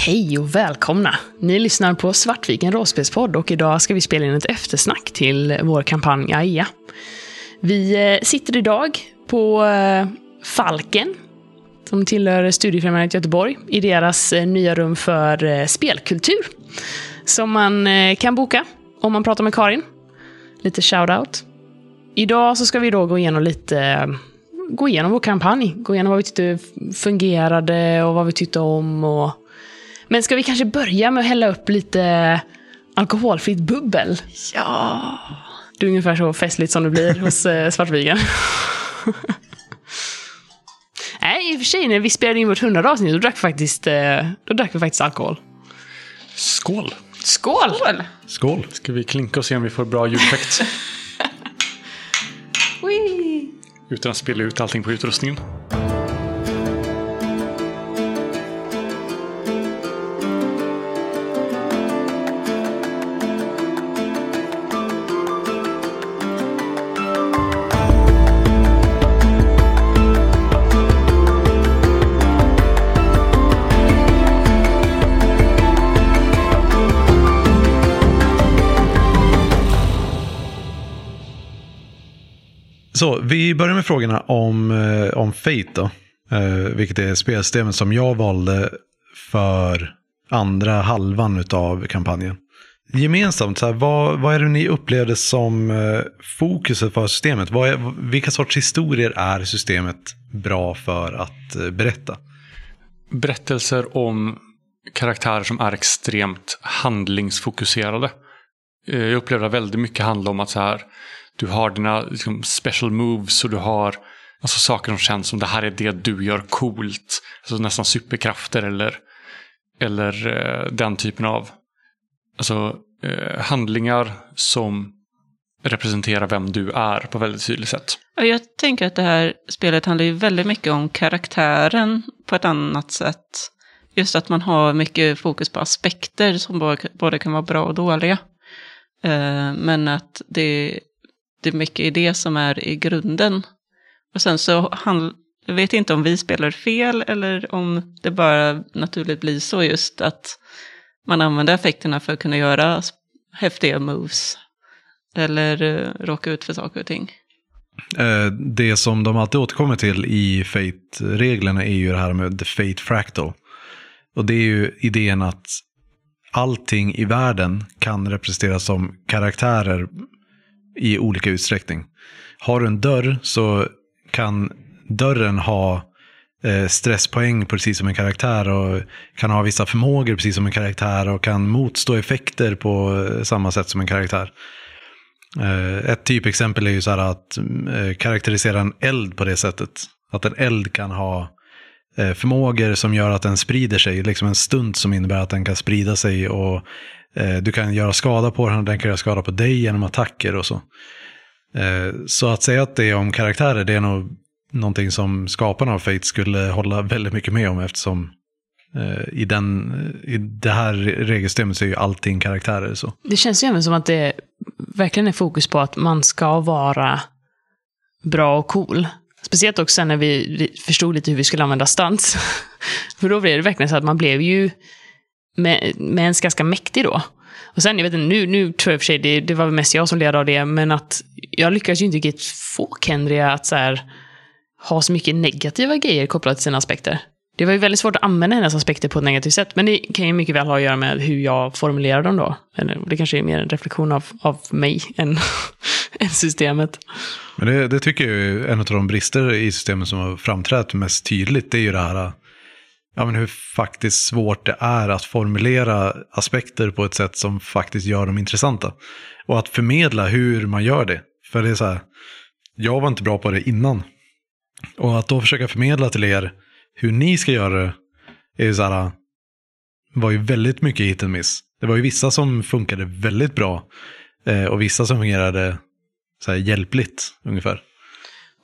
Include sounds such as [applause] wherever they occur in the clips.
Hej och välkomna! Ni lyssnar på Svartviken rollspelspodd och idag ska vi spela in ett eftersnack till vår kampanj AIA. Vi eh, sitter idag på eh, Falken, som tillhör Studiefrämjandet Göteborg, i deras eh, nya rum för spelkultur. Som man kan boka om man pratar med Karin. Lite shout-out. Idag så ska vi då gå igenom lite gå igenom vår kampanj. Gå igenom vad vi tyckte fungerade och vad vi tyckte om. Och... Men ska vi kanske börja med att hälla upp lite alkoholfritt bubbel? Ja. Det är ungefär så festligt som det blir [laughs] hos eh, Svartviken. Nej, i och för sig, när vi spelade in vårt hundrade avsnitt, då drack vi faktiskt, eh, då drack vi faktiskt alkohol. Skål! Skål! Skål! Skål! Ska vi klinka och se om vi får bra ljudeffekt? [laughs] Utan att spilla ut allting på utrustningen. Så, vi börjar med frågorna om, eh, om Fate då. Uh, vilket är spelsystemet som jag valde för andra halvan av kampanjen. Gemensamt, så här, vad, vad är det ni upplevde som uh, fokuset för systemet? Vad är, vilka sorts historier är systemet bra för att uh, berätta? Berättelser om karaktärer som är extremt handlingsfokuserade. Jag upplevde väldigt mycket handla om att så här, du har dina liksom, special moves och du har alltså, saker som känns som det här är det du gör coolt. Alltså nästan superkrafter eller, eller eh, den typen av alltså, eh, handlingar som representerar vem du är på väldigt tydligt sätt. Jag tänker att det här spelet handlar ju väldigt mycket om karaktären på ett annat sätt. Just att man har mycket fokus på aspekter som både kan vara bra och dåliga. Eh, men att det det är mycket i det som är i grunden. Och sen så han, jag vet inte om vi spelar fel eller om det bara naturligt blir så just att man använder effekterna för att kunna göra häftiga moves. Eller uh, råka ut för saker och ting. Eh, det som de alltid återkommer till i Fate-reglerna är ju det här med the Fate Fractal. Och det är ju idén att allting i världen kan representeras som karaktärer i olika utsträckning. Har du en dörr så kan dörren ha eh, stresspoäng precis som en karaktär och kan ha vissa förmågor precis som en karaktär och kan motstå effekter på eh, samma sätt som en karaktär. Eh, ett typexempel är ju så här att karaktärisera en eld på det sättet. Att en eld kan ha förmågor som gör att den sprider sig, liksom en stund som innebär att den kan sprida sig och Eh, du kan göra skada på den och den kan göra skada på dig genom attacker och så. Eh, så att säga att det är om karaktärer, det är nog någonting som skaparna av Fate skulle hålla väldigt mycket med om eftersom eh, i, den, i det här regelsystemet så är ju allting karaktärer. Så. Det känns ju även som att det verkligen är fokus på att man ska vara bra och cool. Speciellt också när vi förstod lite hur vi skulle använda stunts. [laughs] För då blev det verkligen så att man blev ju med, med ens ganska mäktig då. Och sen, jag vet inte, nu, nu tror jag för sig, det, det var mest jag som led av det, men att jag lyckades ju inte riktigt få Kendria att så här, ha så mycket negativa grejer kopplat till sina aspekter. Det var ju väldigt svårt att använda hennes aspekter på ett negativt sätt, men det kan ju mycket väl ha att göra med hur jag formulerar dem då. Eller, det kanske är mer en reflektion av, av mig än, [laughs] än systemet. Men det, det tycker jag är en av de brister i systemet som har framträtt mest tydligt, det är ju det här ja, men hur faktiskt svårt det är att formulera aspekter på ett sätt som faktiskt gör dem intressanta. Och att förmedla hur man gör det. För det är så här, jag var inte bra på det innan. Och att då försöka förmedla till er hur ni ska göra det, är så här, var ju väldigt mycket hit and miss. Det var ju vissa som funkade väldigt bra eh, och vissa som fungerade så här hjälpligt ungefär.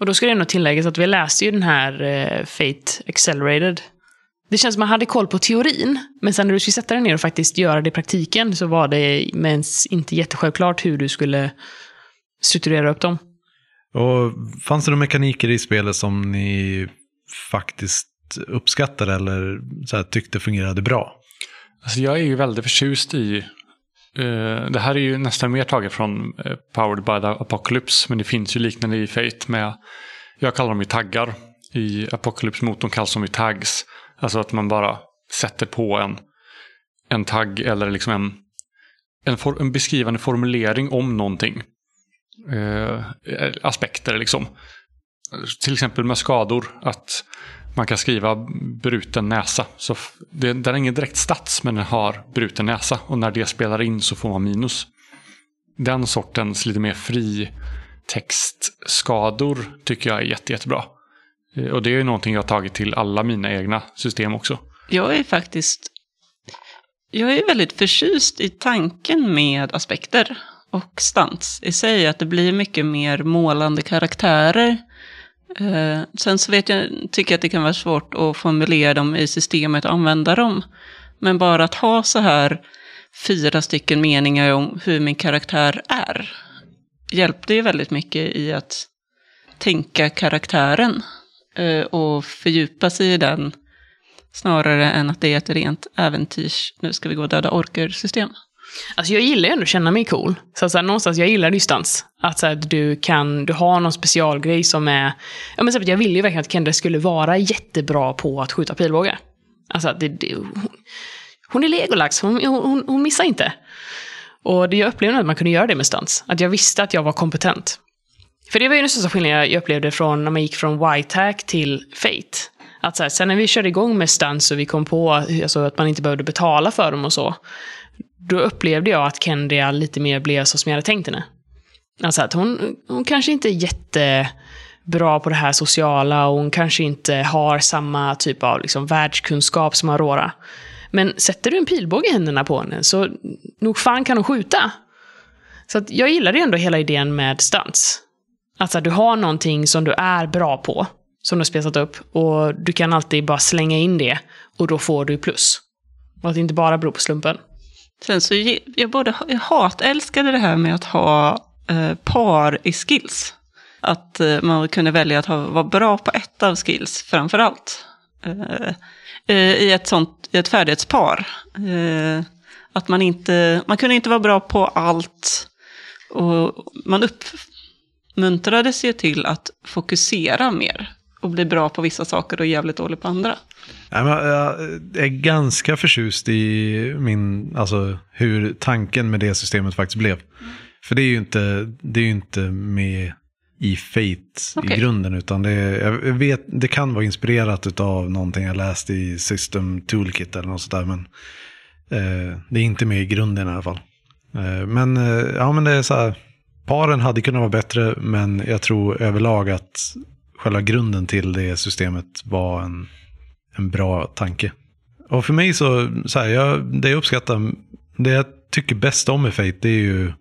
Och då ska det nog tilläggas att vi läste ju den här eh, Fate Accelerated det känns som man hade koll på teorin, men sen när du skulle sätta dig ner och faktiskt göra det i praktiken så var det inte jättesjälvklart hur du skulle strukturera upp dem. Och fanns det några mekaniker i spelet som ni faktiskt uppskattade eller så här, tyckte fungerade bra? Alltså jag är ju väldigt förtjust i eh, det här är ju nästan mer taget från eh, Powered by the Apocalypse. Men det finns ju liknande i Fate med, jag kallar dem ju taggar. I Apocalypse-motorn kallas de ju tags. Alltså att man bara sätter på en, en tagg eller liksom en, en, for, en beskrivande formulering om någonting. Eh, aspekter liksom. Till exempel med skador. Att man kan skriva bruten näsa. Så det, den är ingen direkt stats men den har bruten näsa. Och när det spelar in så får man minus. Den sortens lite mer fri textskador tycker jag är jätte, jättebra. Eh, och det är ju någonting jag har tagit till alla mina egna system också. Jag är faktiskt jag är väldigt förtjust i tanken med aspekter och stans i sig. Att det blir mycket mer målande karaktärer. Eh, sen så vet jag, tycker jag att det kan vara svårt att formulera dem i systemet och använda dem. Men bara att ha så här fyra stycken meningar om hur min karaktär är hjälpte ju väldigt mycket i att tänka karaktären Eh, och fördjupa sig i den snarare än att det är ett rent äventyrs, nu ska vi gå och döda orker-system. Alltså jag gillar ju ändå att känna mig cool. Så, så här, någonstans, jag gillar distans. Att så här, du kan, du har någon specialgrej som är... Ja, men så här, jag ville ju verkligen att Kendra skulle vara jättebra på att skjuta pilbåge. Alltså, det, det, hon, hon är Legolax, hon, hon, hon missar inte. Och det jag upplevde att man kunde göra det med stans. Att jag visste att jag var kompetent. För det var ju den största skillnaden jag upplevde från när man gick från Whitehack till Fate. Att så här, sen när vi körde igång med stans och vi kom på alltså, att man inte behövde betala för dem och så. Då upplevde jag att Kendria lite mer blev så som jag hade tänkt henne. Alltså att hon, hon kanske inte är jättebra på det här sociala och hon kanske inte har samma typ av liksom, världskunskap som Aurora. Men sätter du en pilbåge i händerna på henne så nog fan kan hon skjuta. Så att jag gillade ändå hela idén med stunts. Alltså du har någonting som du är bra på, som du har spelat upp, och du kan alltid bara slänga in det, och då får du plus. Och att det inte bara beror på slumpen. Sen så jag både jag hatälskade det här med att ha eh, par i skills. Att eh, man kunde välja att ha, vara bra på ett av skills framför allt. Eh, eh I ett sånt, i ett färdighetspar. Eh, att man inte, man kunde inte vara bra på allt. Och man uppmuntrades ju till att fokusera mer. Och bli bra på vissa saker och jävligt dålig på andra. Jag är ganska förtjust i min, alltså, hur tanken med det systemet faktiskt blev. För det är ju inte, det är inte med i Fate okay. i grunden. Utan det, jag vet, det kan vara inspirerat av någonting jag läst i System Toolkit eller något sådär. Men eh, det är inte med i grunden i alla fall. Eh, men, eh, ja, men det är så här, paren hade kunnat vara bättre. Men jag tror överlag att själva grunden till det systemet var en en bra tanke. Och för mig så, så här, jag, det jag uppskattar, det jag tycker bäst om i Fate, det är ju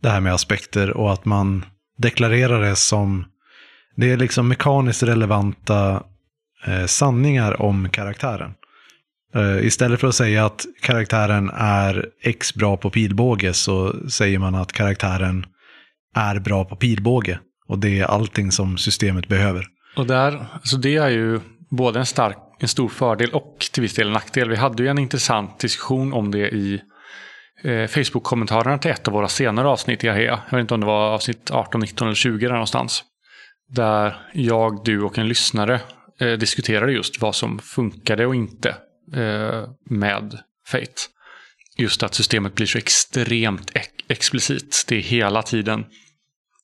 det här med aspekter och att man deklarerar det som, det är liksom mekaniskt relevanta eh, sanningar om karaktären. Eh, istället för att säga att karaktären är X bra på pilbåge så säger man att karaktären är bra på pilbåge. Och det är allting som systemet behöver. Och där, så det är ju både en stark en stor fördel och till viss del en nackdel. Vi hade ju en intressant diskussion om det i eh, Facebook-kommentarerna till ett av våra senare avsnitt i AHEA. Jag vet inte om det var avsnitt 18, 19 eller 20 där någonstans. Där jag, du och en lyssnare eh, diskuterade just vad som funkade och inte eh, med Fate. Just att systemet blir så extremt ex explicit. Det är hela tiden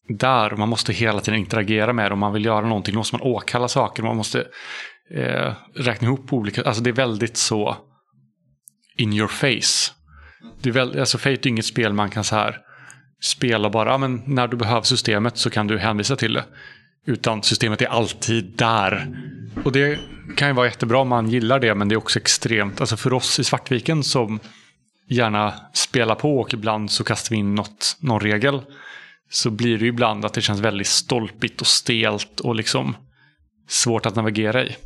där. Man måste hela tiden interagera med det. Om man vill göra någonting då måste man åkalla saker. Man måste eh, räkna ihop olika, alltså det är väldigt så in your face. Det är väl, alltså Fate är inget spel man kan så här spela bara, ah, men när du behöver systemet så kan du hänvisa till det. Utan systemet är alltid där. Och det kan ju vara jättebra om man gillar det, men det är också extremt, alltså för oss i Svartviken som gärna spela på och ibland så kastar vi in något, någon regel. Så blir det ju ibland att det känns väldigt stolpigt och stelt och liksom svårt att navigera i.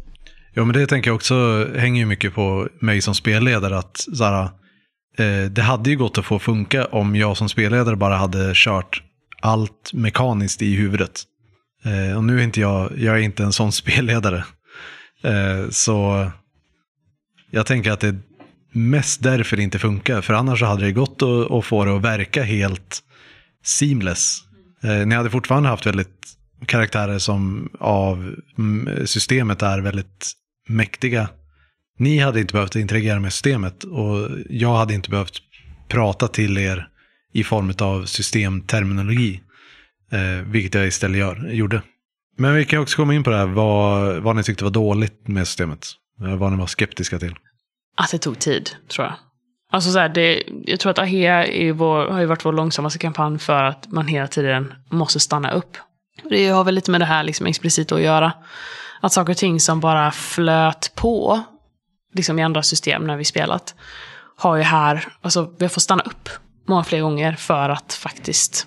Ja, men det tänker jag också hänger ju mycket på mig som spelledare. att så här, eh, Det hade ju gått att få funka om jag som spelledare bara hade kört allt mekaniskt i huvudet. Eh, och nu är inte jag, jag är inte en sån [laughs] spelledare. Eh, så jag tänker att det, mest därför det inte funkar. För annars hade det gått att, att få det att verka helt seamless. Eh, ni hade fortfarande haft väldigt karaktärer som av mm, systemet är väldigt mäktiga. Ni hade inte behövt interagera med systemet och jag hade inte behövt prata till er i form av systemterminologi. Eh, vilket jag istället gör, gjorde. Men vi kan också komma in på det här, vad, vad ni tyckte var dåligt med systemet. Eh, vad ni var skeptiska till. Att det tog tid, tror jag. Alltså så här, det, jag tror att AHEA är vår, har ju varit vår långsammaste kampanj för att man hela tiden måste stanna upp. Det har väl lite med det här liksom explicit att göra. Att saker och ting som bara flöt på, liksom i andra system när vi spelat, har ju här, alltså vi har fått stanna upp många fler gånger för att faktiskt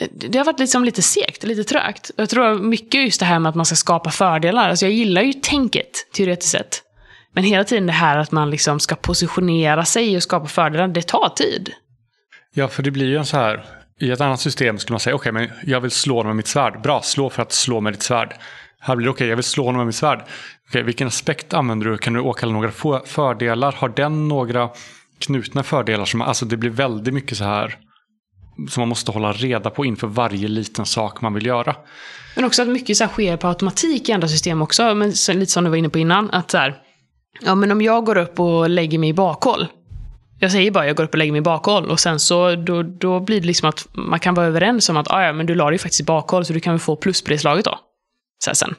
eh, det har varit liksom lite segt, lite trögt. Jag tror mycket just det här med att man ska skapa fördelar. Alltså jag gillar ju tänket, teoretiskt sett. Men hela tiden det här att man liksom ska positionera sig och skapa fördelar, det tar tid. Ja, för det blir ju en så här. I ett annat system skulle man säga okej, men jag vill slå med mitt svärd. Bra, slå för att slå med ditt svärd. Här blir det okej, jag vill slå honom med mitt svärd. Okej, vilken aspekt använder du? Kan du åkalla några fördelar? Har den några knutna fördelar? Som, alltså det blir väldigt mycket så här som man måste hålla reda på inför varje liten sak man vill göra. Men också att mycket så sker på automatik i andra system också. Men lite som du var inne på innan. Att så här, ja men om jag går upp och lägger mig i bakhåll. Jag säger bara jag går upp och lägger mig i bakhåll. Och sen så då, då blir det liksom att man kan vara överens om att ah, ja men du la dig faktiskt i bakhåll så du kan väl få plus på det slaget då. Så här sen.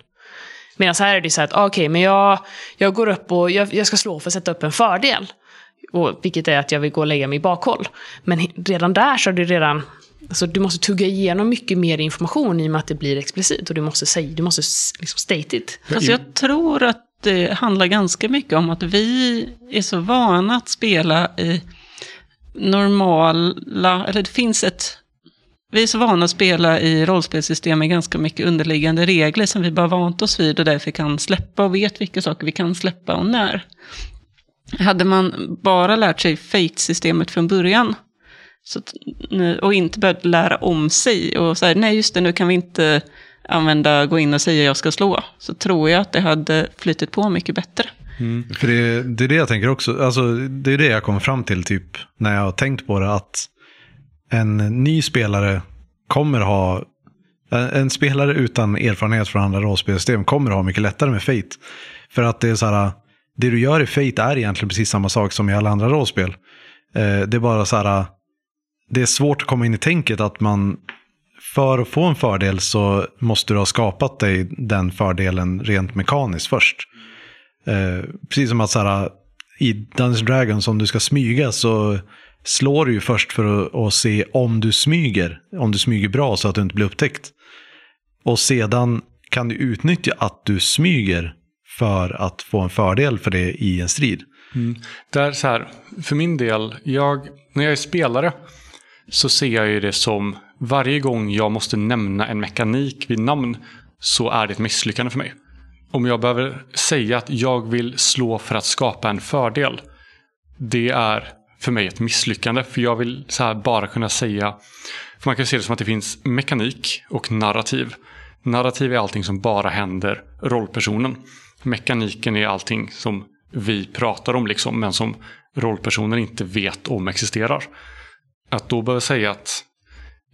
Medan här är det så här att ah, okej men jag, jag går upp och jag, jag ska slå för att sätta upp en fördel. Och, vilket är att jag vill gå och lägga mig i bakhåll. Men redan där så är det redan Alltså, du måste tugga igenom mycket mer information i och med att det blir explicit. Och du måste säga, du måste liksom state it. Alltså, jag tror att det handlar ganska mycket om att vi är så vana att spela i normala, eller det finns ett, vi är så vana att spela i rollspelssystem med ganska mycket underliggande regler som vi bara vant oss vid och därför kan släppa och vet vilka saker vi kan släppa och när. Hade man bara lärt sig Fate-systemet från början så, och inte börjat lära om sig och säga nej just det nu kan vi inte använda, gå in och säga jag ska slå, så tror jag att det hade flyttit på mycket bättre. Mm. För det, det är det jag tänker också, alltså det är det jag kommer fram till typ när jag har tänkt på det att en ny spelare kommer ha, en, spelare utan erfarenhet från andra rollspelsystem kommer ha mycket lättare med Fate. För att det är så här, det du gör i Fate är egentligen precis samma sak som i alla andra rollspel. Eh, det är bara så här, det är svårt att komma in i tänket att man för att få en fördel så måste du ha skapat dig den fördelen rent mekaniskt först. Eh, precis som att så här, i Dungeons Dragons om du ska smyga så slår du ju först för att, att se om du smyger. Om du smyger bra så att du inte blir upptäckt. Och sedan kan du utnyttja att du smyger för att få en fördel för det i en strid. Mm. Där så här, för min del, jag, när jag är spelare så ser jag ju det som varje gång jag måste nämna en mekanik vid namn så är det ett misslyckande för mig. Om jag behöver säga att jag vill slå för att skapa en fördel. Det är för mig ett misslyckande. För jag vill så här bara kunna säga. För man kan se det som att det finns mekanik och narrativ. Narrativ är allting som bara händer rollpersonen. Mekaniken är allting som vi pratar om liksom, men som rollpersonen inte vet om existerar. Att då behöva säga att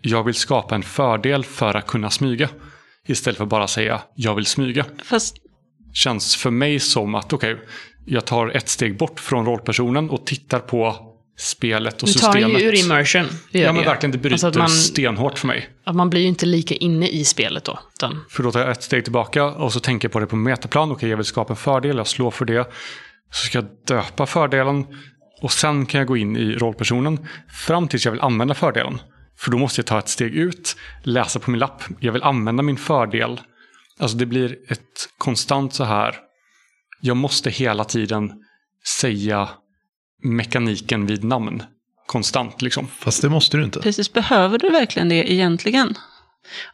jag vill skapa en fördel för att kunna smyga. Istället för bara säga jag vill smyga. Fast Känns för mig som att okej, jag tar ett steg bort från rollpersonen och tittar på spelet och Du tar systemet. ju ur immersion. Det Ja men verkligen, det bryter Alltså att man, stenhårt för mig. att man blir ju inte lika inne i spelet då. Utan, För då tar jag ett steg tillbaka och så tänker jag på det på metaplan. Okej, jag vill skapa en fördel, jag slår för det. Så ska jag döpa fördelen och sen kan jag gå in i rollpersonen fram tills jag vill använda fördelen. För då måste jag ta ett steg ut, läsa på min lapp. Jag vill använda min fördel. Alltså det blir ett konstant så här. Jag måste hela tiden säga mekaniken vid namn. Konstant liksom. Fast det måste du inte. precis, behöver du verkligen det egentligen?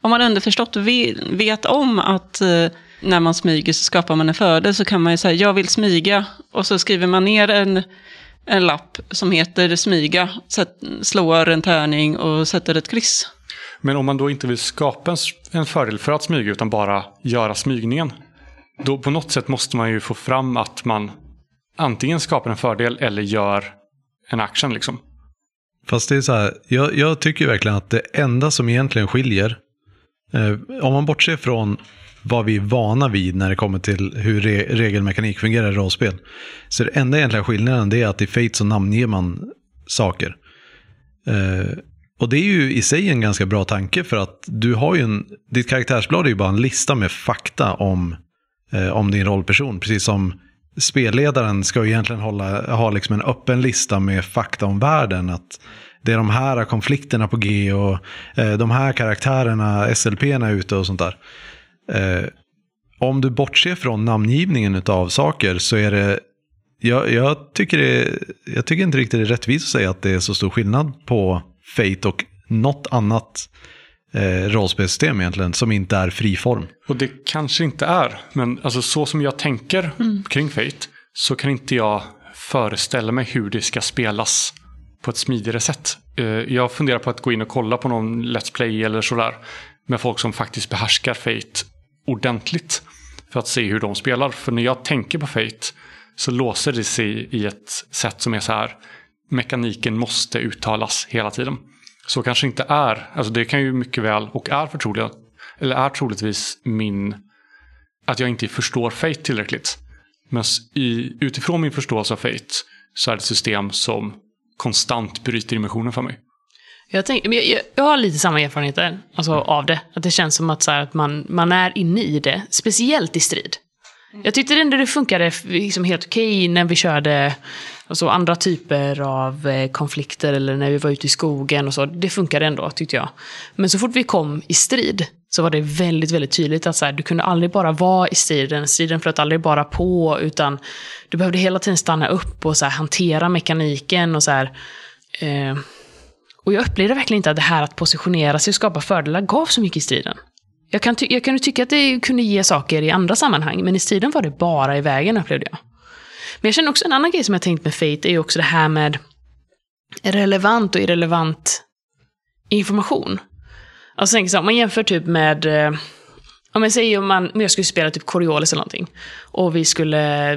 Om man underförstått ve- vet om att eh, när man smyger så skapar man en fördel så kan man ju säga jag vill smyga och så skriver man ner en, en lapp som heter smyga, sätt, slår en tärning och sätter ett kryss. Men om man då inte vill skapa en, en fördel för att smyga utan bara göra smygningen. Då på något sätt måste man ju få fram att man antingen skapar en fördel eller gör en action liksom. Fast det är så här, jag, jag tycker verkligen att det enda som egentligen skiljer, eh, om man bortser från vad vi är vana vid när det kommer till hur re regelmekanik fungerar i rollspel, så det enda egentliga skillnaden är att i Fate så namnger man saker. Eh, och det är ju i sig en ganska bra tanke för att du har ju en, ditt karaktärsblad är ju bara en lista med fakta om, eh, om din rollperson, precis som spelledaren ska ju egentligen hålla, ha liksom en öppen lista med fakta om världen. Att det är de här konflikterna på G och eh, de här karaktärerna, SLP-erna är ute och sånt där. Eh, om du bortser från namngivningen av saker så är det jag, jag, tycker det, jag tycker inte riktigt det är rättvist att säga att det är så stor skillnad på Fate och något annat eh, rollspelssystem egentligen som inte är friform. Och det kanske inte är, men alltså så som jag tänker Mm. kring Fate så kan inte jag föreställa mig hur det ska spelas på ett smidigare sätt. Eh, Jag funderar på att gå in och kolla på någon Let's Play eller sådär med folk som faktiskt behärskar Fate ordentligt för att se hur de spelar. För när jag tänker på Fate så låser det sig i ett sätt som är så här mekaniken måste uttalas hela tiden. Så kanske inte är, alltså det kan ju mycket väl och är förtroligen, eller är troligtvis min, att jag inte förstår Fate tillräckligt. Men i, utifrån min förståelse av Fate så är det ett system som konstant bryter dimensionen för mig. Jag, tänk, jag, jag, har lite samma erfarenheter alltså, av det. Att det känns som att, så här, att man, man är inne i det, speciellt i strid. Jag tyckte ändå det funkade liksom helt okej när vi körde alltså, andra typer av eh, konflikter eller när vi var ute i skogen och så. Det funkade ändå, tyckte jag. Men så fort vi kom i strid så var det väldigt, väldigt tydligt att så här, du kunde aldrig bara vara i striden. Striden flöt aldrig bara på, utan du behövde hela tiden stanna upp och så här, hantera mekaniken och så här. Eh, och jag upplevde verkligen inte att det här att positionera sig och skapa fördelar gav så mycket i striden. Jag, kan ty- jag kunde tycka att det kunde ge saker i andra sammanhang, men i striden var det bara i vägen upplevde jag. Men jag känner också en annan grej som jag tänkt med Fate är ju också det här med relevant och irrelevant information. Alltså tänk så här, om man jämför typ med, eh, om jag säger om, man, om jag skulle spela typ Coriolis eller någonting, och vi skulle,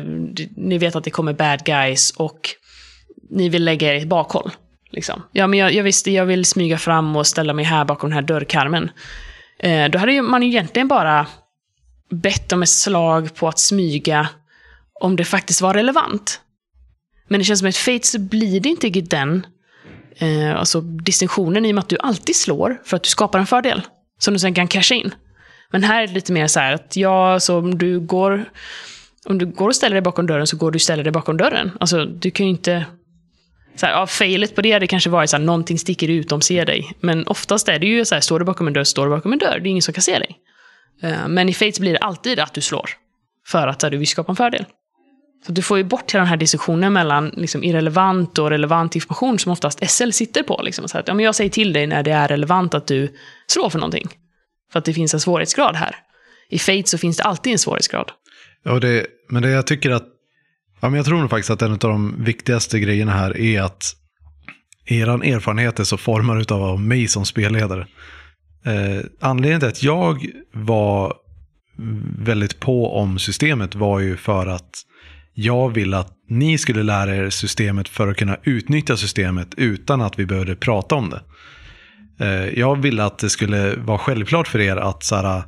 ni vet att det kommer bad guys och ni vill lägga er i ett bakhåll. Liksom. Ja, men jag, jag visste, jag vill smyga fram och ställa mig här bakom den här dörrkarmen. Eh, då hade ju man ju egentligen bara bett om ett slag på att smyga om det faktiskt var relevant. Men det känns som att Fate så blir det inte riktigt den eh, alltså distinktionen i och med att du alltid slår för att du skapar en fördel. Som du sen kan casha in. Men här är det lite mer så här att ja, så om du går om du går och ställer dig bakom dörren så går du och ställer dig bakom dörren. Alltså, du kan ju inte... Så här, ja, failet på det hade kanske varit så här, någonting sticker ut, de ser dig. Men oftast är det ju så här, står du bakom en dörr, står du bakom en dörr. Det är ingen som kan se dig. Eh, men i Fates blir det alltid att du slår. För att här, du vill skapa en fördel. Så du får ju bort hela den här diskussionen mellan liksom, irrelevant och relevant information som oftast SL sitter på. Liksom. Så att, ja, men jag säger till dig när det är relevant att du slår för någonting. För att det finns en svårighetsgrad här. I Fate så finns det alltid en svårighetsgrad. Ja, det, men det jag tycker att, ja, men jag tror nog faktiskt att en av de viktigaste grejerna här är att er erfarenhet är så formad av mig som spelledare. Eh, anledningen till att jag var väldigt på om systemet var ju för att jag ville att ni skulle lära er systemet för att kunna utnyttja systemet utan att vi behövde prata om det. Eh, jag ville att det skulle vara självklart för er att så här,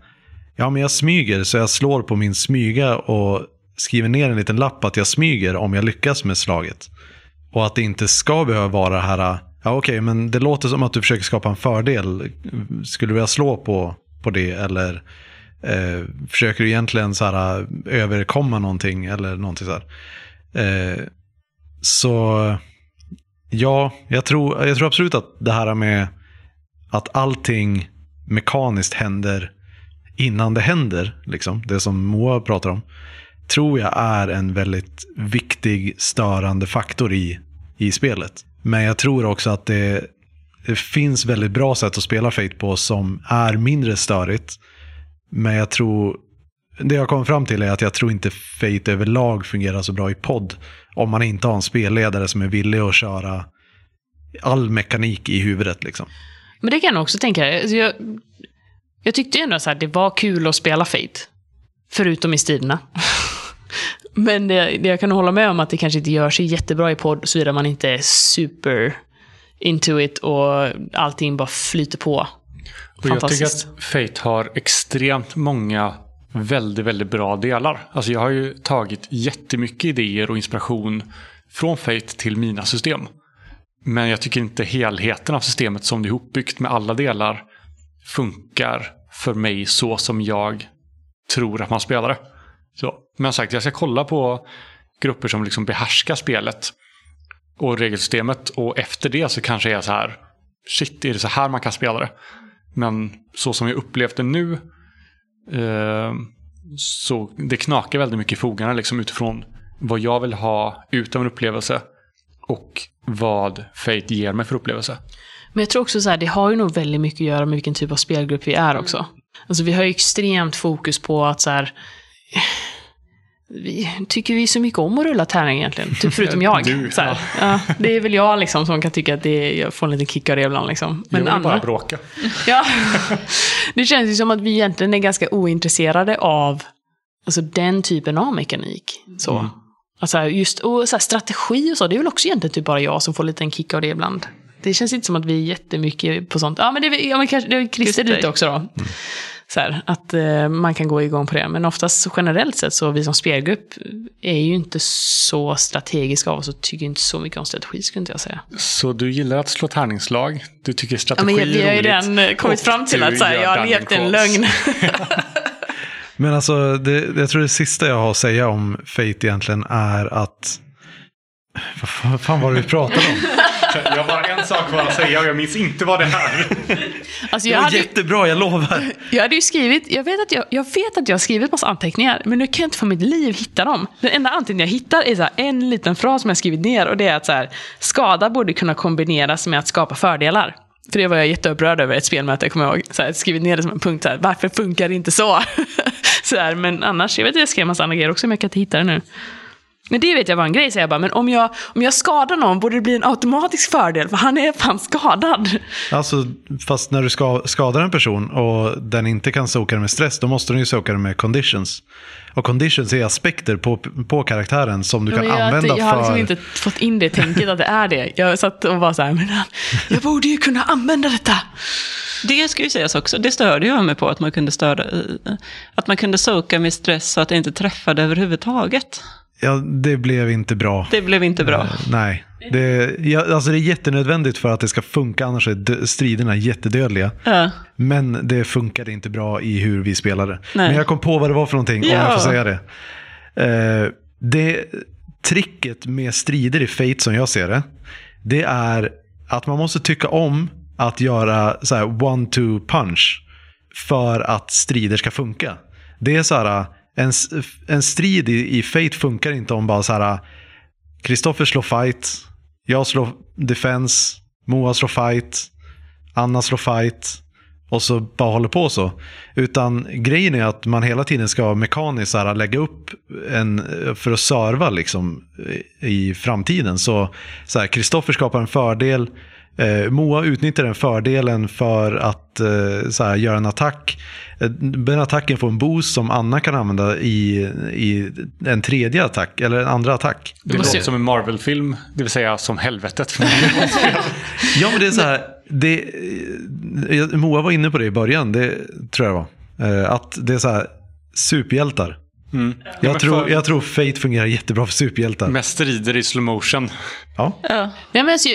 ja men jag smyger så jag slår på min smyga och skriver ner en liten lapp att jag smyger om jag lyckas med slaget. Och att det inte ska behöva vara det här, äh, ja okej men det låter som att du försöker skapa en fördel. Skulle du vilja slå på, på det eller eh, försöker du egentligen så här, äh, överkomma någonting eller någonting så här. Eh, så ja, jag tror, jag tror absolut att det här med att allting mekaniskt händer innan det händer, liksom, det som Moa pratar om, tror jag är en väldigt viktig störande faktor i, i spelet. Men jag tror också att det, det finns väldigt bra sätt att spela Fate på som är mindre störigt. Men jag tror, det jag kommer fram till är att jag tror inte Fate överlag fungerar så bra i podd. Om man inte har en spelledare som är villig att köra all mekanik i huvudet. Liksom. Men det kan jag också tänka. Alltså, jag, jag tyckte ändå att det var kul att spela Fate. Förutom i striderna. [laughs] Men det, det jag kan hålla med om att det kanske inte gör sig jättebra i podd såvida man inte är super into it och allting bara flyter på. Och jag tycker att Fate har extremt många väldigt, väldigt bra delar. Alltså jag har ju tagit jättemycket idéer och inspiration från Fate till mina system. Men jag tycker inte helheten av systemet som det är ihopbyggt med alla delar funkar för mig så som jag tror att man spelar det. Så, men sagt, jag ska kolla på grupper som liksom behärskar spelet och regelsystemet och efter det så kanske jag är så här, shit, är det så här man kan spela det? Men så som jag upplevt det nu eh, så det knakar väldigt mycket i fogarna liksom utifrån vad jag vill ha ut av en upplevelse och vad Fate ger mig för upplevelse. Men jag tror också så här, det har ju nog väldigt mycket att göra med vilken typ av spelgrupp vi är också. Alltså vi har ju extremt fokus på att så här, vi tycker vi så mycket om att rulla tärning egentligen? Typ förutom jag. Du, så här. Ja, det är väl jag liksom som kan tycka att det är, jag får en liten kick av det ibland. Liksom. Men jag vill bara andra- bråka. [laughs] Ja. Det känns ju som att vi egentligen är ganska ointresserade av alltså, den typen av mekanik. Så. Mm. Alltså, just, och så här, strategi och så, det är väl också egentligen typ bara jag som får lite en kick av det ibland. Det känns inte som att vi är jättemycket på sånt. Ja, men det, är- ja, men kanske, det är Christer lite också då. Så här, att eh, man kan gå igång på det. Men oftast generellt sett så vi som spelgrupp är ju inte så strategiska av oss och tycker inte så mycket om strategi skulle inte jag säga. Så du gillar att slå tärningslag, du tycker Ja, strategi men vi är har ju roligt. redan eh, kommit fram till att så här, jag har levt en lögn. [laughs] [laughs] Men alltså, det, jag tror det sista jag har att säga om Fate egentligen är att... Vad fan- vad fan var det vi pratade om? [laughs] Jag har bara en sak kvar att säga och jag minns inte vad det är. Alltså Det jag, var hade, jättebra, jag lovar. jag hade ju skrivit, jag vet, att jag, jag vet att jag har skrivit massa anteckningar, men nu kan jag inte för mitt liv hitta dem. Den enda anteckning jag hittar är så här, en liten fras som jag skrivit ner och det är att så här, skada borde kunna kombineras med att skapa fördelar. För det var jag jätteupprörd över ett spelmöte, jag kommer ihåg. Så här, skrivit ner det som en punkt, så här, varför funkar det inte så? [laughs] så här, men annars, jag vet att jag skrev massa andra grejer också, men jag kan inte hitta det nu. Men det vet jag var en grej, säger jag bara. Men om jag, om jag skadar någon borde det bli en automatisk fördel, för han är fan skadad. Alltså, fast när du ska, skadar en person och den inte kan soka det med stress, då måste den ju soka det med conditions. Och conditions är aspekter på, på karaktären som du kan Men jag, använda jag har liksom för... inte fått in det tänket att det är det. Jag satt och var så här, men jag borde ju kunna använda detta. Det ska ju sägas också, det störde jag mig på att man kunde störa, att man kunde soka med stress så att det inte träffade överhuvudtaget. Ja, det blev inte bra. Det blev inte bra. Eh, Nej, det, ja, alltså det är jättenödvändigt för att det ska funka, annars är striderna jättedödliga. Ja. Men det funkade inte bra i hur vi spelade. Nej. Men jag kom på vad det var för någonting, om Ja. jag får säga det. Eh, det. Tricket med strider i Fate som jag ser det, det är att man måste tycka om att göra så one-two punch för att strider ska funka. Det är så här, en, en strid i, i Fate funkar inte om bara så här, Kristoffer slår fight, jag slår defense, Moa slår fight, Anna slår fight och så bara håller på så. Utan grejen är att man hela tiden ska mekaniskt så här, lägga upp en, för att serva liksom, i framtiden. Så så Kristoffer skapar en fördel, eh, Moa utnyttjar den fördelen för att eh, så här, göra en attack. Eh, Den attacken får en boost som Anna kan använda i, i en tredje attack, eller en andra attack. Det måste låter som en Marvel-film, det vill säga som helvetet. [laughs] Ja, men det är så här. Det, eh, Moa var inne på det i början, det tror jag det var. Eh, Att det är så här, superhjältar. Mm. Jag, tror, jag tror Fate fungerar jättebra för superhjältar. Med strider i slow motion. Ja. Ja. Nej, men alltså,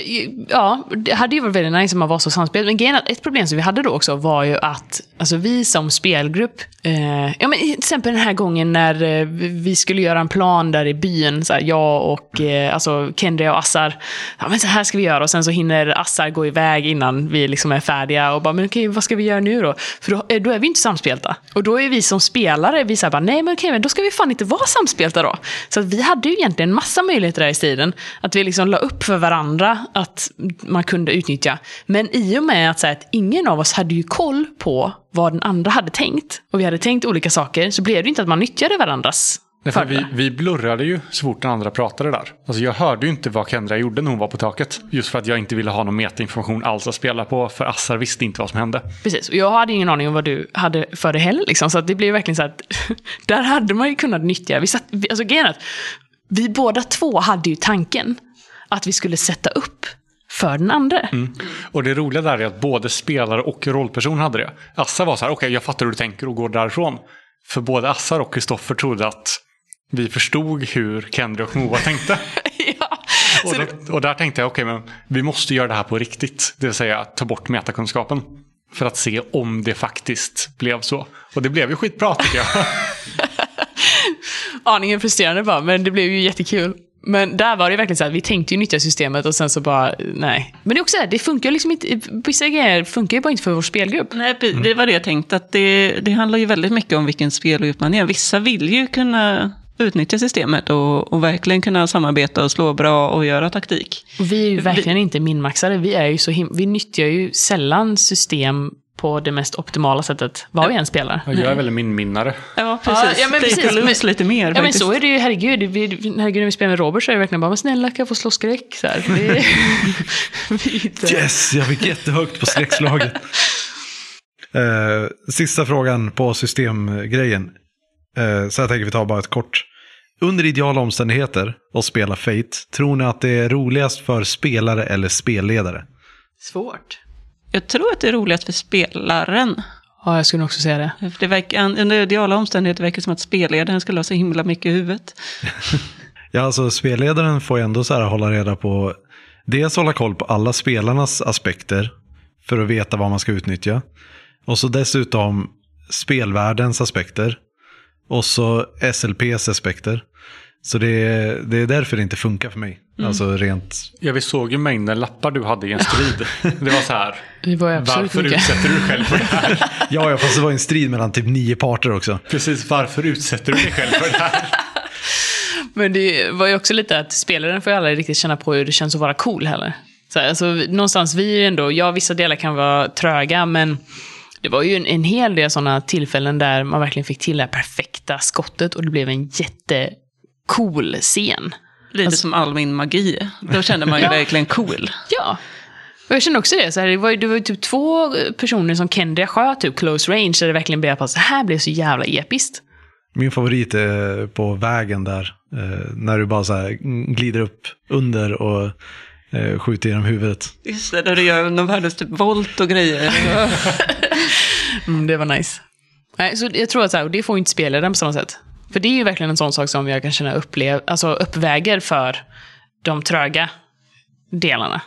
ja, det hade ju varit väldigt nice om man var så samspelt. Men grejen ett problem som vi hade då också var ju att alltså, vi som spelgrupp, eh, ja, men till exempel den här gången när eh, vi skulle göra en plan där i byn, så här, jag och eh, alltså, Kendria och Assar, ja men så här ska vi göra och sen så hinner Assar gå iväg innan vi liksom är färdiga och bara, men okej, vad ska vi göra nu då? För då, eh, då är vi inte samspelta. Och då är vi som spelare, vi säger bara, nej men okej, men då ska vi fan inte vara samspelta då. Så att vi hade ju egentligen massa möjligheter där i striden. Att vi liksom la upp för varandra att man kunde utnyttja. Men i och med att, så här, att ingen av oss hade ju koll på vad den andra hade tänkt, och vi hade tänkt olika saker, så blev det inte att man nyttjade varandras Nej, för vi, vi blurrade ju så fort den andra pratade där. Alltså jag hörde ju inte vad Kendra gjorde när hon var på taket. Just för att jag inte ville ha någon metainformation alls att spela på. För Assar visste inte vad som hände. Precis, och jag hade ingen aning om vad du hade för dig heller. Liksom. Så att det blev verkligen så att [laughs] där hade man ju kunnat nyttja, vi satt, vi- alltså grejen att vi båda två hade ju tanken att vi skulle sätta upp för den andra. Och det roliga där är att både spelare och rollperson hade det. Assar var så här, okej jag fattar hur du tänker och går därifrån. För både Assar och Kristoffer trodde att vi förstod hur Kendra och Moa tänkte. [laughs] ja. Och, då, och där tänkte jag, okej men vi måste göra det här på riktigt. Det vill säga ta bort metakunskapen. För att se om det faktiskt blev så. Och det blev ju skitbra tycker jag. [laughs] aningen frustrerande bara, men det blev ju jättekul. Men där var det verkligen så att vi tänkte ju nyttja systemet och sen så bara, nej. Men det är också så här, det funkar liksom inte, vissa grejer funkar ju bara inte för vår spelgrupp. Nej, det var det jag tänkte, att det, det handlar ju väldigt mycket om vilken spelgrupp man är. Vissa vill ju kunna utnyttja systemet och, och verkligen kunna samarbeta och slå bra och göra taktik. Och vi är ju verkligen inte minmaxade. Vi, är ju så him- vi nyttjar ju sällan system på det mest optimala sättet, vad vi än spelar. Jag är väldigt minminnare. Ja, precis. ja, men precis, men- lite mer Ja men så är det ju, herregud. Vi, herregud när vi spelar med Robert så är det verkligen bara, men snälla kan jag få slå skräck? Så här. Det, [laughs] inte- Yes, jag fick jättehögt på skräckslaget. [laughs] Eh, sista frågan på systemgrejen. Eh, så jag tänker vi tar bara ett kort. Under ideala omständigheter och spela Fate, tror ni att det är roligast för spelare eller spelledare? Svårt. Jag tror att det är roligast för spelaren. Ja, jag skulle också säga det. Det verkar, under ideala omständigheter verkar det som att spelledaren skulle ha så himla mycket i huvudet. [laughs] Ja, alltså spelledaren får ju ändå så här hålla reda på, dels hålla koll på alla spelarnas aspekter för att veta vad man ska utnyttja. Och så dessutom spelvärldens aspekter. Och så SLPs aspekter. Så det är, det är därför det inte funkar för mig. Alltså rent... Ja, vi såg ju mängden lappar du hade i en strid. [laughs] Det var så här, Det var varför mycket. utsätter du dig själv för det här? [laughs] Ja, ja, fast det var en strid mellan typ nio parter också. Precis, varför utsätter du dig själv för det här? [laughs] Men det var ju också lite att spelaren får ju aldrig riktigt känna på hur det känns att vara cool heller. Så, här, alltså, någonstans, vi är ju ändå, ja vissa delar kan vara tröga, men det var ju en, en hel del sådana tillfällen där man verkligen fick till det här perfekta skottet och det blev en jättecool scen. Lite som all min magi. Då kände man ju [laughs] Ja. verkligen cool. Ja. Och jag kände också det. Så här, det, var, ju- det var ju typ två personer som Kendria sköt typ close range, där det verkligen blev att så här blev så jävla episkt. Min favorit är på vägen där. Eh, när du bara så här glider upp under och eh, skjuter genom huvudet. Just det, där du gör någon världens typ volt och grejer. [laughs] Mm, det var nice. Nej, så jag tror att så här, det får inte spelaren på samma sätt. För det är ju verkligen en sån sak som jag kan känna upplev, alltså uppväger för de tröga delarna.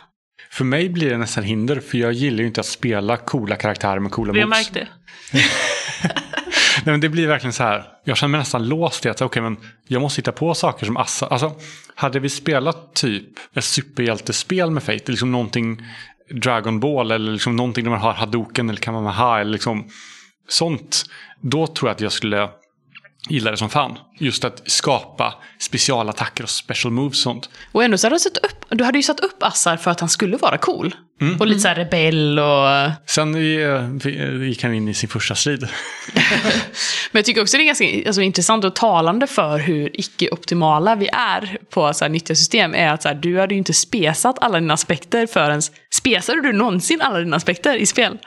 För mig blir det nästan hinder, för jag gillar ju inte att spela coola karaktärer med coola moves. märkt det. [laughs] Nej, men det blir verkligen så här. Jag känner mig nästan låst i att okej, men jag måste hitta på saker som Assa. Alltså, hade vi spelat typ ett superhjältespel med Fate, liksom någonting Dragon Ball eller liksom någonting där man har Hadoken eller Kamehameha eller liksom sånt. Då tror jag att jag skulle gilla det som fan. Just att skapa specialattacker och special moves och sånt. Och ändå så hade du, satt upp, du hade ju satt upp Assar för att han skulle vara cool. Och lite så här rebell och... Sen eh, gick han in i sin första strid. [laughs] [laughs] Men jag tycker också det är ganska alltså, intressant och talande för hur icke-optimala vi är på så här, nyttja system. Är att så här, du hade ju inte spesat alla dina aspekter förrän... Spesade du någonsin alla dina aspekter i spel?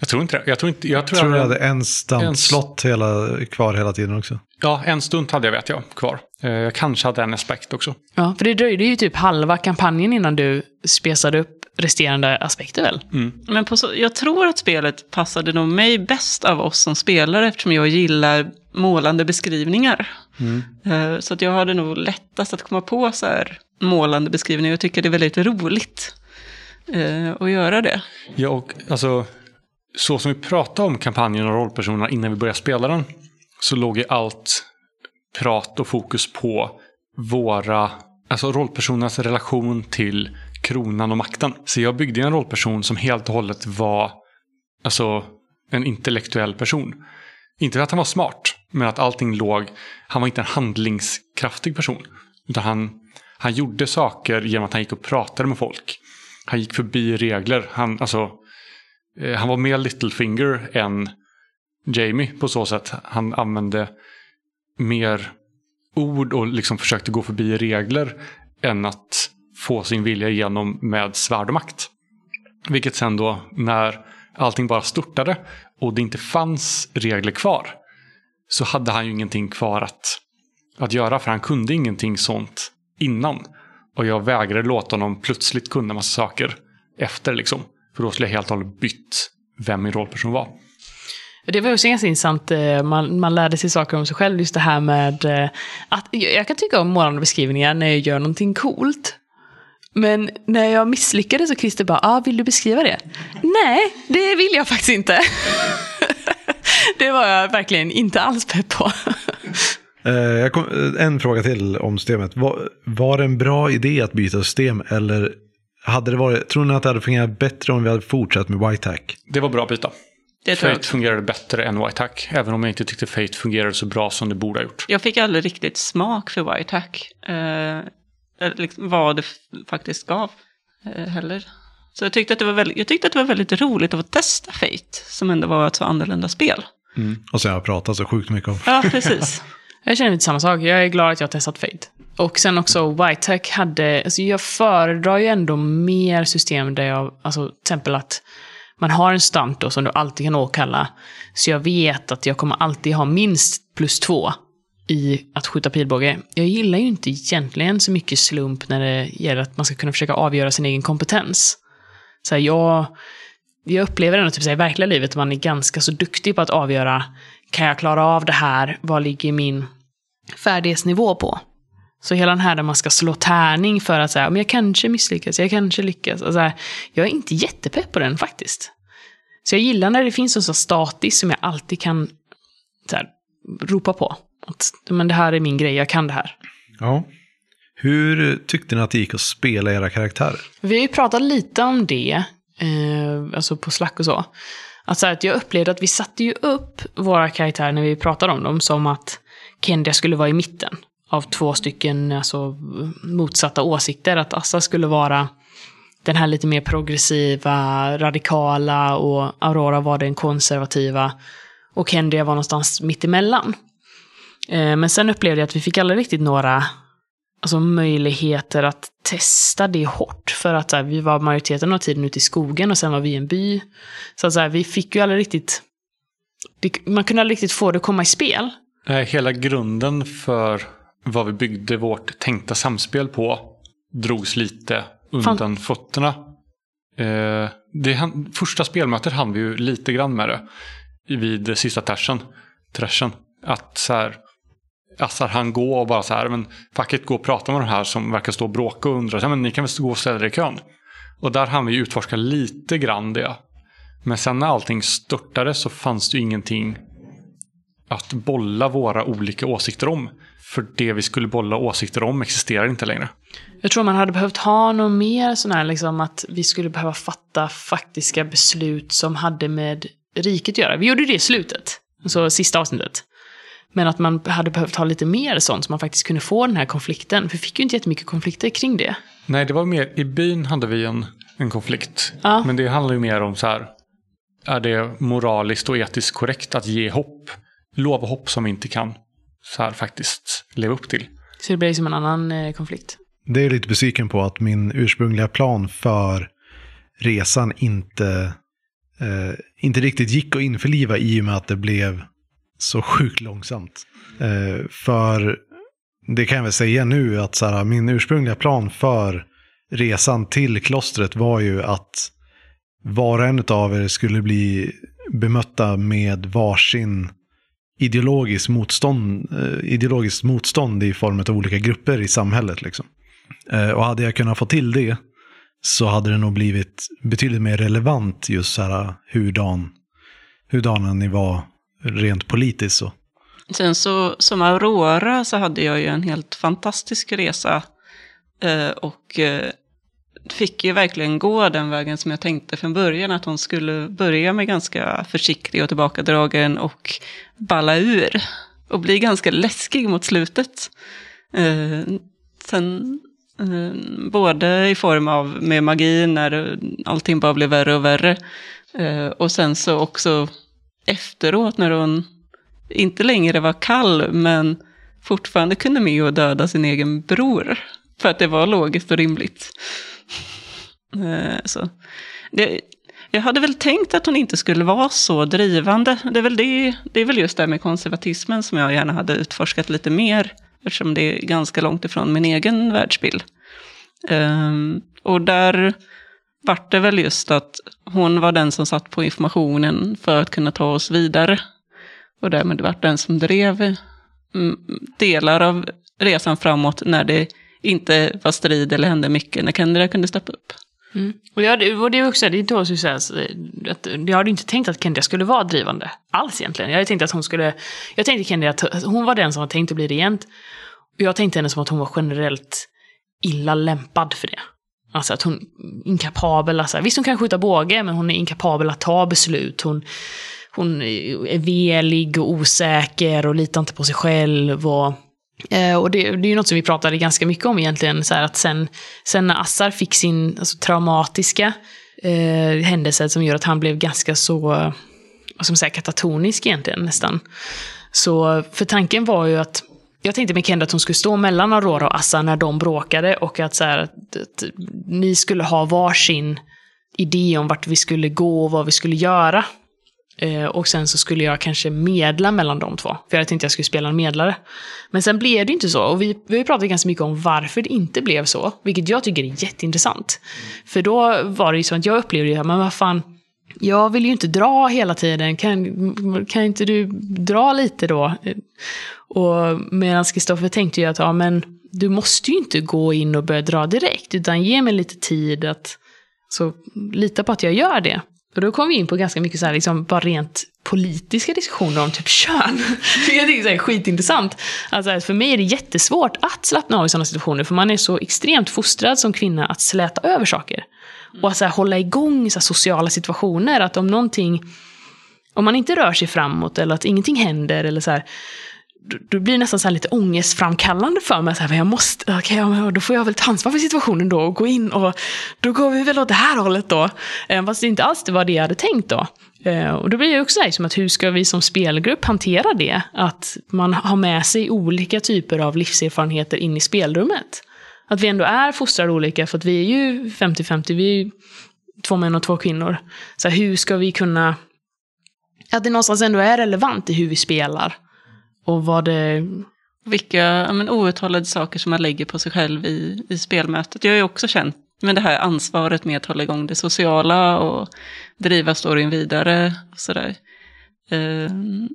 Jag tror inte det. Jag tror, inte, jag tror, Jag tror jag hade en stuntslott hela, kvar hela tiden också. Ja, en stund hade jag vet jag kvar. Eh, Jag kanske hade en aspekt också. Ja, för det dröjde ju typ halva kampanjen innan du spesade upp resterande aspekter väl? Men på så, jag tror att spelet passade nog mig bäst av oss som spelare eftersom jag gillar målande beskrivningar. Eh, Så att jag hade nog lättast att komma på så här målande beskrivningar. Jag tycker det är väldigt roligt eh, att göra det. Ja, och alltså, så som vi pratade om kampanjen och rollpersonerna innan vi började spela den, så låg ju allt prat och fokus på våra, alltså rollpersonernas relation till kronan och makten. Så jag byggde en rollperson som helt och hållet var, alltså, en intellektuell person. Inte för att han var smart, men att allting låg, han var inte en handlingskraftig person. Utan han, han gjorde saker genom att han gick och pratade med folk. Han gick förbi regler. Han, alltså, Eh, han var mer Littlefinger än Jamie på så sätt. Han använde mer ord och liksom försökte gå förbi regler än att få sin vilja igenom med svärd och makt. Vilket sen då när allting bara störtade och det inte fanns regler kvar så hade han ju ingenting kvar att, att göra för han kunde ingenting sånt innan. Och jag vägrade låta honom plötsligt kunna massa saker efter liksom. För då skulle jag helt och hållet bytt vem min rollperson var. Det var också ganska intressant, eh, man, man lärde sig saker om sig själv, just det här med eh, att jag kan tycka om målande beskrivningar när jag gör någonting coolt. Men när jag misslyckades så Christer bara, ah, vill du beskriva det? Nej, det vill jag faktiskt inte. [laughs] det var jag verkligen inte alls pepp på. [laughs] Eh, kom, en fråga till om systemet. Var, var det en bra idé att byta system eller hade det varit, tror ni att det hade fungerat bättre om vi hade fortsatt med White Hack? Det var bra att byta. Det Fate fungerade bättre än White Hack. Även om jag inte tyckte Fate fungerade så bra som det borde ha gjort. Jag fick aldrig riktigt smak för White Hack. Eh, eller liksom vad det faktiskt gav eh, heller. Så jag tyckte, att det var väldigt, jag tyckte att det var väldigt roligt att få testa Fate, som ändå var ett så annorlunda spel. Och sen har jag pratat så sjukt mycket om. Ja, precis. [laughs] Jag känner lite samma sak. Jag är glad att jag har testat Fate. Och sen också Whitech hade, alltså jag föredrar ju ändå mer system där jag, alltså till exempel att man har en stunt då som du alltid kan åkalla. Så jag vet att jag kommer alltid ha minst plus två i att skjuta pilbåge. Jag gillar ju inte egentligen så mycket slump när det gäller att man ska kunna försöka avgöra sin egen kompetens. Så här, jag, jag upplever ändå typ så här, i verkliga livet att man är ganska så duktig på att avgöra, kan jag klara av det här? Vad ligger min färdighetsnivå på? Så hela den här där man ska slå tärning för att säga, men jag kanske misslyckas, jag kanske lyckas. Och så här, jag är inte jättepepp på den faktiskt. Så jag gillar när det finns en så statisk som jag alltid kan så här, ropa på. Att men det här är min grej, jag kan det här. Ja. Hur tyckte ni att det gick att spela era karaktärer? Vi har ju pratat lite om det, eh, alltså på Slack och så. Att, så här, att jag upplevde att vi satte ju upp våra karaktärer när vi pratade om dem som att Kendia skulle vara i mitten av två stycken alltså, motsatta åsikter. Att Assa skulle vara den här lite mer progressiva, radikala och Aurora var den konservativa. Och Kendia var någonstans mittemellan. Eh, men sen upplevde jag att vi fick aldrig riktigt några alltså, möjligheter att testa det hårt. För att så här, vi var majoriteten av tiden ute i skogen och sen var vi i en by. Så, att, så här, vi fick ju aldrig riktigt... Det, man kunde aldrig riktigt få det att komma i spel. Nej, hela grunden för vad vi byggde vårt tänkta samspel på drogs lite undan fötterna. Eh, det, första spelmötet hann vi ju lite grann med det vid sista tersen, trashen. Att så här, Assar han gå och bara så här, men facket gå och prata med de här som verkar stå och bråka och undra, men ni kan väl gå och ställa er i kön. Och där hann vi utforska lite grann det. Men sen när allting störtade så fanns det ju ingenting att bolla våra olika åsikter om. För det vi skulle bolla åsikter om existerar inte längre. Jag tror man hade behövt ha något mer sån här, liksom att vi skulle behöva fatta faktiska beslut som hade med riket att göra. Vi gjorde det i slutet, alltså sista avsnittet. Men att man hade behövt ha lite mer sånt så man faktiskt kunde få den här konflikten. För vi fick ju inte jättemycket konflikter kring det. Nej, det var mer i byn hade vi en, en konflikt. Ja. Men det handlar ju mer om så här. Är det moraliskt och etiskt korrekt att ge hopp? Lova hopp som vi inte kan så här faktiskt leva upp till. Så det blev som en annan eh, konflikt. Det är lite besviken på att min ursprungliga plan för resan inte, eh, inte riktigt gick att införliva i och med att det blev så sjukt långsamt. Eh, för det kan jag väl säga nu att så här, min ursprungliga plan för resan till klostret var ju att var och en av er skulle bli bemötta med varsin ideologiskt motstånd, eh, ideologiskt motstånd i form av olika grupper i samhället. Liksom. Eh, och hade jag kunnat få till det så hade det nog blivit betydligt mer relevant just så här hurdan, hurdana ni var rent politiskt. Så. Sen så som Aurora så hade jag ju en helt fantastisk resa. Eh, och fick ju verkligen gå den vägen som jag tänkte från början. Att hon skulle börja med ganska försiktig och tillbakadragen och balla ur. Och bli ganska läskig mot slutet. Eh, sen eh, både i form av med magi när allting bara blev värre och värre. Eh, och sen så också efteråt när hon inte längre var kall, men fortfarande kunde med och döda sin egen bror. För att det var logiskt och rimligt. Eh, så. Det, jag hade väl tänkt att hon inte skulle vara så drivande. Det är väl, det, det är väl just det här med konservatismen som jag gärna hade utforskat lite mer. Eftersom det är ganska långt ifrån min egen världsbild. Um, och där vart det väl just att hon var den som satt på informationen för att kunna ta oss vidare. Och därmed vart den som drev mm, delar av resan framåt när det inte var strid eller hände mycket, när Kendra kunde steppa upp. Mm. Och, jag, och det är också, det är då så att jag hade inte tänkt att Kendra skulle vara drivande alls egentligen. Jag hade tänkt att hon skulle, jag tänkte Kendra att hon var den som var tänkt att bli regent. Och jag tänkte henne som att hon var generellt illa lämpad för det. Alltså att hon är inkapabel, alltså, visst hon kan skjuta båge, men hon är inkapabel att ta beslut. Hon, hon är velig och osäker och litar inte på sig själv. Och, Eh, och det, det, är ju något som vi pratade ganska mycket om egentligen, så att sen, sen när Assar fick sin alltså, traumatiska eh, händelse som gör att han blev ganska så, som säga, katatonisk egentligen nästan. Så, för tanken var ju att jag tänkte med Kendra att hon skulle stå mellan Aurora och Assa när de bråkade och att, så här, att, att ni skulle ha varsin idé om vart vi skulle gå och vad vi skulle göra. Eh, och sen så skulle jag kanske medla mellan de två. För jag tänkte att jag skulle spela en medlare. Men sen blev det inte så. Och vi, vi pratade pratat ganska mycket om varför det inte blev så. Vilket jag tycker är jätteintressant. Mm. För då var det ju så att jag upplevde det, men vad fan. Jag vill ju inte dra hela tiden. Kan, kan inte du dra lite då? Och medan Kristoffer tänkte ju att ja, men du måste ju inte gå in och börja dra direkt, utan ge mig lite tid att så lita på att jag gör det. Och då kom vi in på ganska mycket så här, liksom, bara rent politiska diskussioner om typ kön. [laughs] jag tycker det är skitintressant. Alltså, för mig är det jättesvårt att slappna av i sådana situationer, för man är så extremt fostrad som kvinna att släta över saker. Och att så här, hålla igång så här, sociala situationer, att om någonting, om man inte rör sig framåt eller att ingenting händer eller så här, då blir det nästan så lite ångestframkallande för mig. Så här, jag måste, okay, ja, då får jag väl ta ansvar för situationen då och gå in och då går vi väl åt det här hållet då. Eh, fast det inte alls det var det jag hade tänkt då. Eh, och då blir det också så som att hur ska vi som spelgrupp hantera det? Att man har med sig olika typer av livserfarenheter in i spelrummet. Att vi ändå är fostrade olika, för att vi är ju 50-50, vi är ju två män och två kvinnor. Så här, hur ska vi kunna... Att det någonstans ändå är relevant i hur vi spelar. Och vad det... Vilka men, outtalade saker som man lägger på sig själv i, i spelmötet. Jag har ju också känt med det här ansvaret med att hålla igång det sociala och driva storyn vidare. Och sådär. Uh,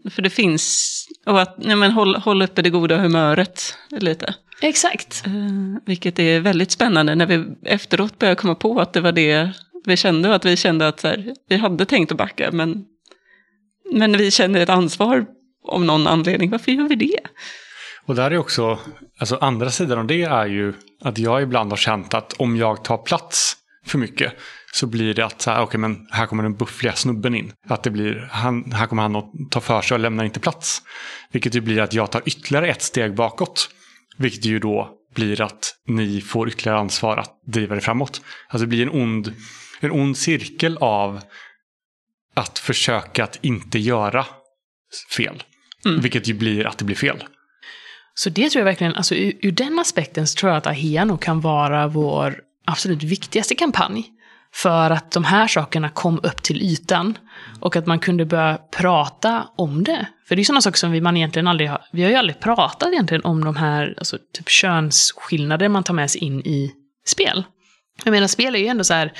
för det finns, och att nej, men, hålla håll uppe det goda humöret lite. Exakt. Uh, vilket är väldigt spännande när vi efteråt börjar komma på att det var det vi kände. Att vi kände att så här, vi hade tänkt att backa men, men vi känner ett ansvar om någon anledning. Varför gör vi det? Och där är också, alltså andra sidan av det är ju att jag ibland har känt att om jag tar plats för mycket så blir det att så här, okay, men här kommer den buffliga snubben in. Att det blir, han, här kommer han att ta för sig och lämnar inte plats. Vilket ju blir att jag tar ytterligare ett steg bakåt. Vilket ju då blir att ni får ytterligare ansvar att driva det framåt. Alltså det blir en ond, en ond cirkel av att försöka att inte göra fel. Mm. Vilket ju blir att det blir fel. Så det tror jag verkligen, alltså ur, ur den aspekten så tror jag att Ahea nog kan vara vår absolut viktigaste kampanj. För att de här sakerna kom upp till ytan. Och att man kunde börja prata om det. För det är sådana saker som vi, man egentligen aldrig har, vi har ju aldrig pratat egentligen om de här alltså, typ könsskillnader man tar med sig in i spel. Jag menar, spel är ju ändå så här,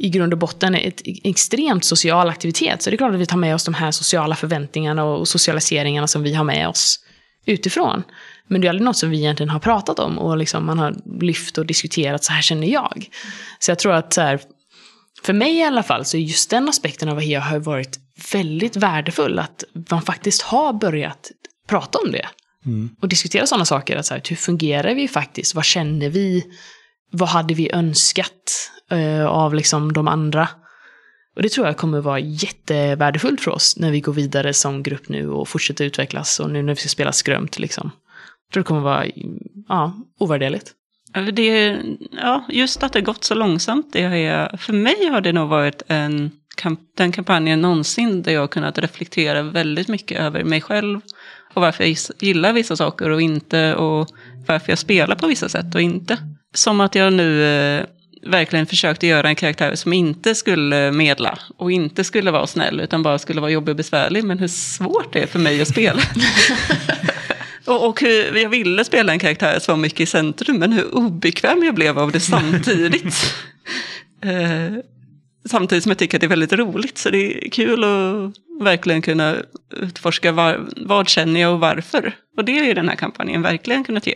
i grund och botten ett extremt social aktivitet. Så det är klart att vi tar med oss de här sociala förväntningarna och socialiseringarna som vi har med oss utifrån. Men det är aldrig något som vi egentligen har pratat om och liksom man har lyft och diskuterat, så här känner jag. Så jag tror att så här, för mig i alla fall så är just den aspekten av AHEA har varit väldigt värdefull. Att man faktiskt har börjat prata om det. Mm. Och diskutera sådana saker. Att så här, hur fungerar vi faktiskt? Vad känner vi? Vad hade vi önskat? Eh, av liksom de andra. Och det tror jag kommer vara jättevärdefullt för oss när vi går vidare som grupp nu och fortsätter utvecklas och nu när vi ska spela skrömt liksom. Jag tror det kommer vara ja, ovärderligt. Det, ja, just att det gått så långsamt, det är, för mig har det nog varit en, den kampanjen någonsin där jag har kunnat reflektera väldigt mycket över mig själv Och varför jag gillar vissa saker och inte. Och varför jag spelar på vissa sätt och inte. Som att jag nu eh, verkligen försökte göra en karaktär som inte skulle medla. Och inte skulle vara snäll utan bara skulle vara jobbig och besvärlig. Men hur svårt det är för mig att spela. [laughs] och, och hur, jag ville spela en karaktär som var mycket i centrum. Men hur obekväm jag blev av det samtidigt. [laughs] eh, samtidigt som jag tycker att det är väldigt roligt. Så det är kul att verkligen kunna utforska var, vad känner jag och varför. Och det är ju den här kampanjen verkligen kunnat ge.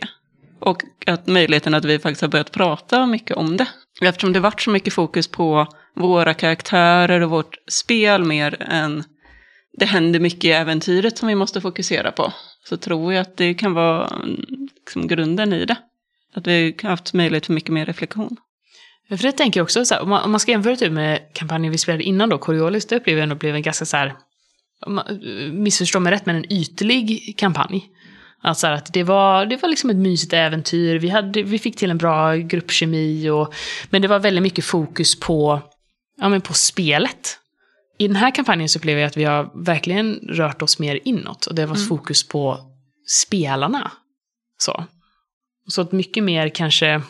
Och att möjligheten att vi faktiskt har börjat prata mycket om det. Eftersom det varit så mycket fokus på våra karaktärer och vårt spel mer än det händer mycket i äventyret som vi måste fokusera på. Så tror jag att det kan vara mm, liksom grunden i det. Att vi har haft möjlighet för mycket mer reflektion. För det tänker jag också, så här, om, man, om man ska jämföra typ med kampanjen vi spelade innan då, Coriolis, det upplever jag ändå blev en ganska så här, mm, missförstå mig rätt, men en ytlig kampanj. Alltså att det var, det var liksom ett mysigt äventyr, vi, hade, vi fick till en bra gruppkemi, och, men det var väldigt mycket fokus på, ja, men på spelet. I den här kampanjen så upplever jag att vi har verkligen rört oss mer inåt, och det var mm. fokus på spelarna. Så. Så att mycket mer kanske,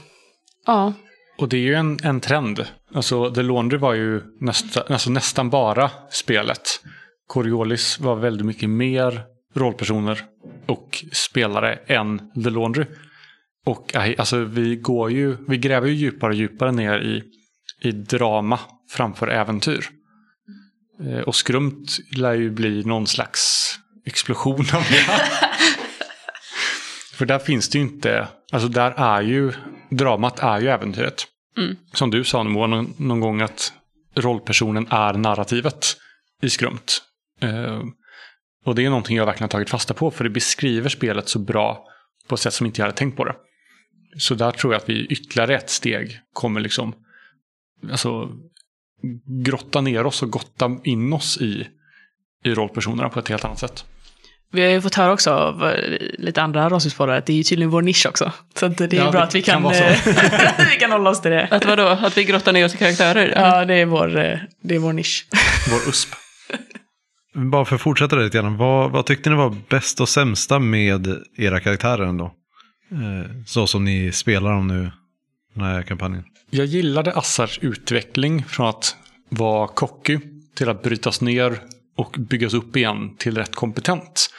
ja, och det är ju en, en trend. Alltså The Laundry var ju nästa, alltså nästan bara spelet. Coriolis var väldigt mycket mer rollpersoner och spelare än The Laundry. Och alltså, vi, går ju, vi gräver ju djupare och djupare ner i, i drama framför äventyr. Eh, och skrumt lär ju bli någon slags explosion av det. [laughs] För där finns det ju inte, alltså där är ju, dramat är ju äventyret. Mm. Som du sa Moa, någon, någon gång att rollpersonen är narrativet i skrumt. Uh, och det är någonting jag verkligen har tagit fasta på för det beskriver spelet så bra på ett sätt som inte jag hade tänkt på det. Så där tror jag att vi ytterligare ett steg kommer liksom alltså, grotta ner oss och gotta in oss i, i rollpersonerna på ett helt annat sätt. Vi har ju fått höra också av eh, lite andra rollspelspoddare att det är ju tydligen vår nisch också. Så det är ja, bra det att vi kan, kan eh, [laughs] vi kan hålla oss till det. Att vadå? Att vi grottar ner oss i karaktärer? Ja, det är vår, eh, det är vår nisch. Vår USP. [laughs] Bara för att fortsätta lite grann. Vad, vad tyckte ni var bäst och sämsta med era karaktärer ändå? Eh, så som ni spelar dem nu, den här kampanjen. Jag gillade Assars utveckling från att vara cocky till att brytas ner och byggas upp igen till rätt kompetent.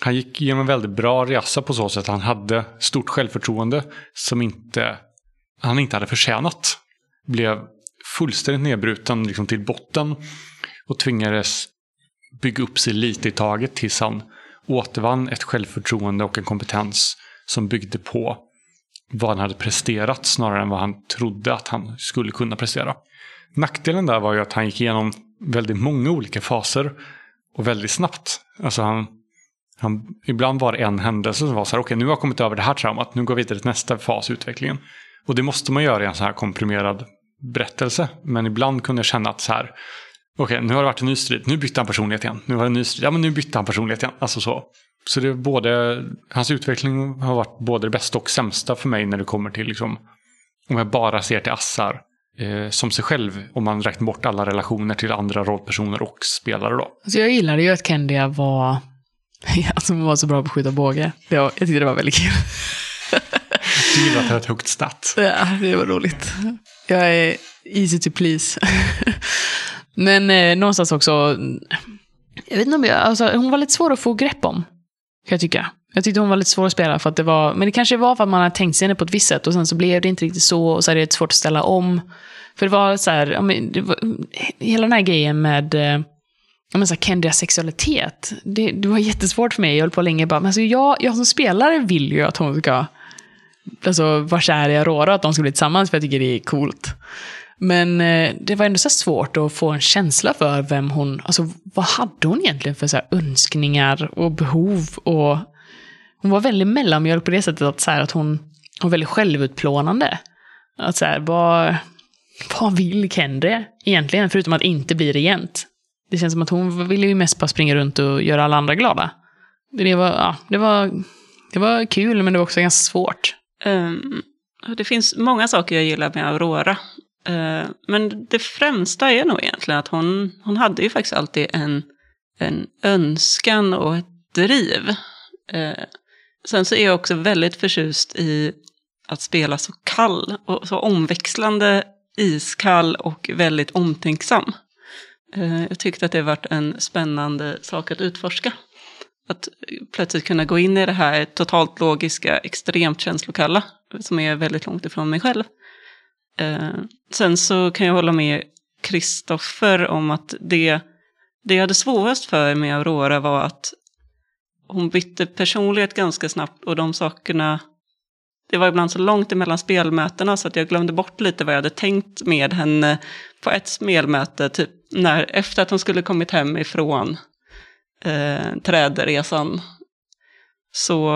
Han gick igenom en väldigt bra resa på så sätt. Han hade stort självförtroende som inte, han inte hade förtjänat. Blev fullständigt nedbruten liksom till botten och tvingades bygga upp sig lite i taget tills han återvann ett självförtroende och en kompetens som byggde på vad han hade presterat snarare än vad han trodde att han skulle kunna prestera. Nackdelen där var ju att han gick igenom väldigt många olika faser och väldigt snabbt. Alltså han, han, ibland var det en händelse som var så här, okej okay, nu har jag kommit över det här traumat, nu går vi vidare till nästa fas i utvecklingen. Och det måste man göra i en så här komprimerad berättelse. Men ibland kunde jag känna att så här, okej nu har det varit en ny strid, nu bytte han personlighet igen. Nu har det en ny strid, ja men nu bytte han personlighet igen. Alltså så. Så det är både, hans utveckling har varit både det bästa och sämsta för mig när det kommer till liksom, om jag bara ser till Assar eh, som sig själv om man räknar bort alla relationer till andra rollpersoner och spelare då. Alltså jag gillade ju att Kendia var, [laughs] alltså var så bra på att skjuta båge. Jag, jag tyckte det var väldigt kul. Du gillar att ha ett högt stat. Ja, det var roligt. Jag är easy to please. Men eh, någonstans också, jag vet inte om jag, alltså, hon var lite svår att få grepp om. Kan jag tycka. Jag tyckte hon var lite svår att spela för att det var, men det kanske var för att man hade tänkt sig henne på ett visst sätt och sen så blev det inte riktigt så och så är det svårt att ställa om. För det var så här, men det var, hela den här grejen med eh, men så här, Kendrias sexualitet. Det, det var jättesvårt för mig, jag höll på länge bara, men alltså jag, jag som spelare vill ju att hon ska alltså, vara kär i Aurora, att de ska bli tillsammans, för jag tycker det är coolt. Men eh, det var ändå så svårt att få en känsla för vem hon, alltså vad hade hon egentligen för så här, önskningar och behov och hon var väldigt mellanmjölk på det sättet att, så här, att hon var väldigt självutplånande. Att så här, vad, vad vill Kendre egentligen, förutom att inte bli regent? Det känns som att hon ville ju mest bara springa runt och göra alla andra glada. Det var, ja, det var, det var kul, men det var också ganska svårt. Um, det finns många saker jag gillar med Aurora. Eh, men det främsta är nog egentligen att hon, hon hade ju faktiskt alltid en, en önskan och ett driv eh, sen så är jag också väldigt förtjust i att spela så kall och så omväxlande iskall och väldigt omtänksam. Eh, jag tyckte att det varit en spännande sak att utforska. Att plötsligt kunna gå in i det här totalt logiska, extremt känslokalla, som är väldigt långt ifrån mig själv. Eh, sen så kan jag hålla med Kristoffer om att det, det jag hade svårast för med Aurora var att hon bytte personlighet ganska snabbt och de sakerna det var ibland så långt emellan spelmötena så att jag glömde bort lite vad jag hade tänkt med henne på ett spelmöte, typ när, efter att hon skulle kommit hem ifrån eh, trädresan. Så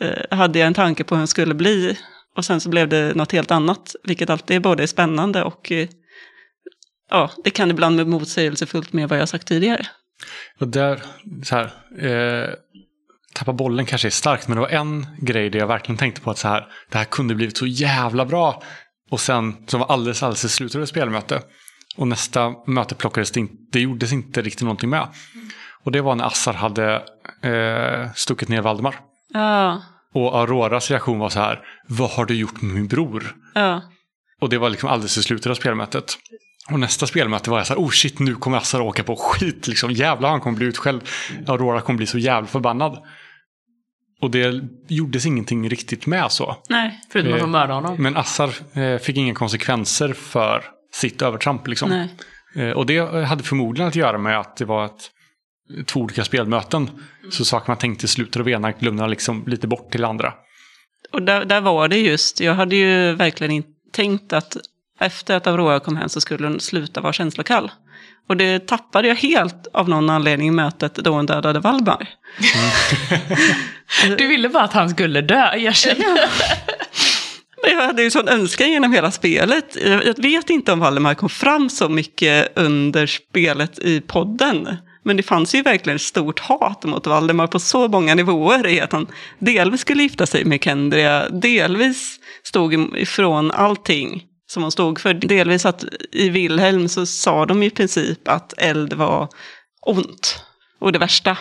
eh, hade jag en tanke på hur hon skulle bli och sen så blev det något helt annat, vilket alltid är både spännande och eh, ja, det kan ibland bli motsägelsefullt med vad jag sagt tidigare. Och där, så här, eh, tappa bollen kanske är starkt, men det var en grej där jag verkligen tänkte på att så här, det här kunde blivit så jävla bra. Och sen, som var alldeles, alldeles i slutet av spelmöte. Och nästa möte plockades det inte, det gjordes inte riktigt någonting med. Och det var när Assar hade eh, stuckit ner Valdemar. Ja, Och Auroras reaktion var så här, vad har du gjort med min bror? ja, Och det var liksom alldeles i slutet av spelmötet. Och nästa spelmöte var jag så här, oh shit nu kommer Assar åka på skit liksom. Jävlar han kommer bli utskälld. Aurora kommer bli så jävla förbannad. Och det gjordes ingenting riktigt med så. nej, Förutom att Eh, de mördade honom. Men Assar eh, fick inga konsekvenser för sitt övertramp liksom. nej. Eh, och det hade förmodligen att göra med att det var ett, två olika spelmöten. Så saker man tänkte i slutet av ena glömde man liksom lite bort till andra. Och där, där var det just, jag hade ju verkligen inte tänkt att efter att Aurora kom hem så skulle hon sluta vara känslokall. Och det tappade jag helt av någon anledning i mötet då hon dödade Valdemar. [laughs] Du ville bara att han skulle dö, erkänn. Men jag hade ju sån önskan genom hela spelet. Jag jag vet inte om Valdemar kom fram så mycket under spelet i podden. Men det fanns ju verkligen ett stort hat mot Valdemar på så många nivåer. I att han delvis skulle gifta sig med Kendria, delvis stod ifrån allting som hon stod för. Delvis att i Wilhelm så sa de i princip att eld var ont och det värsta.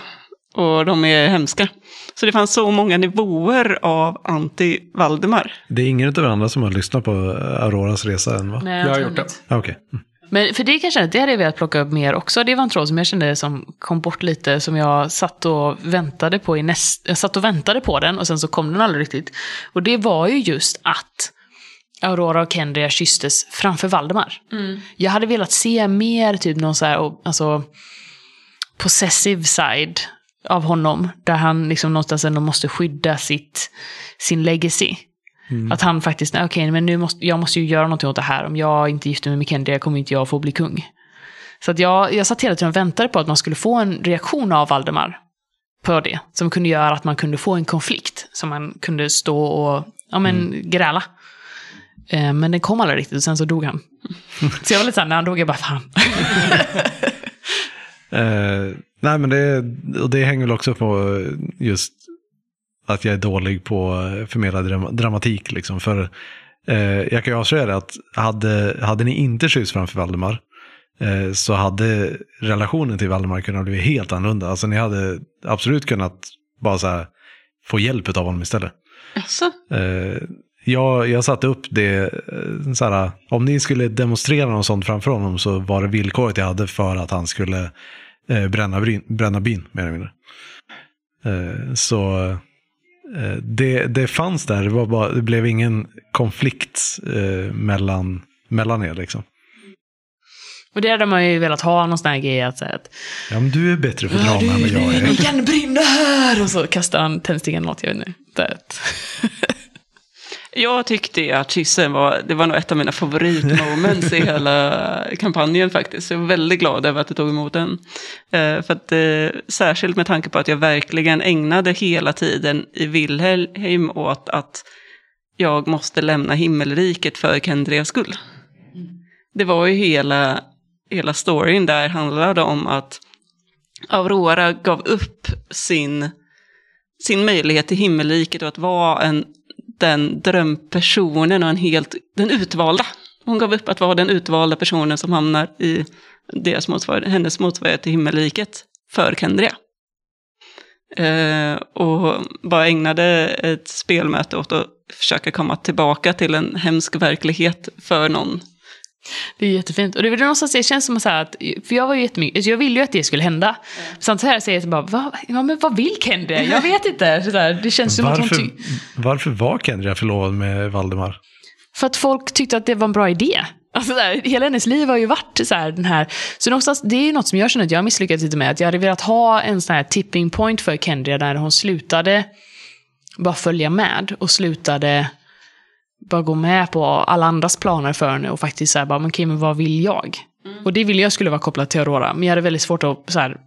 Och de är hemska. Så det fanns så många nivåer av anti-Valdemar. Det är ingen av er andra som har lyssnat på Auroras resa än va? Nej, Jag har gjort det. inte. Ah, Okej. Mm. Men för det kanske, det hade jag velat plocka upp mer också. Det var en tråd som jag kände som kom bort lite, som jag satt och väntade på i näst, jag satt och väntade på den och sen så kom den aldrig riktigt. Och det var ju just att Aurora och Kendria kysstes framför Valdemar. Jag hade velat se mer typ någon så här, alltså possessive side av honom. Där han liksom någonstans ändå måste skydda sitt, sin legacy. Att han faktiskt, okej, men nu måste, jag måste ju göra någonting åt det här. Om jag inte gifter mig med Kendria kommer inte jag få bli kung. Så att jag, jag satt hela tiden och väntade på att man skulle få en reaktion av Valdemar på det. Som kunde göra att man kunde få en konflikt. Som man kunde stå och ja, men, gräla. Eh, men den kom aldrig riktigt och sen så dog han. [laughs] Så jag var lite såhär, när han dog, jag bara fan. [laughs] Eh, nej, men det, och det hänger väl också på just att jag är dålig på att förmedla dram- dramatik. Liksom. För eh, jag kan ju avslöja det att hade, hade ni inte kysst framför Valdemar eh, så hade relationen till Valdemar kunnat bli helt annorlunda. Alltså ni hade absolut kunnat bara så här, få hjälp av honom istället. Alltså, Eh, jag, jag satte upp det, eh, så här, om ni skulle demonstrera något sånt framför honom så var det villkoret jag hade för att han skulle eh, bränna, brin, bränna bin, mer eller mindre. Eh, så det, det fanns där, det, var bara, det blev ingen konflikt eh, mellan, mellan er. Liksom. Och det hade man ju velat ha någon sån här grej att säga att Ja, men du är bättre för drama än vad jag är. kan brinna här! Och så kastar han tändsticken något, jag vet inte. Jag tyckte att kyssen var, det var nog ett av mina favoritmoments i [laughs] hela kampanjen faktiskt. Jag var väldigt glad över att du tog emot den. Eh, för att, eh, särskilt med tanke på att jag verkligen ägnade hela tiden i Wilhelm åt att jag måste lämna himmelriket för Kendrias skull. Det var ju hela, hela storyn där handlade om att Aurora gav upp sin, sin möjlighet till himmelriket och att vara en, den drömpersonen och en helt, den utvalda. Hon gav upp att vara den utvalda personen som hamnar i deras motsvarighet, hennes motsvarighet till himmelriket för Kendria. Eh, och bara ägnade ett spelmöte åt att försöka komma tillbaka till en hemsk verklighet för någon. Det är jättefint. Och det, är väl någonstans, det känns som att, så här att för jag var ju jättemycket, alltså jag ville ju att det skulle hända. Samtidigt här säger jag bara, Va, ja, men vad vill Kendra? Jag vet inte. Så där, det känns som att hon Varför, ty- varför var Kendria förlovad med Valdemar? För att folk tyckte att det var en bra idé. Alltså där, hela hennes liv har ju varit så här, den här... Så någonstans, det är ju något som jag känner att jag har misslyckats lite med. Att jag hade velat ha en sån här tipping point för Kendria där hon slutade bara följa med och slutade bara gå med på alla andras planer för henne och faktiskt säga bara, men okej, men vad vill jag? Och det ville jag skulle vara kopplat till Aurora, men jag hade väldigt svårt att så här,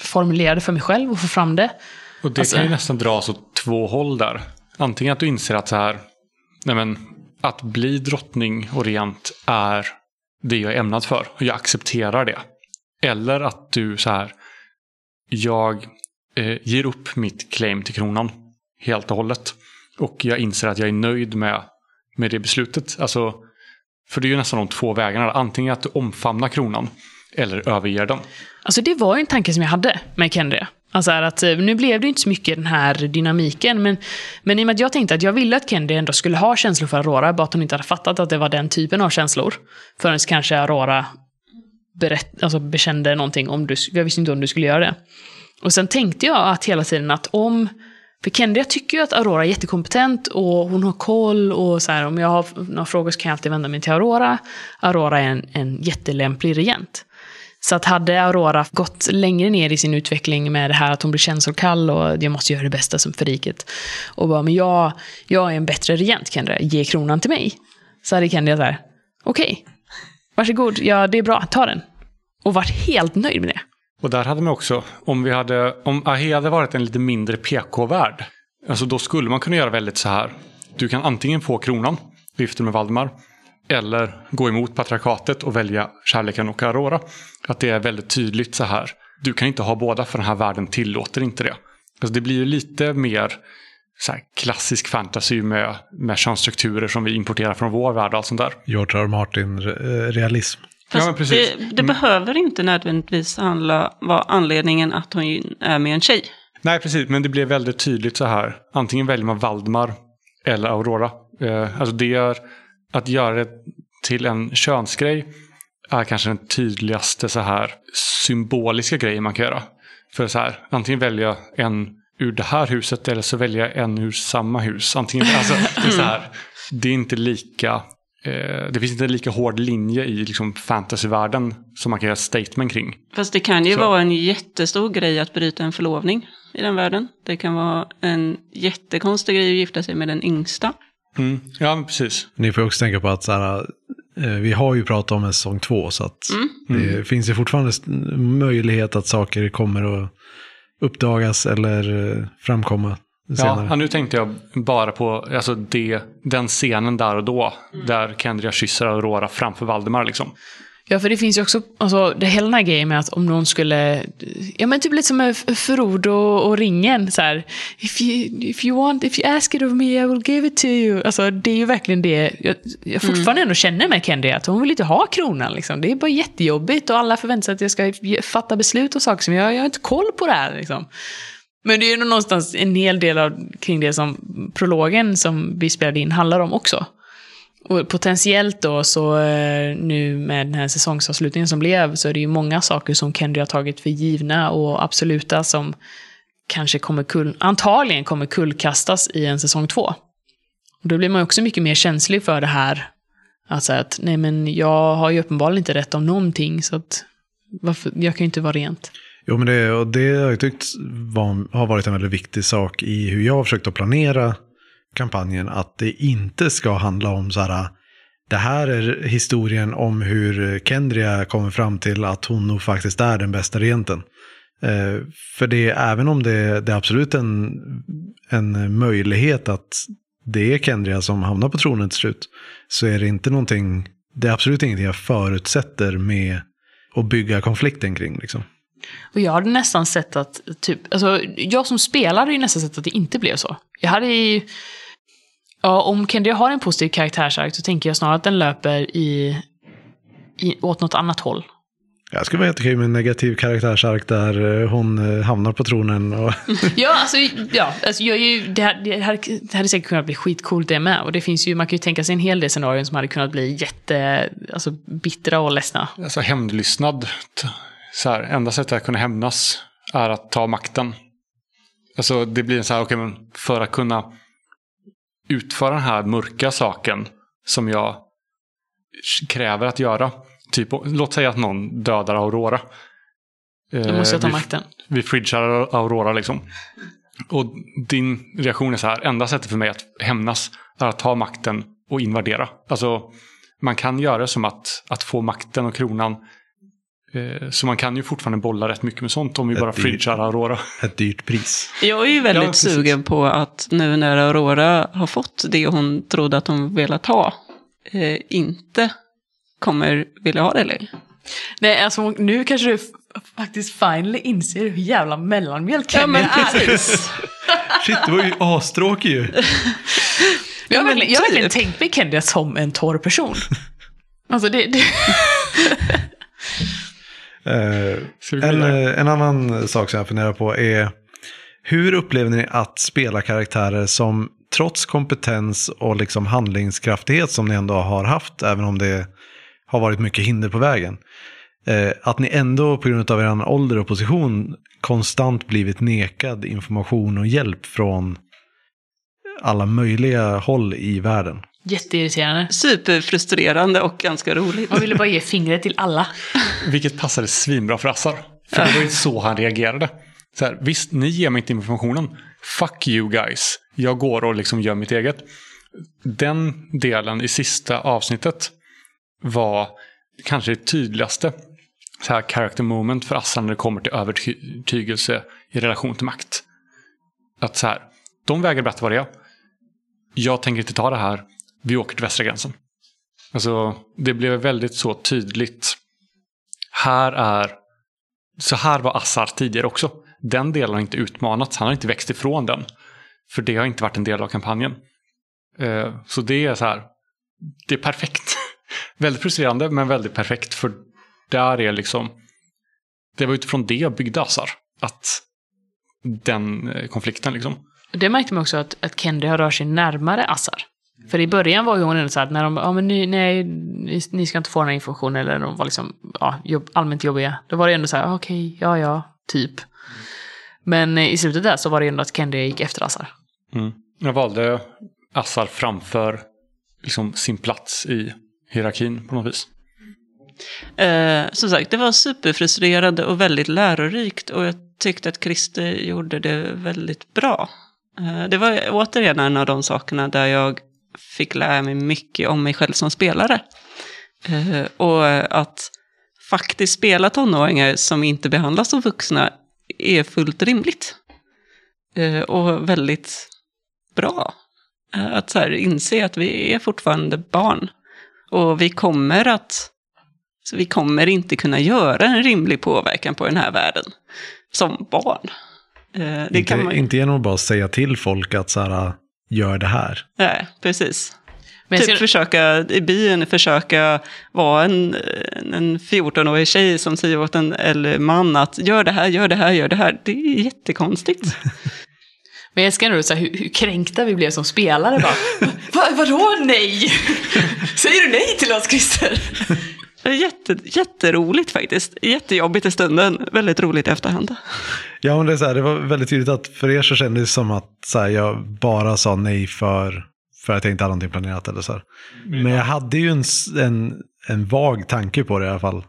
formulera det för mig själv och få fram det. Och det Alltså- kan ju nästan dras åt två håll där. Antingen att du inser att så här, nej men, att bli drottning och regent är det jag är ämnad för. Och jag accepterar det. Eller att du så här, jag eh, ger upp mitt claim till kronan helt och hållet. Och jag inser att jag är nöjd med, med det beslutet. Alltså, för det är ju nästan de två vägarna. Antingen att du omfamnar kronan eller överger den. Alltså det var ju en tanke som jag hade med Kendria. Alltså här att, eh, nu blev det inte så mycket den här dynamiken, men, men i och med att jag tänkte att jag ville att Kendria ändå skulle ha känslor för Aurora, bara att hon inte hade fattat att det var den typen av känslor. Förrän kanske Aurora berätt, alltså bekände någonting om du, jag visste inte om du skulle göra det. Och sen tänkte jag att hela tiden att om, för Kendria tycker ju att Aurora är jättekompetent och hon har koll och så här, om jag har några frågor så kan jag alltid vända mig till Aurora. Aurora är en, en jättelämplig regent. Så att hade Aurora gått längre ner i sin utveckling med det här att hon blir känslokall och jag måste göra det bästa som för riket. Och bara, men jag, jag är en bättre regent, Kendra. Ge kronan till mig. Så hade Kendra så här, okej, varsågod, ja det är bra, ta den. Och varit helt nöjd med det. Och där hade man också, om vi hade, om Ahe hade varit en lite mindre PK-värld, alltså då skulle man kunna göra väldigt så här. Du kan antingen få kronan, viften med Valdemar, eller gå emot patriarkatet och välja kärleken och Aurora. Att det är väldigt tydligt så här. Du kan inte ha båda för den här världen tillåter inte det. Alltså det blir ju lite mer så här klassisk fantasy med, med könsstrukturer som vi importerar från vår värld och allt sånt där. George R. Martin-realism. Eh, Precis. det, det behöver inte nödvändigtvis handla vara anledningen att hon är med en tjej. Nej, precis. Men det blev väldigt tydligt så här. Antingen väljer man Valdemar eller Aurora. Eh, alltså det är att göra det till en könsgrej är kanske den tydligaste så här symboliska grejen man kan göra. För så här, antingen välja en ur det här huset eller så välja en ur samma hus. Antingen, alltså, det, är så här, det är inte lika det finns inte en lika hård linje i liksom, fantasyvärlden som man kan göra ett statement kring. Fast det kan ju Så. vara en jättestor grej att bryta en förlovning i den världen. Det kan vara en jättekonstig grej att gifta sig med den yngsta. Mm. Ja, men precis. Ni får också tänka på att så här, eh, vi har ju pratat om en säsong två, så att Mm. det finns ju fortfarande möjlighet att saker kommer att uppdagas eller eh, framkomma senare. Ja, nu tänkte jag bara på alltså det, den scenen där och då. Där Kendria kysser Aurora framför Valdemar. Liksom. Ja, för det finns ju också, alltså, det hela den här grejen med att om någon skulle, ja men typ lite som Frodo och, och ringen, så här, if you, if you want, if you ask it of me I will give it to you. Alltså det är ju verkligen det, jag, jag fortfarande ändå känner med Kendria, att hon vill inte ha kronan liksom. Det är bara jättejobbigt och alla förväntar sig att jag ska fatta beslut och saker som jag, jag har inte koll på det här liksom. Men det är ju nog någonstans en hel del av, kring det som prologen som vi spelade in handlar om också. Och potentiellt då så eh, nu med den här säsongsavslutningen som blev så är det ju många saker som Kendry har tagit för givna och absoluta som kanske kommer kull, antagligen kommer kullkastas i en säsong två. Och då blir man ju också mycket mer känslig för det här. Att säga att nej men jag har ju uppenbarligen inte rätt om någonting så att varför, jag kan ju inte vara rent. Jo, men det, och det har jag tyckt var, har varit en väldigt viktig sak i hur jag har försökt att planera kampanjen. Att det inte ska handla om så här, det här är historien om hur Kendria kommer fram till att hon nog faktiskt är den bästa regenten. Eh, för det är, även om det, det är absolut en, en möjlighet att det är Kendria som hamnar på tronen till slut, så är det inte någonting, det är absolut ingenting jag förutsätter med att bygga konflikten kring. Liksom. Och jag hade nästan sett att, typ, alltså jag som spelare hade ju nästan sett att det inte blev så. Jag hade ju, ja om Kendria har en positiv karaktärsark så tänker jag snarare att den löper i, i, åt något annat håll. Jag skulle vara okej med en negativ karaktärsark där eh, hon eh, hamnar på tronen. Och [laughs] Ja, alltså, ja, alltså jag är ju, det, här, det, här, det hade säkert kunnat bli skitcoolt det med. Och det finns ju, man kan ju tänka sig en hel del scenarion som hade kunnat bli jätte, alltså bittra och ledsna. Alltså hämndlystnad. Så här, enda sättet att kunna hämnas är att ta makten. Alltså det blir så här, okej men för att kunna utföra den här mörka saken som jag kräver att göra. Typ, låt säga att någon dödar Aurora. Då måste jag ta Eh, vi- makten. Vi fridgar Aurora liksom. Och din reaktion är så här, enda sättet för mig att hämnas är att ta makten och invadera. Alltså, man kan göra det som att, att få makten och kronan. Eh, så man kan ju fortfarande bolla rätt mycket med sånt om vi Ett bara fridgar Aurora. ett dyrt pris. Jag är ju väldigt Ja, sugen på att nu när Aurora har fått det hon trodde att hon velat ha, eh, inte kommer vilja ha det längre. Nej, alltså nu kanske du faktiskt finally inser hur jävla mellanmjölk Kenny är. [laughs] Shit, det var ju astråkig ju. [laughs] Jag har men verkligen, jag har verkligen tänkt mig Kenny som en torr person. [laughs] Alltså det, det, Eh, Ska vi gå en, vidare? eh, en annan sak som jag funderar på är hur upplever ni att spela karaktärer som trots kompetens och liksom handlingskraftighet som ni ändå har haft, även om det har varit mycket hinder på vägen, eh, att ni ändå på grund av er ålder och position konstant blivit nekad information och hjälp från alla möjliga håll i världen. Jätteirriterande. Superfrustrerande och ganska roligt. Man ville bara ge fingret till alla. Vilket passade svinbra för Assar. För det var ju så han reagerade. Så här, visst, ni ger mig inte informationen. Fuck you guys. Jag går och liksom gör mitt eget. Den delen i sista avsnittet var kanske det tydligaste så här character moment för Assar när det kommer till övertygelse i relation till makt. Att så här, de vägrar berätta vad det är. Jag tänker inte ta det här. Vi åker till västra gränsen. Alltså, det blev väldigt så tydligt. Här är... Så här var Assar tidigare också. Den delen har inte utmanats. Han har inte växt ifrån den. För det har inte varit en del av kampanjen. Eh, så det är så här. Det är perfekt. [laughs] väldigt frustrerande men väldigt perfekt. För där är liksom... Det var utifrån det jag byggde Assar. Att den eh, konflikten liksom. Det märkte man också att, att Kendi har rört sig närmare Assar. För i början var ju hon ändå så här att när de ja men ni, nej, ni, ni ska inte få den här informationen eller de var liksom ja, jobb, allmänt jobbiga. Då var det ändå så här, okej, ja ja, typ. Men eh, i slutet där så var det ändå att Kendi gick efter Assar. Mm. Jag valde Assar framför liksom, sin plats i hierarkin på något vis. Eh, som sagt, det var superfrustrerande och väldigt lärorikt och jag tyckte att Christer gjorde det väldigt bra. Eh, det var återigen en av de sakerna där jag fick lära mig mycket om mig själv som spelare. Eh, och att faktiskt spela tonåringar som inte behandlas som vuxna är fullt rimligt. Eh, och väldigt bra. Eh, att så här, inse att vi är fortfarande barn. Och vi kommer att så vi kommer inte kunna göra en rimlig påverkan på den här världen som barn. Det inte, man inte genom att bara säga till folk att så här, gör det här. Nej, precis. Men typ ska, försöka i byn, försöka vara en, en 14-årig tjej som säger åt en äldre man att gör det här, gör det här, gör det här. Det är jättekonstigt. [laughs] men jag älskar ändå så här, hur, hur kränkta vi blev som spelare. Bara, [laughs] Va, vadå nej? [laughs] Säger du nej till oss Christer? Jätte, jätteroligt faktiskt. Jättejobbigt i stunden, väldigt roligt i efterhand. Ja, men det, är så här, det var väldigt tydligt att för er så kändes det som att så här, jag bara sa nej för, för att jag inte hade någonting planerat. Eller så här. Men jag hade ju en, en, en vag tanke på det i alla fall.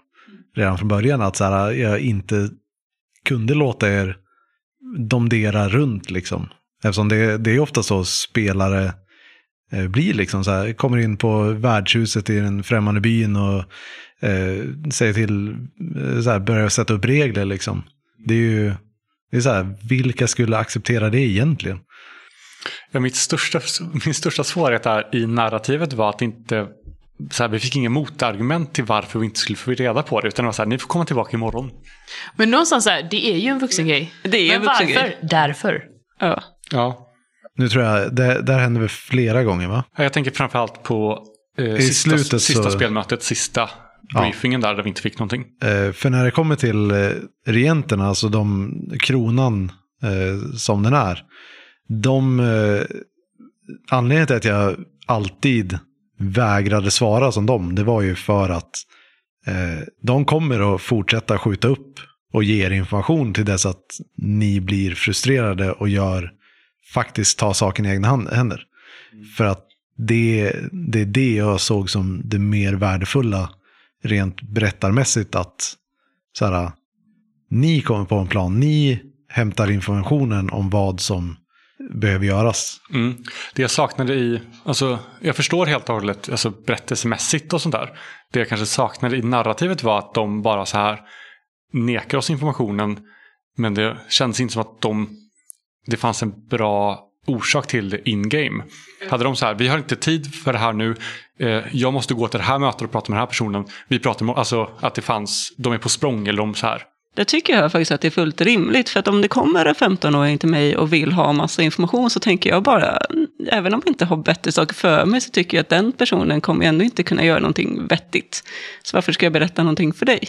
Redan från början att så här, jag inte kunde låta er domdera runt liksom. Eftersom det, det är ofta så spelare eh, blir liksom så här, kommer in på värdshuset i den främmande byn och eh, säger till, eh, så här, börjar sätta upp regler liksom. Det är ju, det är så här, vilka skulle acceptera det egentligen? Ja, mitt största, min största svårighet där i narrativet var att inte så här, vi fick inga motargument till varför vi inte skulle få reda på det. Utan det var så här, ni får komma tillbaka imorgon. Men någonstans så här, det är ju en vuxengrej. Det är Men en vuxengrej. varför? Därför. Ja. Ja. Nu tror jag, det, där hände väl flera gånger va? Jag tänker framförallt på eh, I sista, slutet sista så- spelmötet, sista. Briefingen där, där vi inte fick någonting. Eh, för när det kommer till eh, regenterna, alltså de, kronan eh, som den är. De, anledningen till att jag alltid vägrade svara som dem, det var ju för att de kommer att fortsätta skjuta upp och ge er information till dess att ni blir frustrerade och gör, faktiskt tar saken i egna händer. För att det, det är det jag såg som det mer värdefulla rent berättarmässigt att så här, ni kommer på en plan, ni hämtar informationen om vad som behöver göras. Mm. Det jag saknade i, alltså jag förstår helt och hållet alltså, berättelsemässigt och sånt där. Det jag kanske saknade i narrativet var att de bara så här nekar oss informationen. Men det kändes inte som att de, det fanns en bra orsak till det in-game. Hade de så här, vi har inte tid för det här nu, eh, jag måste gå till det här mötet och prata med den här personen. Vi pratar om, alltså att det fanns, de är på språng eller de så här. Det tycker jag faktiskt att det är fullt rimligt. För att om det kommer en 15-åring till mig och vill ha massa information så tänker jag bara, även om jag inte har bättre saker för mig så tycker jag att den personen kommer ändå inte kunna göra någonting vettigt. Så varför ska jag berätta någonting för dig?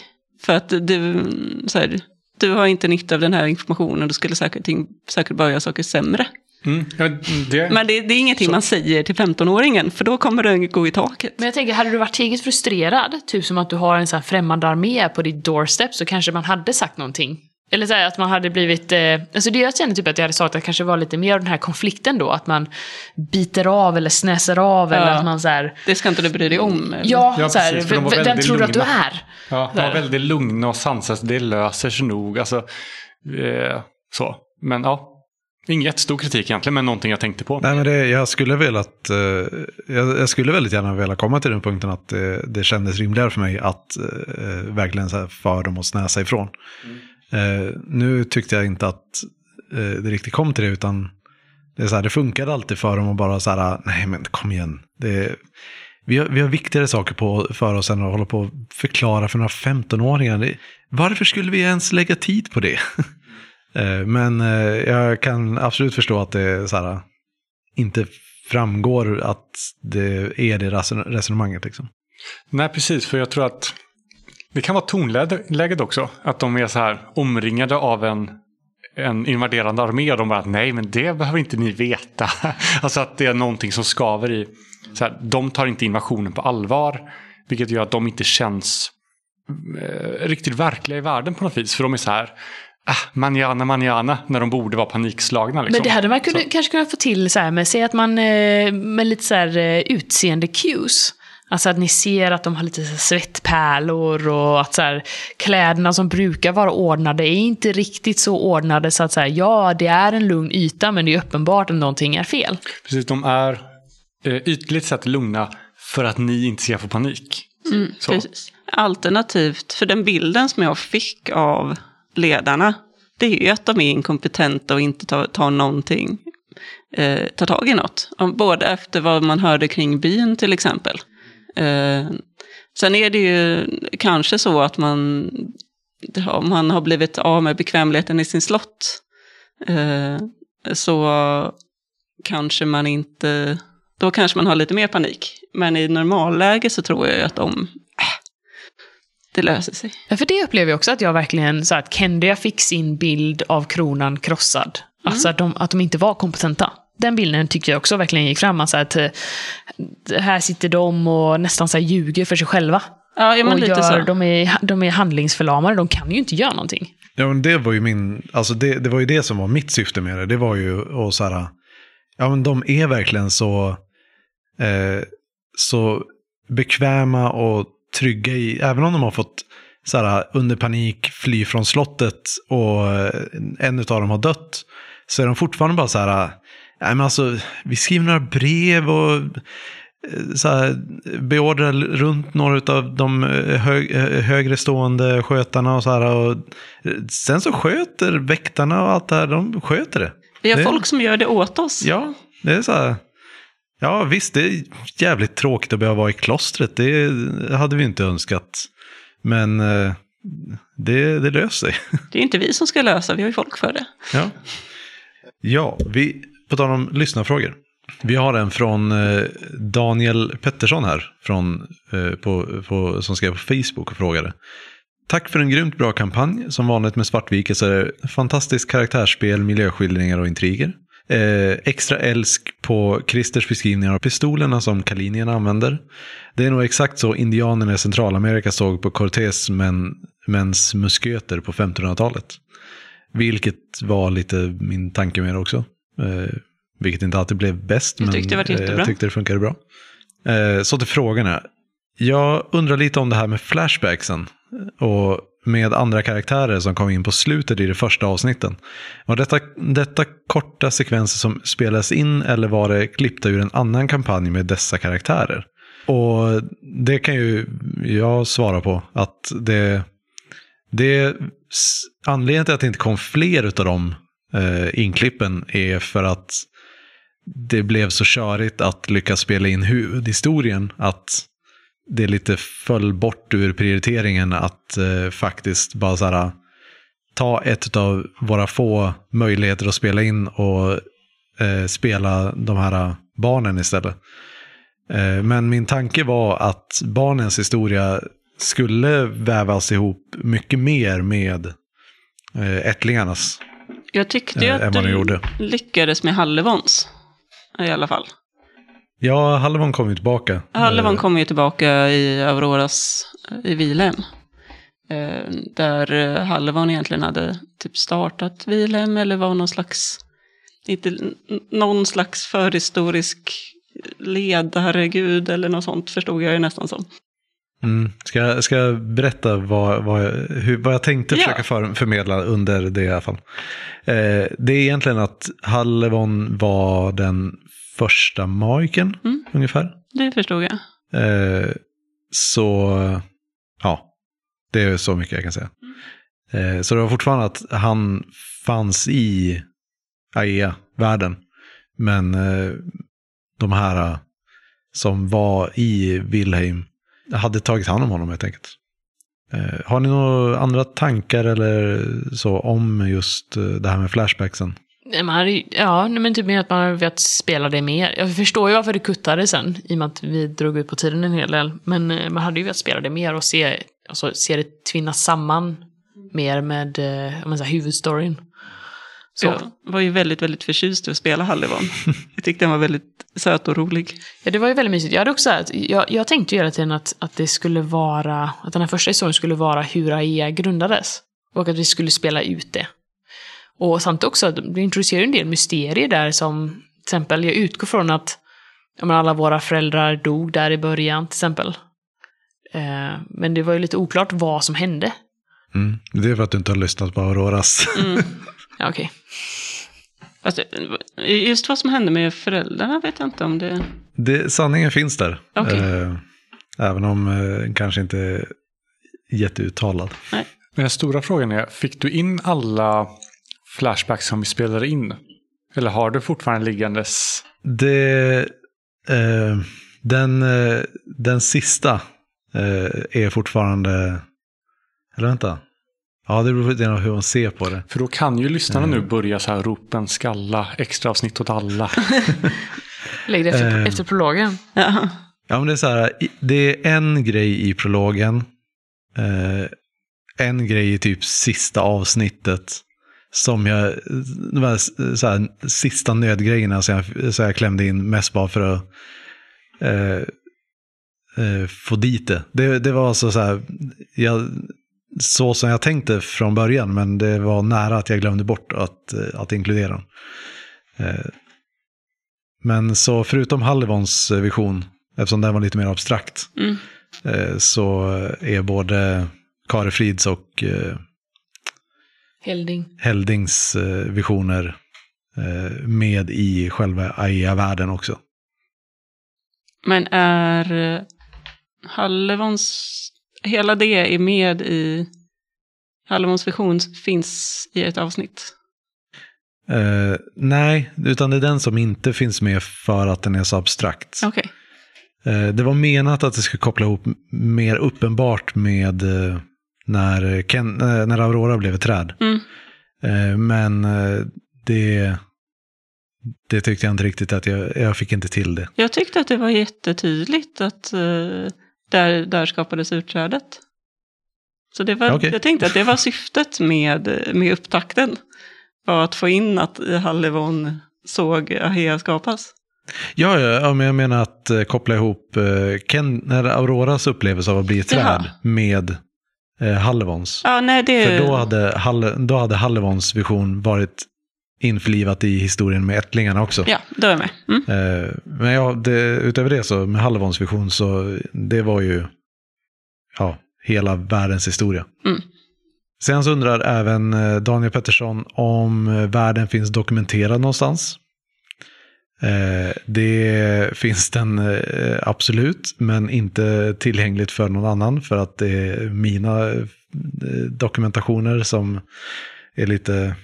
För att du, så här, du har inte nytta av den här informationen, du skulle säkert, säkert bara göra saker sämre. Mm. Ja, det... Men det, det är ingenting Så- man säger till 15-åringen, för då kommer den gå i taket. Men jag tänker, hade du varit tillräckligt frustrerad, typ som att du har en sån här främmande armé på ditt doorstep, så kanske man hade sagt någonting. Eller så här, att man hade blivit... Eh, alltså det jag känner typ att jag hade sagt att kanske var lite mer av den här konflikten då, att man biter av eller snäser av eller Ja. att man så här... Det ska inte du bry dig om. eller? Ja, Ja, så här, precis, de vem väldigt tror du att du är? Ja, de var väldigt lugna och sansade. Det löser sig nog. Alltså, eh, så. Men ja, ingen jättestor kritik egentligen, men någonting jag tänkte på. Nej, men det, jag skulle velat, eh, jag, jag skulle väldigt gärna vilja komma till den punkten att det, det kändes rimligare för mig att eh, verkligen så här för dem att snäsa ifrån. Eh, nu tyckte jag inte att eh, det riktigt kom till det, utan det, är så här, det funkade alltid för dem att bara så här, nej men kom igen. Det, vi, har, vi har viktigare saker på, för oss än att hålla på och förklara för några 15-åringar. Det, varför skulle vi ens lägga tid på det? [laughs] Eh, men eh, jag kan absolut förstå att det så här, eh, inte framgår att det är det resonemanget. Liksom. Nej, precis. För jag tror att det kan vara tonläget också. Att de är så här omringade av en, en invaderande armé. Och de bara, nej men det behöver inte ni veta. [laughs] alltså att det är någonting som skaver i. Så här, de tar inte invasionen på allvar. Vilket gör att de inte känns eh, riktigt verkliga i världen på något vis. För de är så här, ah, manjana, manjana. När de borde vara panikslagna. Liksom. Men det hade man kunde, Så. kanske kunnat få till så här med, säg att man eh, med lite så här eh, utseende cues. Alltså att ni ser att de har lite så här svettpärlor och att så här, kläderna som brukar vara ordnade är inte riktigt så ordnade så att säga ja, det är en lugn yta men det är uppenbart att någonting är fel. Precis, de är eh, ytligt sett lugna för att ni inte ska få panik. Så. Precis. Alternativt, för den bilden som jag fick av ledarna, det är ju att de är inkompetenta och inte tar, tar någonting, eh, tar tag i något. Om, både efter vad man hörde kring byn till exempel. Eh, sen är det ju kanske så att man, man har blivit av med bekvämligheten i sin slott, eh, så kanske man inte, då kanske man har lite mer panik. Men i normalläge så tror jag att de, det löser sig. Ja, för det upplever jag också att jag verkligen, så att Kendia fick sin bild av kronan krossad. Alltså att de, att de inte var kompetenta. Den bilden tycker jag också verkligen gick fram. Alltså att eh, här sitter de och nästan så här ljuger för sig själva. Ja, ja men och lite gör, så. De, är, de är handlingsförlamade, de kan ju inte göra någonting. Ja, men det var ju min, alltså det, det var ju det som var mitt syfte med det. Det var ju att så här, ja men de är verkligen så, eh, så bekväma och trygga i, även om de har fått så här, under panik fly från slottet och eh, en av dem har dött, så är de fortfarande bara så här, nej men alltså, vi skriver några brev och eh, så här, beordrar runt några av de eh, hög, högre stående skötarna och så här. Och sen så sköter väktarna och allt det här, de sköter det. Vi har det- folk som gör det åt oss. Ja, det är så här. Ja, visst, det är jävligt tråkigt att behöva vara i klostret. Det hade vi inte önskat. Men eh, det, det löser sig. [laughs] Det är inte vi som ska lösa, vi har ju folk för det. Ja, ja vi, på tal om lyssnarfrågor. Vi har en från eh, Daniel Pettersson här, från, eh, på, på, som skrev på Facebook och frågade. Tack för en grymt bra kampanj. Som vanligt med Svartvike så är det fantastiskt karaktärsspel, miljöskildringar och intriger. Eh, extra älsk på Christers beskrivningar av pistolerna som kalinierna använder. Det är nog exakt så indianerna i Centralamerika såg på Cortés men, mäns musköter på 1500-talet. Vilket var lite min tanke med det också. Eh, vilket inte alltid blev bäst, Jag men eh, jag tyckte det funkade bra. Eh, så till frågorna. Jag undrar lite om det här med flashbacksen. Och med andra karaktärer som kom in på slutet i det första avsnitten. Var detta, detta korta sekvenser som spelades in eller var det klippta ur en annan kampanj med dessa karaktärer? Och det kan ju jag svara på. Att det, det anledningen till att det inte kom fler av de eh, inklippen är för att det blev så körigt att lyckas spela in huvudhistorien att det lite föll bort ur prioriteringen att eh, faktiskt bara så här, ta ett av våra få möjligheter att spela in och eh, spela de här barnen istället. Eh, men min tanke var att barnens historia skulle vävas ihop mycket mer med eh, ättlingarnas. Jag tyckte ju Eh, att du gjorde. lyckades med Hallevons. I alla fall. Ja, Hallevon kom ju tillbaka. Hallevon Eh, kom ju tillbaka i Auroras, i Vilhem. Eh, där eh, Hallevon egentligen hade typ startat Vilhem eller var någon slags, inte, någon slags förhistorisk ledargud eller något sånt förstod jag ju nästan som. Mm. Ska, jag- ska jag berätta vad, vad, jag, hur, vad jag tänkte försöka för, förmedla under det i alla fall? Eh, det är egentligen att Hallevon var den första magiken Mm. ungefär. Det förstod jag. Eh, så, ja, det är så mycket jag kan säga. Eh, så det var fortfarande att han fanns i AEA-världen. Men eh, de här som var i Wilhelm hade tagit hand om honom helt enkelt. Har ni några andra tankar eller så om just det här med flashbacksen? Man ja, men typ mer att man hade velat spela det mer. Jag förstår ju varför det kuttade sen, i och med att vi drog ut på tiden en hel del. Men eh, man hade ju velat spela det mer och se, alltså, se det tvinnas samman mer med eh, om man säger, huvudstoryn. Så. Jag var ju väldigt, väldigt förtjust i att spela Hallevon. jag tyckte den var väldigt söt och rolig. Ja, det var ju väldigt mysigt. Jag hade också så här, jag, jag tänkte ju hela tiden att, att det skulle vara, att den här första historien skulle vara hur AEA grundades. Och att vi skulle spela ut det. Och samtidigt också, att vi introducerar en del mysterier där som, till exempel, jag utgår från att ja, men alla våra föräldrar dog där i början, till exempel. Eh, men det var ju lite oklart vad som hände. Mm. Det är för att du inte har lyssnat på Auroras. [laughs] Ja, okej. Fast det- just vad som hände med föräldrarna vet jag inte om det... Det, sanningen finns där. Okej. Eh, även om eh, kanske inte är jätteuttalad. Nej. Men den stora frågan är, fick du in alla flashbacks som vi spelade in? Eller har du fortfarande liggandes? Det, eh, den, eh, den sista eh, är fortfarande... Eller vänta. Ja, det beror på hur man ser på det. För då kan ju lyssnarna nu börja så här ropen skalla, extra avsnitt åt alla. [laughs] Lägg det efter, Eh. efter prologen. Ja. Ja, men det är så här, det är en grej i prologen. Eh, en grej i typ sista avsnittet. Som jag, de här, så här, sista nödgrejerna som jag, så jag klämde in mest bara för att eh, eh, få dit det. Det, det var alltså så här, jag, så som jag tänkte från början, men det var nära att jag glömde bort att, eh, att inkludera dem. Eh, men så förutom Hallevons eh, vision, eftersom den var lite mer abstrakt, Mm. så är både Karefrids och Helding. Heldings eh, visioner eh, med i själva AIA-världen också. Men är eh, Hallevons... Hela det är med i... Hallevons vision finns i ett avsnitt. Eh, nej, utan det är den som inte finns med för att den är så abstrakt. Okej. Eh, det var menat att det skulle koppla ihop mer uppenbart med eh, när, Ken, eh, när Aurora blev ett träd. Mm. Eh, men eh, det, det tyckte jag inte riktigt att jag, jag fick inte till det. Jag tyckte att det var jättetydligt att eh, där, där skapades utträdet. Så det var, Okej. jag tänkte att det var syftet med, med upptakten. Var att få in att Hallevon såg Ahea skapas. Ja, ja, men jag menar att eh, koppla ihop eh, Ken, Auroras upplevelse av att bli ett Jaha. träd med eh, Hallevons. Ja, nej, det... För då hade, Halle, då hade Hallevons vision varit införlivat i historien med ättlingarna också. Ja, då är jag med. Mm. Eh, men ja, det, utöver det så med Hallevons vision så det var ju ja, hela världens historia. Mm. Sen så undrar även eh, Daniel Pettersson om eh, världen finns dokumenterad någonstans. Eh, Det finns den eh, absolut, men inte tillgängligt för någon annan för att det är mina eh, dokumentationer som är lite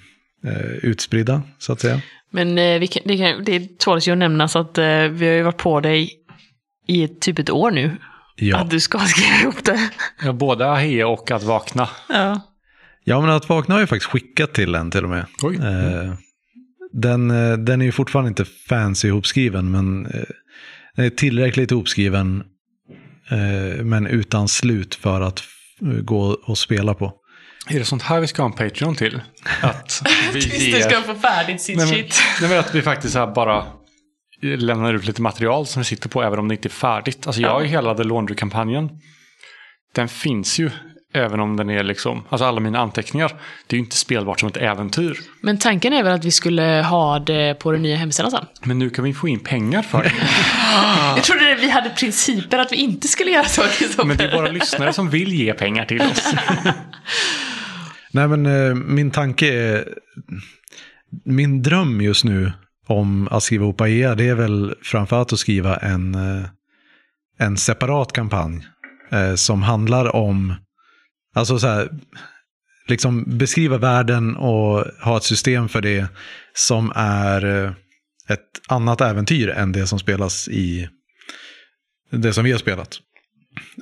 utspridda, så att säga. Men vi kan, det, kan, det tåls ju att nämnas att vi har ju varit på dig i typ ett år nu. Ja. Att du ska [laughs] skriva ihop det. Ja, både Ahea och att vakna. Ja. Ja, men att vakna har jag faktiskt skickat till en till och med. Oj. Eh, Den, eh, den är ju fortfarande inte fancy ihopskriven, men eh, den är tillräckligt ihopskriven, eh, men utan slut för att gå och spela på. Är det sånt här vi ska ha en Patreon till? [laughs] Att vi Tills du ska få färdigt sitt Nej, men, shit. nej, men att vi faktiskt här bara lämnar ut lite material som vi sitter på även om det inte är färdigt. Alltså jag har ju hela The Laundry-kampanjen. Den finns ju även om den är liksom, alltså alla mina anteckningar. Det är ju inte spelbart som ett äventyr. Men tanken är väl att vi skulle ha det på den nya hemsidan sen? Men nu kan vi få in pengar för det. [laughs] Jag trodde vi hade principer att vi inte skulle göra så. Kristoffer. Men det är bara lyssnare som vill ge pengar till oss. [laughs] Nej, men eh, min tanke är... Min dröm just nu om att skriva ihop AEA, det är väl framförallt att skriva en, eh, en separat kampanj eh, som handlar om, alltså så här, liksom beskriva världen och ha ett system för det som är eh, ett annat äventyr än det som spelas i det som vi har spelat.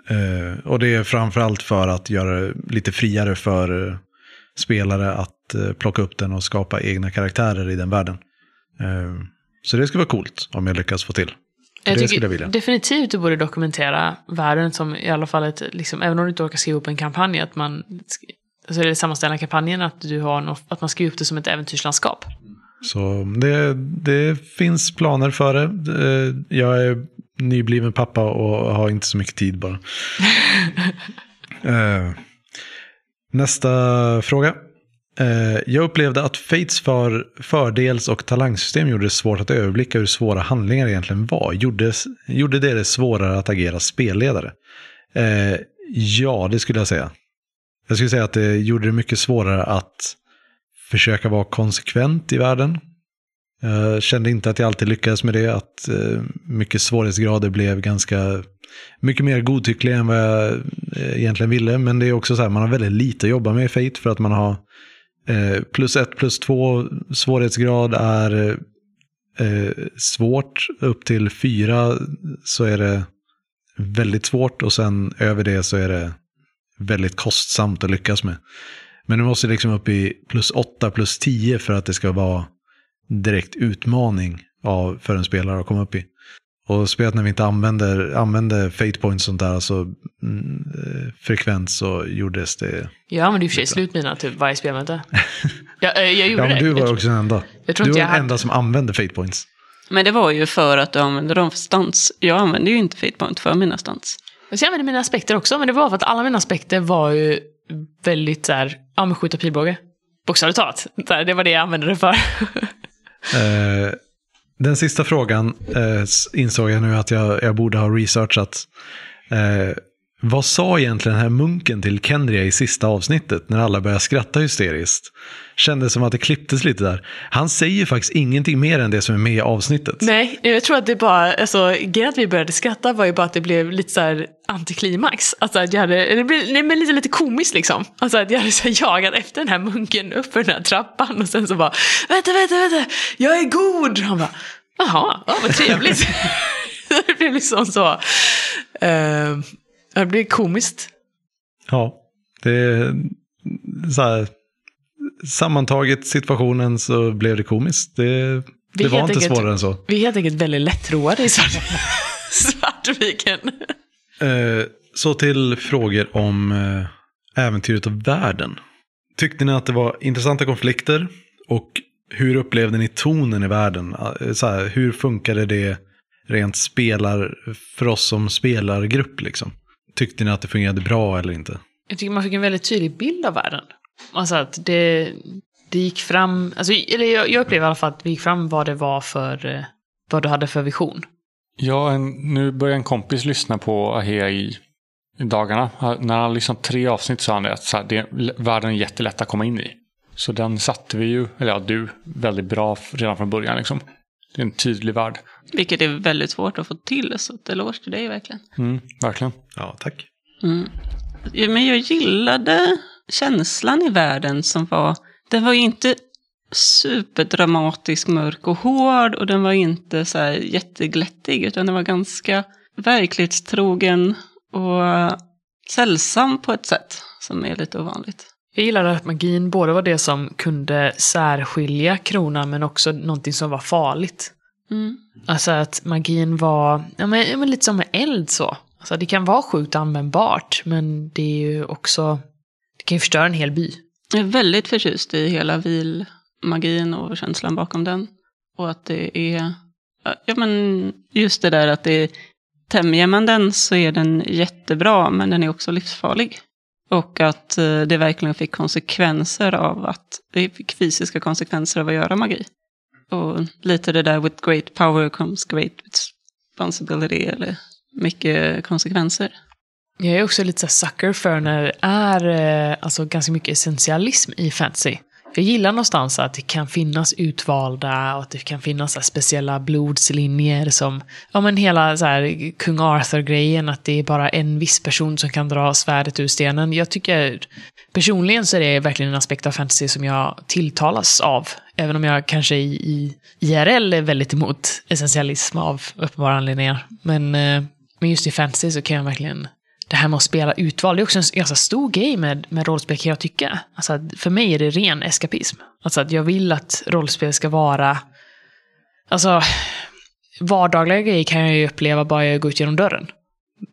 Eh, och det är framförallt för att göra det lite friare för eh, spelare att plocka upp den och skapa egna karaktärer i den världen. Så det skulle vara coolt om jag lyckas få till. Jag det skulle jag vilja. definitivt du borde dokumentera världen som i alla fall ett, liksom, även om du inte orkar skriva upp en kampanj, att man, alltså eller sammanställa kampanjen, att du har något, att man skriver upp det som ett äventyrslandskap. Så det, det finns planer för det. Eh, Jag är nybliven pappa och har inte så mycket tid bara. [laughs] Eh, Nästa fråga. Eh, jag upplevde att Fates för fördels och talangsystem gjorde det svårt att överblicka hur svåra handlingar egentligen var. Gjorde, gjorde det det svårare att agera spelledare? Eh, Ja, det skulle jag säga. Jag skulle säga att det gjorde det mycket svårare att försöka vara konsekvent i världen. Jag kände inte att jag alltid lyckades med det, att eh, mycket svårighetsgrader blev ganska mycket mer godtyckliga än vad jag eh, egentligen ville. Men det är också så här, man har väldigt lite att jobba med i Fate för att man har eh, plus ett, plus två svårighetsgrad är eh, svårt. Upp till fyra så är det väldigt svårt och sen över det så är det väldigt kostsamt att lyckas med. Men du måste liksom upp i plus 8, plus 10 för att det ska vara direkt utmaning av, för en spelare att komma upp i. Och spelet när vi inte använder, använder fate points och sånt där, alltså mm, eh, frekvent så gjordes det. Jag använder ju för sig slutmina typ varje spelmöte. [laughs] jag, eh, jag gjorde Ja, men det. du var jag, också den enda. jag tror Du var den hade... enda som använde fate points. Men det var ju för att du använde dem för stans. Jag använde ju inte feedpoint för mina stans. Jag använde mina aspekter också, men det var för att alla mina aspekter var ju väldigt så här, ja men skjuta pilbåge. Bokstavligt talat. Det var det jag använde det för. [laughs] Eh, den sista frågan eh, insåg jag nu att jag, jag borde ha researchat. Eh, vad sa egentligen den här munken till Kendria i sista avsnittet när alla började skratta hysteriskt? Kändes som att det klipptes lite där. Han säger faktiskt ingenting mer än det som är med i avsnittet. Nej, jag tror att det bara, alltså grejen att vi började skratta var ju bara att det blev lite så här antiklimax. Alltså att jag hade, det blev nej, men lite, lite komiskt liksom. Alltså att jag hade så jagat efter den här munken upp för den här trappan och sen så bara, vänta, vänta, vänta, jag är god! Han bara, jaha, ja, vad trevligt. [laughs] det blev liksom så, Uh, det blev komiskt. Ja, det är så här, sammantaget situationen så blev det komiskt. Det, Det var inte enkelt- svårare än så. Vi är helt enkelt väldigt lättroade i Svart- [laughs] Svartviken. Eh, så till frågor om eh, äventyret och världen. Tyckte ni att det var intressanta konflikter? Och hur upplevde ni tonen i världen? Eh, Så här, hur funkade det rent spelar, för oss som spelargrupp? Liksom? Tyckte ni att det fungerade bra eller inte? Jag tycker man fick en väldigt tydlig bild av världen. Alltså att det, det gick fram, alltså, eller jag, jag upplever i alla fall att det gick fram vad det var för, eh, vad du hade för vision. Ja, en, nu börjar en kompis lyssna på Ahea i, i dagarna. När han lyssnat tre avsnitt sa han det att så här, det, världen är jättelätt att komma in i. Så den satte vi ju, eller ja, du, väldigt bra redan från början. Liksom. Det är en tydlig värld. Vilket är väldigt svårt att få till, så ett eloge till dig verkligen. Mm, verkligen. Ja, tack. Mm. Men jag gillade känslan i världen som var, den var ju inte superdramatisk, mörk och hård och den var inte så här jätteglättig utan den var ganska verklighetstrogen och sällsam på ett sätt som är lite ovanligt. Jag gillade att magin både var det som kunde särskilja kronan men också någonting som var farligt. Mm. Alltså att magin var, ja men, ja, men lite som med eld så. Alltså det kan vara sjukt användbart men det är ju också, det kan ju förstöra en hel by. Jag är väldigt förtjust i hela vilmagin och känslan bakom den. Och att det är, ja men just det där att det är, tämjer man den så är den jättebra men den är också livsfarlig. Och att eh, det verkligen fick konsekvenser av att, det fick fysiska konsekvenser av att göra magi. Och lite det där with great power comes great responsibility, eller mycket konsekvenser. Jag är också lite så sucker för när det är eh, alltså, ganska mycket essentialism i fantasy. Jag gillar någonstans att det kan finnas utvalda och att det kan finnas så här, speciella blodslinjer som, ja men hela så här, kung Arthur-grejen, att det är bara en viss person som kan dra svärdet ur stenen. Jag tycker, personligen så är det verkligen en aspekt av fantasy som jag tilltalas av. Även om jag kanske i, i IRL är väldigt emot essentialism av uppenbara anledningar. Men, eh, men just i fantasy så kan jag verkligen det här med att spela utval, det är också en ganska stor grej med, med rollspel kan jag tycka. Alltså för mig är det ren eskapism. Alltså att jag vill att rollspel ska vara, alltså vardagliga grejer kan jag ju uppleva bara jag går ut genom dörren.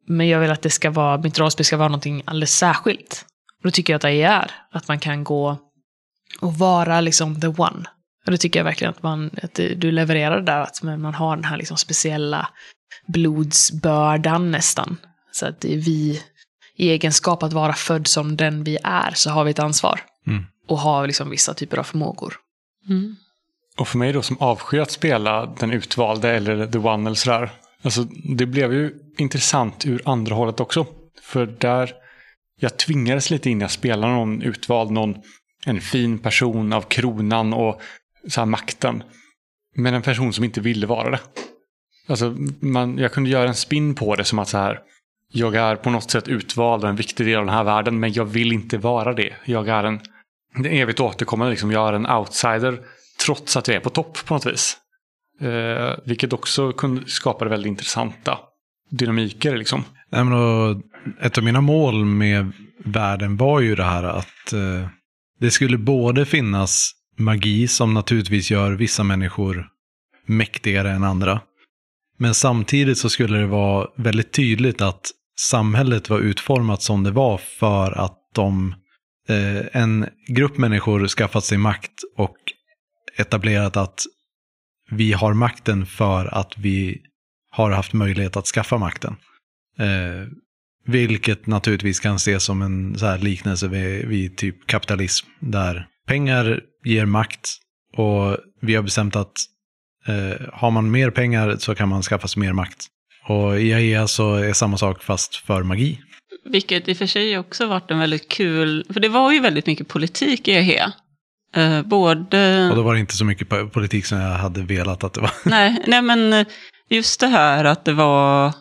Men jag vill att det ska vara, mitt rollspel ska vara någonting alldeles särskilt. Och då tycker jag att det är, att man kan gå och vara liksom the one. Och då tycker jag verkligen att, man, att du levererar det där, att man har den här liksom speciella blodsbördan nästan. Så att det är vi, i egenskap att vara född som den vi är, så har vi ett ansvar. Mm. Och har liksom vissa typer av förmågor. Mm. Och för mig då som avskyr att spela den utvalde eller the one eller sådär. Alltså det blev ju intressant ur andra hållet också. För där jag tvingades lite in i att spela någon utvald, någon en fin person av kronan och så här makten. Men en person som inte ville vara det. Alltså man, jag kunde göra en spin på det som att så här. Jag är på något sätt utvald och en viktig del av den här världen men jag vill inte vara det. Jag är en, det är evigt återkommande liksom. Jag är en outsider trots att jag är på topp på något vis. Eh, vilket också kunde skapa väldigt intressanta dynamiker liksom. Nej, men ett av mina mål med världen var ju det här att eh, det skulle både finnas magi som naturligtvis gör vissa människor mäktigare än andra. Men samtidigt så skulle det vara väldigt tydligt att samhället var utformat som det var för att de, eh, en grupp människor skaffat sig makt och etablerat att vi har makten för att vi har haft möjlighet att skaffa makten. Eh, vilket naturligtvis kan ses som en så här liknelse vid, vid typ kapitalism. Där pengar ger makt och vi har bestämt att eh, har man mer pengar så kan man skaffa sig mer makt. Och i AEA så är samma sak fast för magi. Vilket i och för sig också varit en väldigt kul, för det var ju väldigt mycket politik i EHE. Eh, både... Och då var det inte så mycket po- politik som jag hade velat att det var. [laughs] Nej, nej, men just det här att det var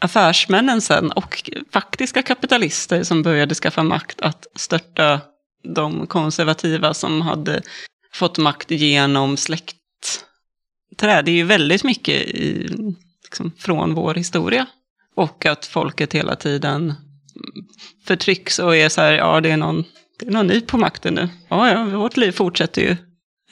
affärsmännen sen och faktiska kapitalister som började skaffa makt att störta de konservativa som hade fått makt genom släktträd. Det är ju väldigt mycket i, liksom, från vår historia. Och att folket hela tiden förtrycks och är så här, ja det är någon, det är någon ny på makten nu. Ja, ja, vårt liv fortsätter ju.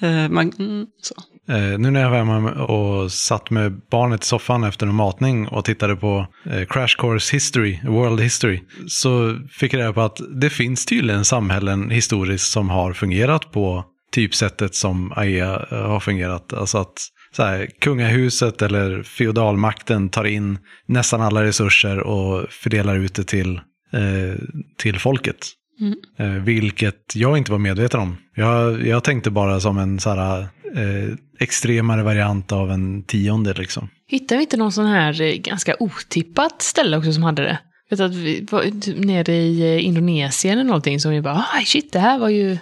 Eh, man, mm, så. Eh, nu när jag var hemma och satt med barnet i soffan efter en matning och tittade på eh, Crash Course History, World History, så fick jag reda på att det finns tydligen samhällen historiskt som har fungerat på typsättet som AEA har fungerat. Alltså att så här, kungahuset eller feodalmakten tar in nästan alla resurser och fördelar ut det till, eh, till folket. Mm. Eh, vilket jag inte var medveten om. Jag, jag tänkte bara som en så här, eh, extremare variant av en tionde liksom. Hittar vi inte någon sån här eh, ganska otippat ställe också som hade det? Vet att vi var typ nere i eh, Indonesien eller någonting som vi bara, ah, shit, det här var ju...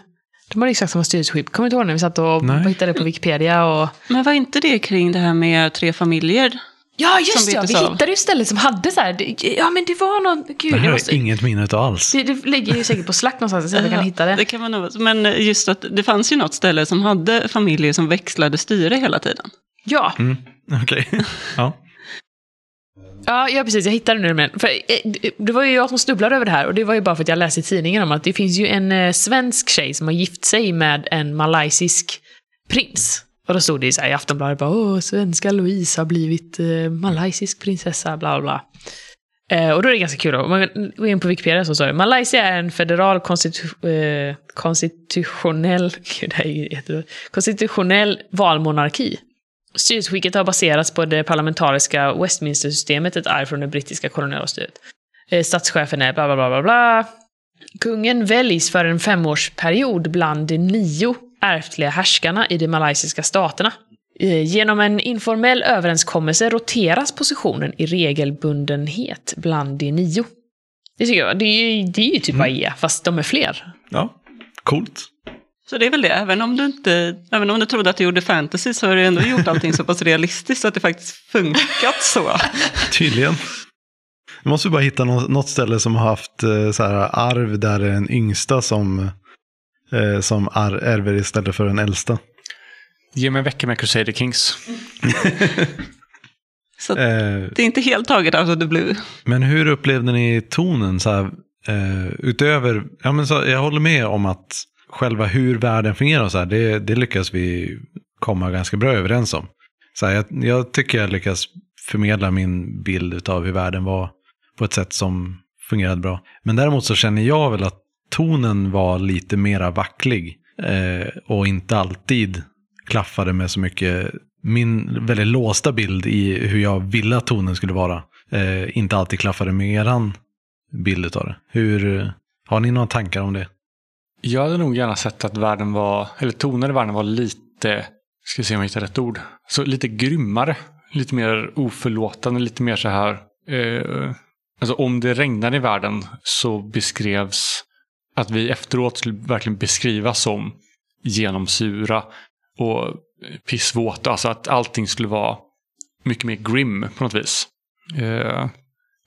De hade exakt samma styrelseskick. Kommer du inte ihåg när vi satt och Nej. hittade på Wikipedia och... Men var inte det kring det här med tre familjer? Ja, just! Ja, vi av. hittade ju stället som hade så här... det- Ja, men det var någon... Gud, Det här måste... är inget minne av alls. Det, det ligger ju säkert på Slack någonstans, så att jag kan hitta det. Det kan man nog, men just att det fanns ju något ställe som hade familjer som växlade styre hela tiden. Ja, Mm. [laughs] Okej. ja ja, ja, precis. Jag hittade det nu. Men, för, eh, det- var ju jag som snubblade över det här och det var ju bara för att jag läste i tidningen om att det finns ju en eh, svensk tjej som har gift sig med en malaysisk prins. Och då stod det ju så här i Aftonbladet bara åh, svenska Louise har blivit eh, malaysisk prinsessa, bla bla bla. Eh, och då är det ganska kul. Då. Om man går in på Wikipedia så står det Malaysia är en federal konstitu eh, konstitutionell, [laughs] gud, det är konstitutionell valmonarki. Styrelseskicket har baserats på det parlamentariska Westminster-systemet, ett arv från det brittiska kolonialstyret. Eh, statschefen är bla bla bla bla bla. Kungen väljs för en femårsperiod bland de nio ärftliga härskarna i de malaysiska staterna. Eh, Genom en informell överenskommelse roteras positionen i regelbundenhet bland de nio. Det tycker jag, det är ju, det är ju typ AIA, fast de är fler. ja, coolt. Så det är väl det, även om du inte, även om du trodde att du gjorde fantasy så har du ändå gjort allting så pass realistiskt så att det faktiskt funkat så. [laughs] Tydligen. Vi måste bara hitta nå- något ställe som har haft eh, så här, arv där det är en yngsta som, eh, som ar- ärver istället för en äldsta. Ge mig en vecka med Crusader Kings. [laughs] Så Eh, det är inte helt taget out of the blue. men hur upplevde ni tonen? Så här, utöver, ja, men så, jag håller med om att själva hur världen fungerar och så här, det, det lyckas vi komma ganska bra överens om. Så här, jag, jag tycker jag lyckas förmedla min bild av hur världen var på ett sätt som fungerade bra. Men däremot så känner jag väl att tonen var lite mera vacklig eh, och inte alltid klaffade med så mycket min väldigt låsta bild i hur jag ville att tonen skulle vara. Eh, inte alltid klaffade med eran bild av det. Hur, har ni några tankar om det? Jag hade nog gärna sett att världen var, eller tonen i världen var lite, ska se om jag hittar rätt ord, så lite grymmare. Lite mer oförlåtande, lite mer så här. Eh, alltså om det regnade i världen så beskrevs att vi efteråt skulle verkligen beskrivas som genomsura och pissvåta. Alltså att allting skulle vara mycket mer grim på något vis. Eh,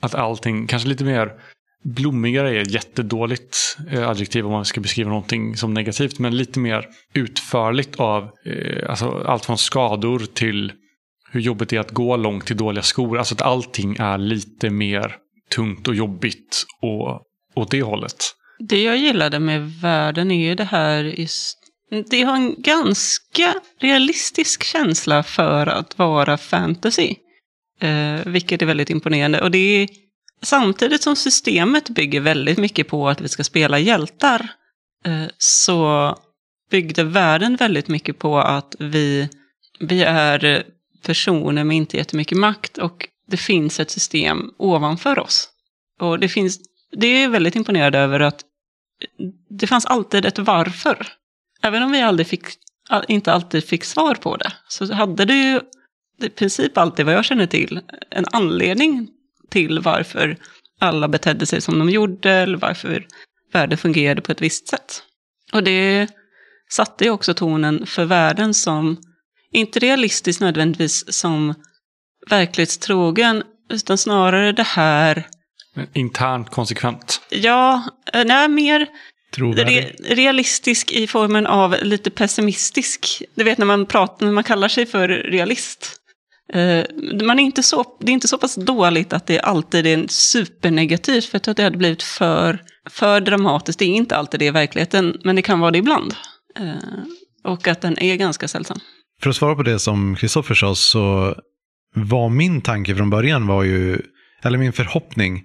att allting, kanske lite mer blommigare är ett jättedåligt eh, adjektiv om man ska beskriva någonting som negativt. Men lite mer utförligt av eh, alltså allt från skador till hur jobbigt det är att gå långt i dåliga skor. Alltså att allting är lite mer tungt och jobbigt och åt det hållet. Det jag gillade med världen är ju det här, just, det har en ganska realistisk känsla för att vara fantasy. Eh, vilket är väldigt imponerande. Och det är samtidigt som systemet bygger väldigt mycket på att vi ska spela hjältar. Eh, så byggde världen väldigt mycket på att vi, vi är personer med inte jättemycket makt och det finns ett system ovanför oss. Och det finns, det är väldigt imponerad över att det fanns alltid ett varför. Även om vi aldrig fick, inte alltid fick svar på det, så hade det ju i princip alltid, vad jag känner till, en anledning till varför alla betedde sig som de gjorde, eller varför världen fungerade på ett visst sätt. Och det satte ju också tonen för världen som, inte realistiskt nödvändigtvis som verklighetstrogen, utan snarare det här, Men internt konsekvent. ja, eh, nej, mer? Re realistisk i formen av lite pessimistisk. Du vet när man, pratar, när man kallar sig för realist. Eh, man är inte så, det är inte så pass dåligt att det alltid är supernegativt, för jag tror att det hade blivit för, för dramatiskt. Det är inte alltid det i verkligheten, men det kan vara det ibland. Eh, och att den är ganska sällsam. för att svara på det som Kristoffer sa så var min tanke från början var ju, eller min förhoppning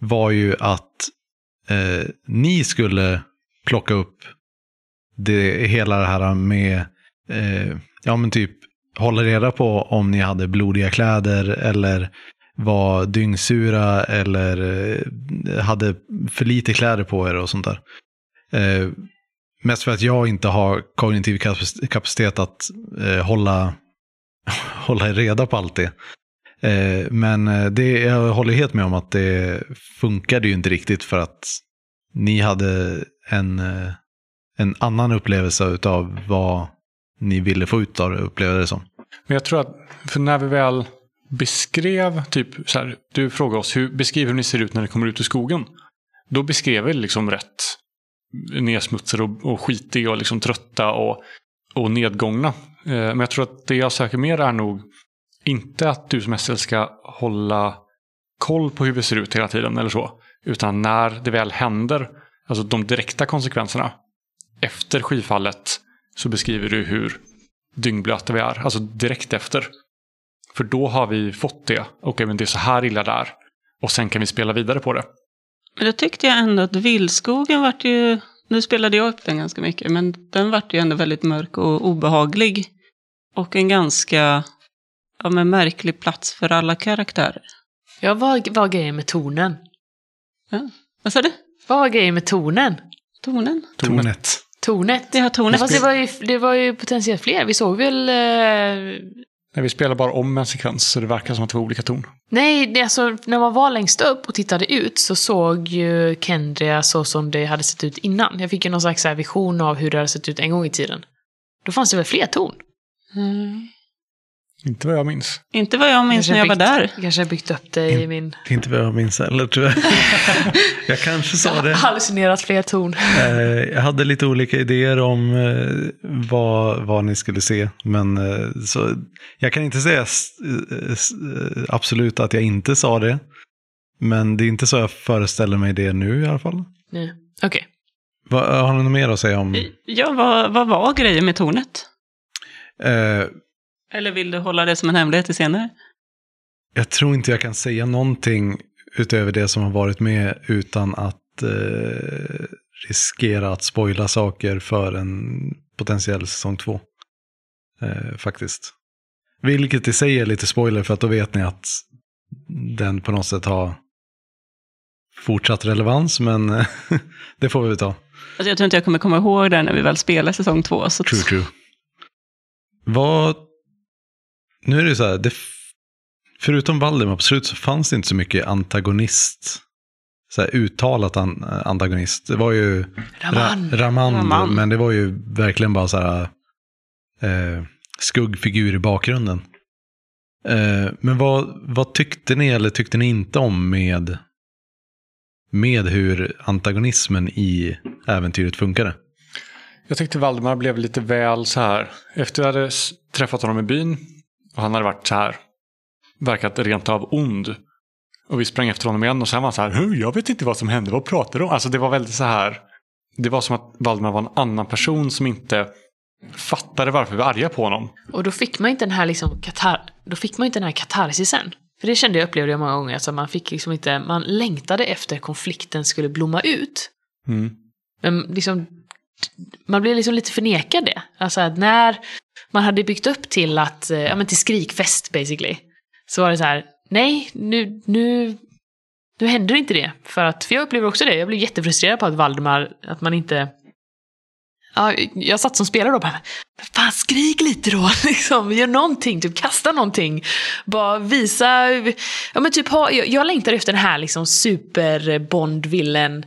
var ju att eh, ni skulle plocka upp det, hela det här med, eh, ja men typ hålla reda på om ni hade blodiga kläder eller var dyngsura eller eh, hade för lite kläder på er och sånt där. Eh, mest för att jag inte har kognitiv kapacitet att eh, hålla, [laughs] hålla reda på allt det. Eh, men eh, det, jag håller helt med om att det funkade ju inte riktigt för att ni hade en, eh, en annan upplevelse av vad ni ville få ut av det, upplevde det som. Men jag tror att, för när vi väl beskrev, typ så här, du frågade oss, hur, beskriv hur ni ser ut när ni kommer ut ur skogen. Då beskrev vi liksom rätt nedsmutsade och, och skitiga och liksom trötta och, och nedgångna. Eh, men jag tror att det jag söker mer är nog inte att du som SL ska hålla koll på hur vi ser ut hela tiden eller så. Utan när det väl händer, alltså de direkta konsekvenserna. Efter skifallet så beskriver du hur dyngblöta vi är. Alltså direkt efter. För då har vi fått det. Okej, men det är så här illa där. Och sen kan vi spela vidare på det. Men då tyckte jag ändå att vildskogen vart ju... Nu spelade jag upp den ganska mycket, men den vart ju ändå väldigt mörk och obehaglig. Och en ganska ja, men märklig plats för alla karaktärer. Ja, vad var grejen med tonen? Ja. Vad sa du? Vad var grejen med tonen? Tonen? Tornet. Tornet? Det har tonen. Fast det var, ju, det var ju potentiellt fler. Vi såg väl... Eh... Nej, vi spelar bara om en sekvens så det verkar som att det var olika ton. Nej, det, alltså, när man var längst upp och tittade ut så såg ju Kendria så som det hade sett ut innan. Jag fick ju någon slags här vision av hur det hade sett ut en gång i tiden. Då fanns det väl fler torn? Mm. Inte vad jag minns. Inte vad jag minns Kanske när jag var byggt- där. Kanske har byggt upp det i min... Inte vad jag minns heller tror jag. [laughs] jag kanske sa det. Hallucinerat fler torn. Eh, jag hade lite olika idéer om eh, vad, vad ni skulle se. Men eh, så, jag kan inte säga absolut att jag inte sa det. Men det är inte så jag föreställer mig det nu i alla fall. Nej. Okej. Va, har ni något mer att säga om? Ja, vad, vad var grejen med tornet? Eh, Eller vill du hålla det som en hemlighet till senare? jag tror inte jag kan säga någonting utöver det som har varit med utan att eh, riskera att spoila saker för en potentiell säsong två. Eh, faktiskt. Vilket i sig är lite spoiler för att då vet ni att den på något sätt har fortsatt relevans, men [laughs] det får vi väl ta. Alltså, jag tror inte jag kommer komma ihåg det när vi väl spelar säsong två. Så True, true. Vad... Nu är det så här, det... förutom Valdemar på slutet så fanns det inte så mycket antagonist. Så här uttalat an, antagonist. Det var ju Raman. Ra, Ramand, Raman. men det var ju verkligen bara så här eh, skuggfigur i bakgrunden. Eh, men vad, vad tyckte ni eller tyckte ni inte om med, med hur antagonismen i äventyret funkade? Jag tyckte Valdemar blev lite väl så här. Efter jag hade träffat honom i byn och han hade varit så här. Verkat rent av ond. Och vi sprang efter honom igen och sen var han så här. "Hu, Jag vet inte vad som hände, vad pratar du om? Alltså det var väldigt så här. Det var som att Valdemar var en annan person som inte fattade varför vi var arga på honom. Och då fick man inte den här liksom katar... Då fick man inte den här katarsisen. För det kände jag upplevde jag många gånger. Alltså man fick liksom inte... Man längtade efter konflikten skulle blomma ut. Mm. Men liksom... Man blev liksom lite förnekad det. Alltså när man hade byggt upp till att... Eh, ja men till skrikfest basically. Så var det så här. Nej, nu... nu nu händer inte det. För att, för jag upplever också det. Jag blev jättefrustrerad på att Valdemar, att man inte... Ja, jag satt som spelare då och bara, "Men fan skrik lite då, [laughs] liksom. Gör någonting, typ kasta någonting. Bara visa, ja men typ ha, jag, jag längtar efter den här liksom super bond villen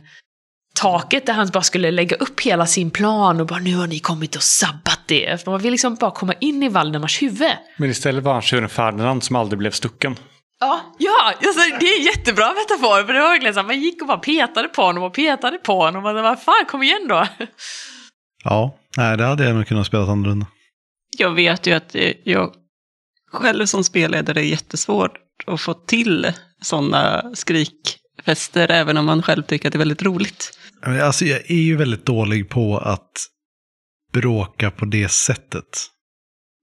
taket där han bara skulle lägga upp hela sin plan och bara nu har ni kommit och sabbat det. För Man vill liksom bara komma in i Valdemars huvud. Men istället var han tjuren Ferdinand som aldrig blev stucken. Ja, ja alltså, det är jättebra metafor. För det var verkligen så här, man gick och bara petade på honom och petade på honom. Och man bara, fan kom igen då. Ja, nej, det hade jag nog kunnat spela annorlunda. Jag vet ju att eh, jag själv som spelledare är jättesvårt att få till sådana skrikfester, även om man själv tycker att det är väldigt roligt. Alltså, jag är ju väldigt dålig på att bråka på det sättet.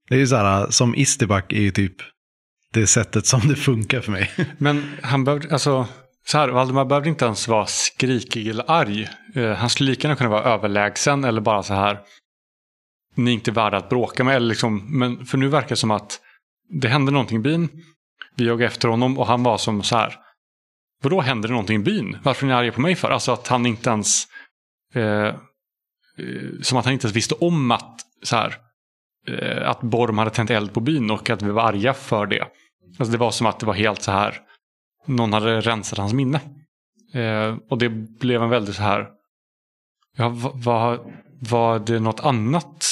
Det är ju så här, som Isterback är ju typ det sättet som det funkar för mig. [laughs] Men han behövde, alltså, så här, Valdemar behövde inte ens vara skrikig eller arg. Eh, han skulle lika gärna kunna vara överlägsen eller bara så här. Ni är inte värda att bråka med. Eller liksom, men för nu verkar det som att det hände någonting i byn. Vi jagade efter honom och han var som så här. Vadå händer det någonting i byn? Varför är ni arga på mig för? Alltså att han inte ens... Eh, eh, som att han inte ens visste om att så här, eh, att Borm hade tänt eld på byn och att vi var arga för det. Alltså det var som att det var helt så här, någon hade rensat hans minne. Eh, och det blev en väldigt så här, ja, var, var det något annat?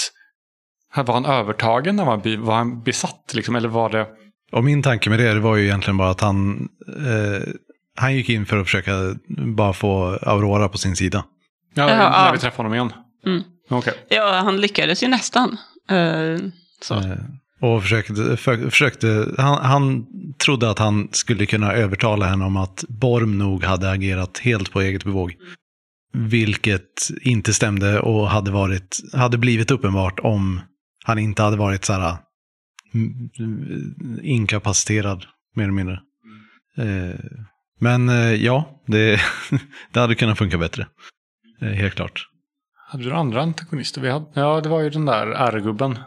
Var han övertagen när man var han besatt liksom? Eller var det? Och min tanke med det, det var ju egentligen bara att han, eh, han gick in för att försöka bara få Aurora på sin sida. Ja, Ja, när ja. vi träffade honom igen. Mm. Okej. Ja, han lyckades ju nästan. Eh, så. Eh, och försökte, för, försökte han, han trodde att han skulle kunna övertala henne om att Borm nog hade agerat helt på eget bevåg. Vilket inte stämde och hade, varit, hade blivit uppenbart om han inte hade varit så här mm, inkapaciterad, mer eller mindre. Eh, men eh, ja, det, [laughs] det hade kunnat funka bättre. Eh, helt klart. Hade du andra antagonister? Vi hade, ja, det var ju den där R-gubben.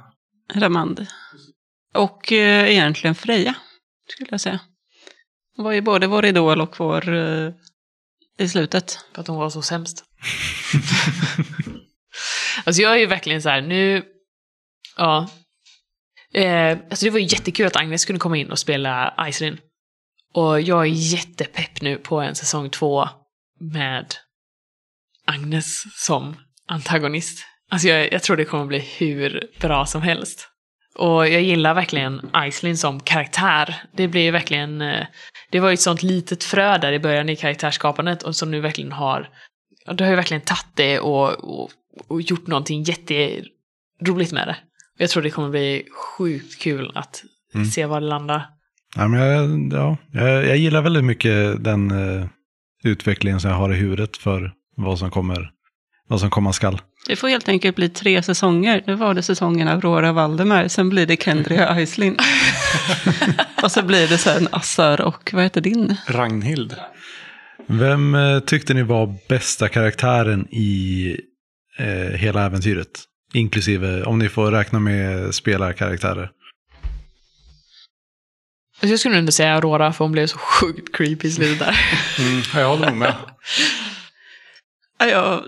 Ramand. Och eh, egentligen Freja, skulle jag säga. Hon var ju både vår idol och vår eh, i slutet. För att hon var så sämst. [laughs] alltså jag är ju verkligen så här, nu... Ja. Eh, alltså det var ju jättekul att Agnes kunde komma in och spela Icelin. Och jag är jättepepp nu på en säsong två med Agnes som antagonist. Alltså jag, jag tror det kommer bli hur bra som helst. Och jag gillar verkligen Icelin som karaktär. Det blir verkligen... eh, Det var ju ett sånt litet frö där i början i karaktärsskapandet och som nu verkligen har... Du har ju verkligen tagit det och, och, och gjort någonting jätteroligt med det. Jag tror det kommer bli sjukt kul att Mm. se var det landar. Ja, men jag, ja, jag, jag gillar väldigt mycket den eh, utvecklingen som jag har i huvudet för vad som kommer, vad som komma skall. Det får helt enkelt bli tre säsonger. Nu var det säsongen Aurora Valdemar, sen blir det Kendria [laughs] Aislinn. [laughs] och så blir det sen Assar och vad heter din? Ragnhild. Vem eh, tyckte ni var bästa karaktären i eh, hela äventyret? Inklusive, om ni får räkna med spelarkaraktärer. Alltså jag skulle ändå säga Aurora för hon blev så sjukt creepy i slutet där. [laughs] Mm, ja, jag håller nog med. Ja,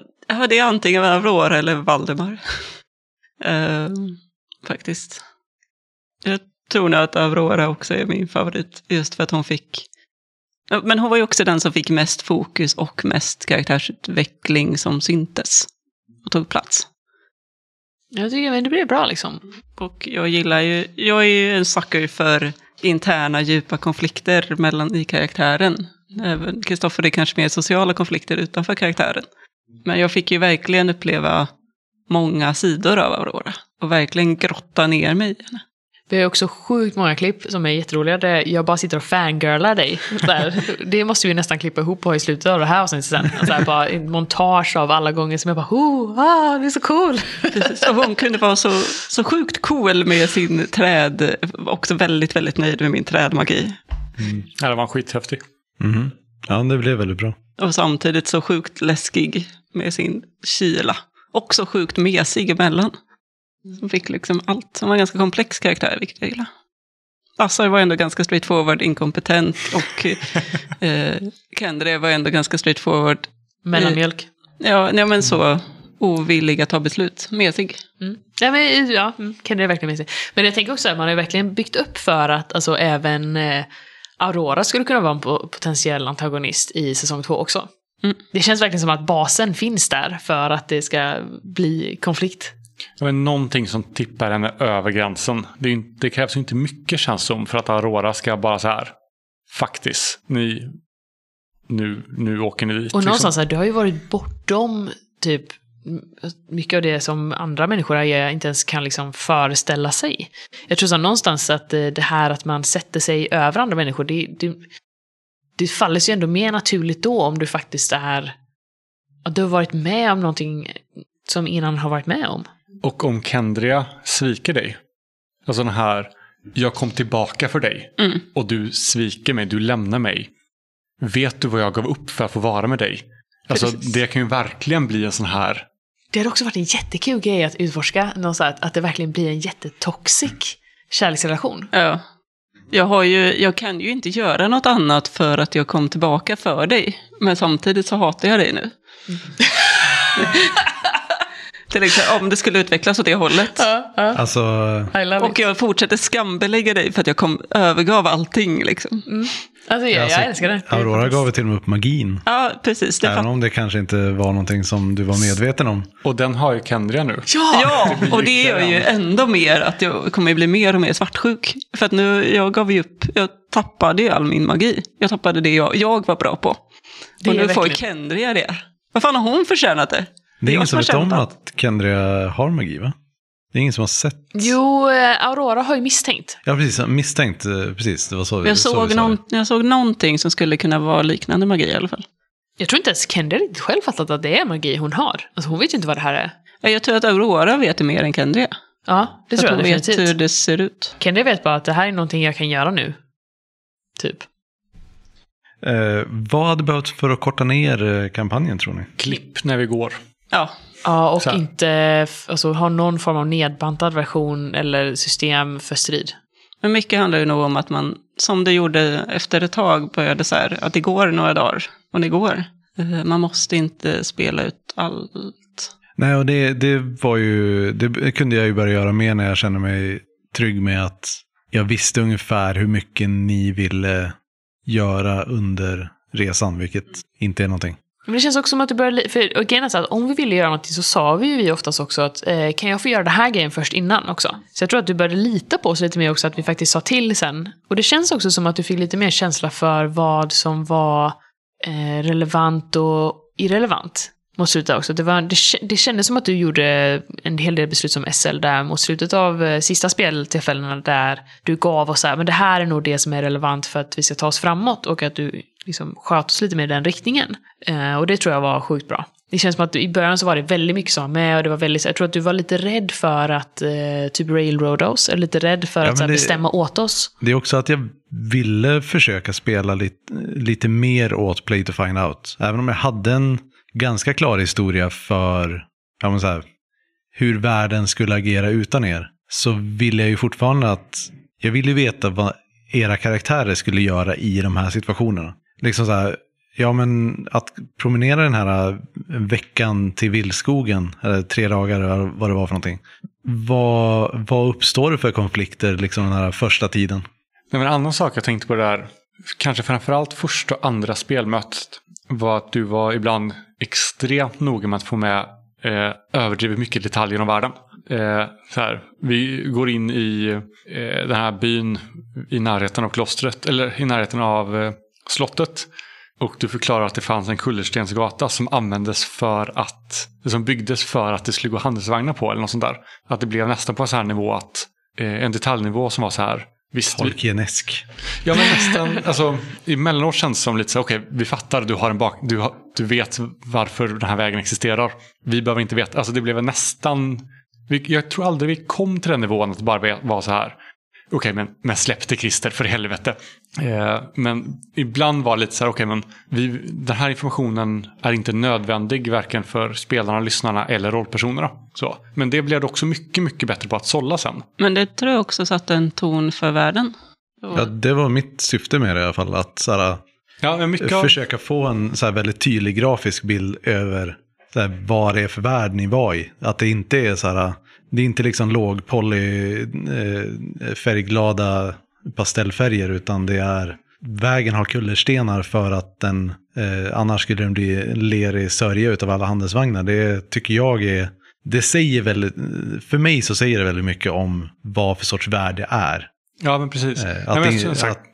det är antingen Aurora eller Valdemar. Eh, faktiskt. Jag tror nog att Aurora också är min favorit, just för att hon fick... Men hon var ju också den som fick mest fokus och mest karaktärsutveckling som syntes och tog plats. Jag tycker men det blev bra liksom. Och jag gillar ju, jag är ju en sucker för interna djupa konflikter mellan i karaktären. Även Kristoffer är kanske mer sociala konflikter utanför karaktären. Men jag fick ju verkligen uppleva många sidor av Aurora. Och verkligen grotta ner mig i henne. Vi har också sjukt många klipp som är jätteroliga där jag bara sitter och fangirlar dig. Där. [laughs] Det måste vi nästan klippa ihop på i slutet av det här avsnittet sen. Så här, bara en montage av alla gånger som jag bara oh, ah, det är så cool. Precis. Och hon kunde vara så, så sjukt cool med sin träd. Också väldigt, väldigt nöjd med min trädmagi. Ja, det var skithäftig. Mhm. Ja, det blev väldigt bra. Och samtidigt så sjukt läskig med sin kyla. Och så sjukt mesig emellan. Som fick liksom allt. Som var en ganska komplex karaktär, vilket jag gillar. Assar var ändå ganska straightforward, inkompetent. Och [laughs] eh, Kendre var ändå ganska straightforward. Mellanmjölk. Ja, nej, men så ovillig att ta beslut. Mesig. Mm. Ja, men, ja, mm, kan det verkligen minnas. Men jag tänker också att man har verkligen byggt upp för att alltså, även eh, Aurora skulle kunna vara en po- potentiell antagonist i säsong två också. Mm. Det känns verkligen som att basen finns där för att det ska bli konflikt. Det var någonting som tippar henne över gränsen. Det, är, det krävs ju inte mycket känns som för att Aurora ska bara så här. Faktiskt, ni, nu, nu åker ni dit. liksom. Och någonstans, här, det har ju varit bortom typ mycket av det som andra människor är, inte ens kan liksom föreställa sig. Jag tror så någonstans att eh, det här att man sätter sig över andra människor, det, det, det faller sig ändå mer naturligt då om du faktiskt är... Att du har varit med om någonting som ingen annan har varit med om. Och om Kendria sviker dig. Alltså den här, jag kom tillbaka för dig Mm. och du sviker mig, du lämnar mig. Vet du vad jag gav upp för att få vara med dig? Alltså Precis. det kan ju verkligen bli en sån här, Det hade också varit en jättekul grej att utforska, någon så här, att det verkligen blir en jättetoxic kärleksrelation. Ja. Jag, har ju, jag kan ju inte göra något annat för att jag kom tillbaka för dig. Men samtidigt så hatar jag dig nu. [laughs] Till exempel om det skulle utvecklas åt det hållet. Ja, ja. Alltså, Och jag fortsätter skambelägga dig för att jag kom, övergav allting. Liksom. Alltså, jag, alltså, jag älskar det. det. Aurora gav ju till och med upp magin. Ja, precis. Det Även om det kanske inte var någonting som du var medveten om. och den har ju Kendria nu. Ja! Ja, blir och det gör ju ändå mer att jag kommer bli mer och mer svartsjuk. För att nu, jag gav ju upp, jag tappade ju all min magi. Jag tappade det jag, jag var bra på. Det och nu får verkligen- Kendria det. Vad fan har hon förtjänat det? Det är ingen som vet om att Kendria har magi va? Det är ingen som har sett. Jo, eh, Aurora har ju misstänkt. Ja, precis. Misstänkt. eh, Precis, det var så, Jag så vi såg, sa någon, det. jag såg någonting som skulle kunna vara liknande magi i alla fall. Jag tror inte ens Kendra riktigt själv fattat att det är magi hon har. Alltså hon vet ju inte vad det här är. Ja, Jag tror att Aurora vet det mer än Kendria. Ja, det För tror att jag hon vet hur definitivt. det ser ut. Kendra vet bara att det här är någonting jag kan göra nu. Typ. Eh, vad hade behövts för att korta ner eh, kampanjen tror ni? Klipp när vi går. Ja, Ja, och inte alltså, ha någon form av nedbantad version eller system för strid. men mycket handlar ju nog om att man, som det gjorde efter ett tag, började så här, att det går några dagar. Och det går. Eh, Man måste inte spela ut allt. Nej, och det, det var ju, det kunde jag ju börja göra mer när jag kände mig trygg med att jag visste ungefär hur mycket ni ville göra under resan, vilket inte är någonting. Men det känns också som att du börjar... För och grejen är så att om vi ville göra någonting så sa vi ju vi oftast också att eh, kan jag få göra det här grejen först innan också? Så jag tror att du började lita på oss lite mer också att vi faktiskt sa till sen. Och det känns också som att du fick lite mer känsla för vad som var eh, relevant och irrelevant mot slutet också. Det, var, det, det kändes som att du gjorde en hel del beslut som SL där mot slutet av eh, sista speltillfällena där du gav oss så här, men det här är nog det som är relevant för att vi ska ta oss framåt och att du liksom sköt oss lite mer i den riktningen. Eh, och det tror jag var sjukt bra. Det känns som att i början så var det väldigt mycket som var med och det var väldigt, jag tror att du var lite rädd för att eh, typ railroad oss, eller lite rädd för Ja, att här, det- bestämma åt oss. Det är också att jag ville försöka spela lite, lite mer åt Play to Find Out. Även om jag hade en ganska klar historia för ja, men så här, hur världen skulle agera utan er. Så ville jag ju fortfarande att jag ville veta vad era karaktärer skulle göra i de här situationerna. Liksom så här, ja men att promenera den här äh, veckan till vildskogen, eller tre dagar eller vad det var för någonting. Vad, vad uppstår det för konflikter liksom den här första tiden? Nej, men en annan sak jag tänkte på där, kanske framförallt första och andra spelmötet, var att du var ibland extremt noga med att få med eh, överdrivet mycket detaljer om världen. Eh, så här, vi går in i eh, den här byn i närheten av klostret, eller i närheten av eh, slottet. Och du förklarar att det fanns en kullerstensgata som användes för att, som byggdes för att det skulle gå handelsvagnar på eller något sånt där. Att det blev nästan på en sån här nivå att, eh, en detaljnivå som var så här, visst, vi, Tolkienesk. Ja men nästan, alltså emellanåt känns det som lite så, okej vi fattar, du har en bak, du, har, du vet varför den här vägen existerar. Vi behöver inte veta, alltså det blev nästan, vi, jag tror aldrig vi kom till den nivån att det bara var så här, okej men, men släpp det Christer för helvete. Eh, men ibland var det lite så här, okej men vi, den här informationen är inte nödvändig varken för spelarna, lyssnarna eller rollpersonerna. Så. Men det blev det också mycket, mycket bättre på att sålla sen. Men det tror jag också satte en ton för världen. Och- Ja, det var mitt syfte med det i alla fall. Att så här, Ja, mycket försöka få en så här väldigt tydlig grafisk bild över så här, vad det är för värld ni var i. Att det inte är så här, det är inte liksom låg poly, eh, färgglada pastellfärger utan det är vägen har kullerstenar för att den, eh, annars skulle den bli en lerig sörja utav alla handelsvagnar. Det tycker jag är, det säger väldigt, för mig så säger det väldigt mycket om vad för sorts värld det är. Ja, men precis. Eh, Nej, att, men det, att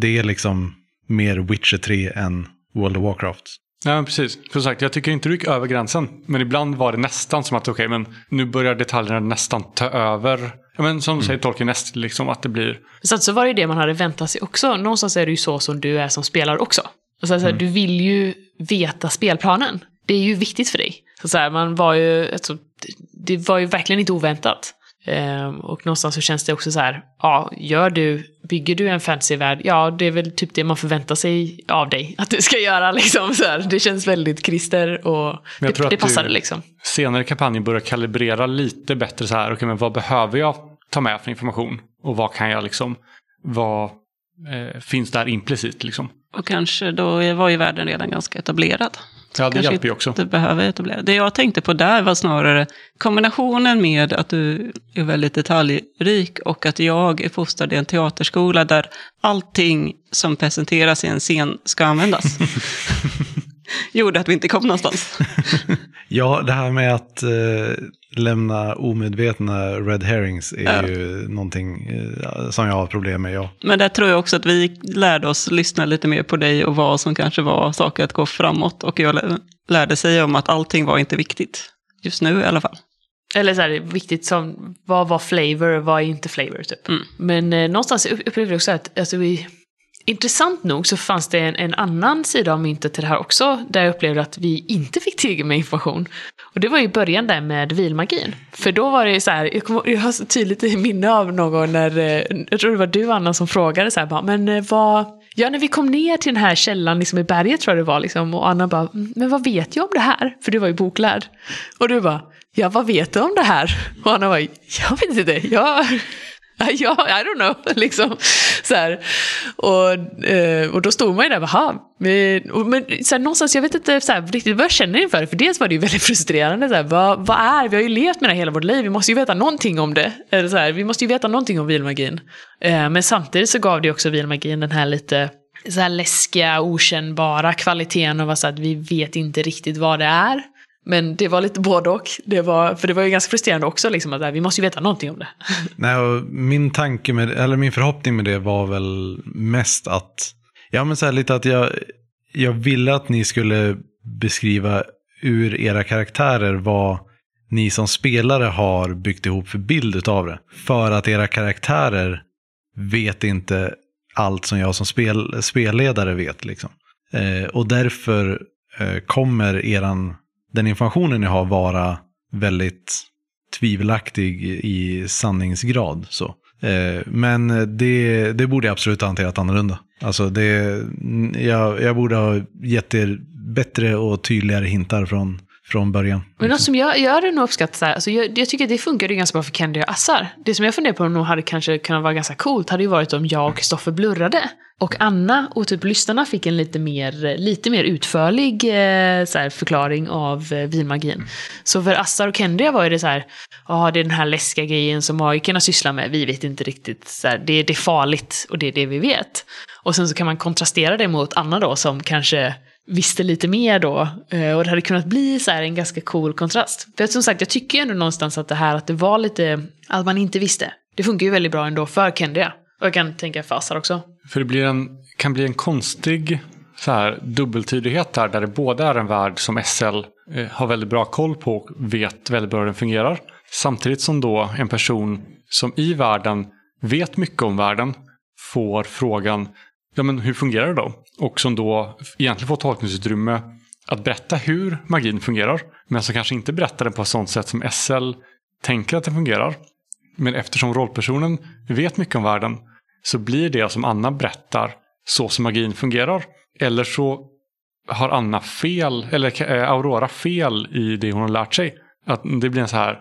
det är liksom mer Witcher 3 än World of Warcraft. Ja, men precis. Som sagt, jag tycker inte du gick över gränsen. Men ibland var det nästan som att okej, men nu börjar detaljerna nästan ta över. Ja, men som du säger, Tolkien näst, liksom att det blir... Sen så var det ju det man hade väntat sig också. Någonstans är det ju så som du är som spelare också. Och så, här, så här, Du vill ju veta spelplanen. Det är ju viktigt för dig. Så, så här, man var ju, alltså, det- var ju verkligen inte oväntat. Ehm, och någonstans så känns det också så här, ja, gör du, bygger du en fantasyvärld, ja, det är väl typ det man förväntar sig av dig att du ska göra [laughs] liksom. Så här. Det känns väldigt Christer och jag tror det, det passade liksom. senare i kampanjen börjar kalibrera lite bättre så här. Okej, men vad behöver jag ta med för information? Och vad kan jag liksom, vad eh, finns där implicit liksom? Och kanske då var ju världen redan ganska etablerad. Ja, det hjälper ju också. behöver etablera. Det jag tänkte på där var snarare kombinationen med att du är väldigt detaljrik och att jag är fostrad i en teaterskola där allting som presenteras i en scen ska användas. [laughs] Gjorde att vi inte kom någonstans. [laughs] Ja, det här med att eh, lämna omedvetna red herrings är Ja. ju någonting eh, som jag har problem med. Ja. Men där tror jag också att vi lärde oss lyssna lite mer på dig och vad som kanske var saker att gå framåt. Och jag lä- lärde sig om att allting var inte viktigt. Just nu i alla fall. Eller så här, viktigt som, vad var flavor och vad är inte flavor typ. Mm. Men eh, någonstans upp- upplevde jag också att, alltså, vi, intressant nog så fanns det en, en annan sida av myntet till det här också, där jag upplevde att vi inte fick tillgång med information. Och det var i början där med vilmagin. För då var det ju så här, jag, kom, jag har så tydligt i minne av någon när, eh, jag tror det var du Anna som frågade så här, bara, men eh, vad, ja när vi kom ner till den här källan liksom i berget tror jag det var liksom, och Anna bara, mm, men vad vet jag om det här? För du var ju boklärd. Och du bara, ja vad vet du om det här? Och Anna bara, jag vet inte, jag, [laughs] ja, I don't know, [laughs] liksom. Så här. Och, eh, och då stod man ju där, jaha. Men, men så här, någonstans, jag vet inte så här, riktigt vad jag känner inför det. För dels var det ju [laughs] väldigt frustrerande. Så här, vad, vad är, vi har ju levt med det här hela vårt liv, vi måste ju veta någonting om det. Eller så här, vi måste ju veta någonting om vilmagin. Eh, men samtidigt så gav det också vilmagin den här lite så här läskiga, okännbara kvaliteten av att vi vet inte riktigt vad det är. Men det var lite både och. Det var, för det var ju ganska frustrerande också, liksom, att äh, vi måste ju veta någonting om det. [laughs] Nej, och min tanke med, eller min förhoppning med det var väl mest att, ja men så här lite att jag, jag ville att ni skulle beskriva ur era karaktärer vad ni som spelare har byggt ihop för bild utav det. För att era karaktärer vet inte allt som jag som spel, spelledare vet. Liksom. Eh, och därför eh, kommer eran, den informationen ni har vara väldigt tvivelaktig i sanningsgrad. Så. Eh, men det, det borde jag absolut ha hanterat annorlunda. Alltså det, jag, jag borde ha gett er bättre och tydligare hintar från, från början. Men något som jag, jag hade nog uppskattat, så här, alltså jag, jag tycker att det funkade ganska bra för Candy och Assar. Det som jag funderar på om nog hade kanske kunnat vara ganska coolt hade ju varit om jag och Kristoffer blurrade. Och Anna och typ lyssnarna fick en lite mer, lite mer utförlig eh, så här, förklaring av eh, vinmagin. Så för Assar och Candy var det så här, ja det är den här läskiga grejen som magikerna sysslar med, vi vet inte riktigt, så här, det, det är farligt och det är det vi vet. Och sen så kan man kontrastera det mot Anna då som kanske visste lite mer då. Eh, och det hade kunnat bli så här en ganska cool kontrast. För som sagt, jag tycker ju ändå någonstans att det här att det var lite, att man inte visste. Det funkar ju väldigt bra ändå för Kendia. Och jag kan tänka för Asar också. För det blir en, kan bli en konstig så här, dubbeltydighet där, där det både är en värld som SL eh, har väldigt bra koll på och vet väldigt bra hur den fungerar. Samtidigt som då en person som i världen vet mycket om världen får frågan, ja men hur fungerar det då? Och som då egentligen får tolkningsutrymme att berätta hur magin fungerar, men som kanske inte berättar den på ett sånt sätt som SL tänker att den fungerar. Men eftersom rollpersonen vet mycket om världen så blir det som Anna berättar så som magin fungerar. Eller så har Anna fel, eller eh, Aurora fel i det hon har lärt sig. Att det blir en så här,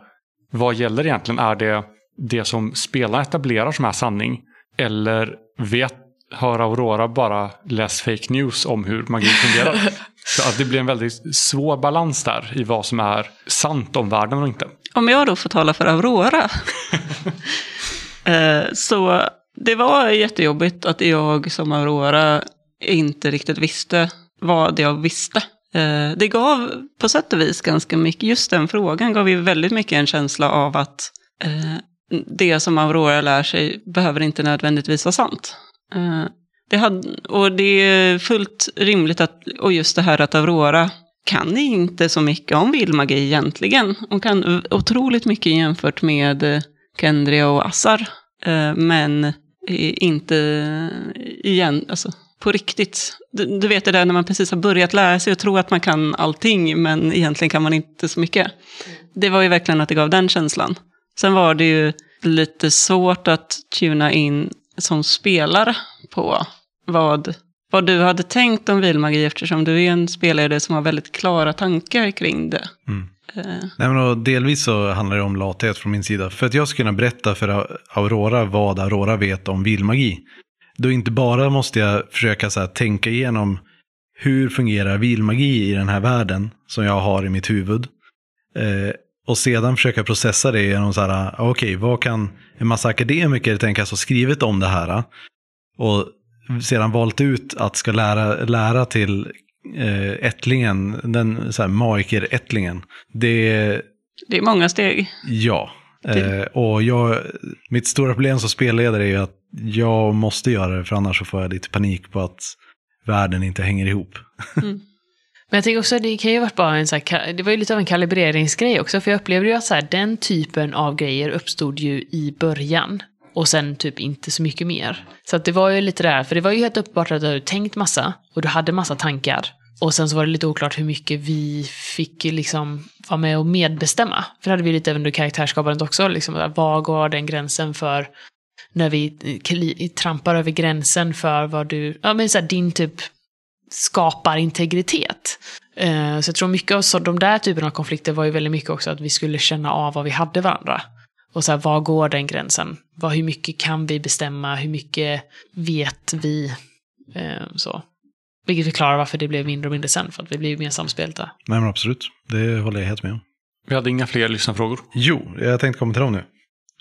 vad gäller egentligen? Är det det som spelarna etablerar som är sanning? Eller vet, har Aurora bara läst fake news om hur magin fungerar? [laughs] så att det blir en väldigt svår balans där i vad som är sant om världen och inte. Om jag då får tala för Aurora. [laughs] Eh, så det var jättejobbigt att jag som Aurora inte riktigt visste vad jag visste. Eh, Det gav på sätt och vis ganska mycket, just den frågan gav ju väldigt mycket en känsla av att eh, det som Aurora lär sig behöver inte nödvändigtvis vara sant. Eh, Det hade, och det är fullt rimligt att, och just det här att Aurora kan inte så mycket om vildmagi egentligen. Hon kan otroligt mycket jämfört med eh, Kendria och Assar. Eh, Men inte igen, alltså på riktigt. Du, du vet det där när man precis har börjat lära sig och tror att man kan allting, men egentligen kan man inte så mycket. Det var ju verkligen att det gav den känslan. Sen var det ju lite svårt att tuna in som spelare på vad, vad du hade tänkt om vilmagi eftersom du är en spelare som har väldigt klara tankar kring det. Mm. Eh, Nej, men delvis så handlar det om lathet från min sida. För att jag ska kunna berätta för Aurora vad Aurora vet om vilmagi. Då inte bara måste jag försöka så här, tänka igenom hur fungerar vilmagi i den här världen som jag har i mitt huvud. Eh, och sedan försöka processa det genom så här, okej, okay, vad kan en massa akademiker tänkas ha skrivit om det här? Och sedan valt ut att ska lära, lära till eh, ättlingen, den så här, magiker-ättlingen. Det, det är många steg. Ja. Eh, och jag, mitt stora problem som spelledare är ju att jag måste göra det, för annars så får jag lite panik på att världen inte hänger ihop. Mm. [laughs] Men jag tänker också, det kan ju varit bara en så här, det var ju lite av en kalibreringsgrej också, för jag upplevde ju att så här, den typen av grejer uppstod ju i början. Och sen typ inte så mycket mer. Så att det var ju lite där, för det var ju helt uppenbart att du hade tänkt massa, och du hade massa tankar. Och sen så var det lite oklart hur mycket vi fick liksom vara med och medbestämma. För det hade vi lite även under karaktärsskapandet också, liksom, var går den gränsen för när vi trampar över gränsen för vad du, ja men så här, din typ skapar integritet. Eh, så jag tror mycket av så, de där typerna av konflikter var ju väldigt mycket också att vi skulle känna av vad vi hade varandra. Och så här, var går den gränsen? Vad, hur mycket kan vi bestämma? Hur mycket vet vi? Eh, så. Vilket förklarar varför det blev mindre och mindre sen, för att vi blev mer samspelta. Nej men absolut, det håller jag helt med om. Vi hade inga fler lyssnarfrågor. Jo, jag tänkte komma till dem nu.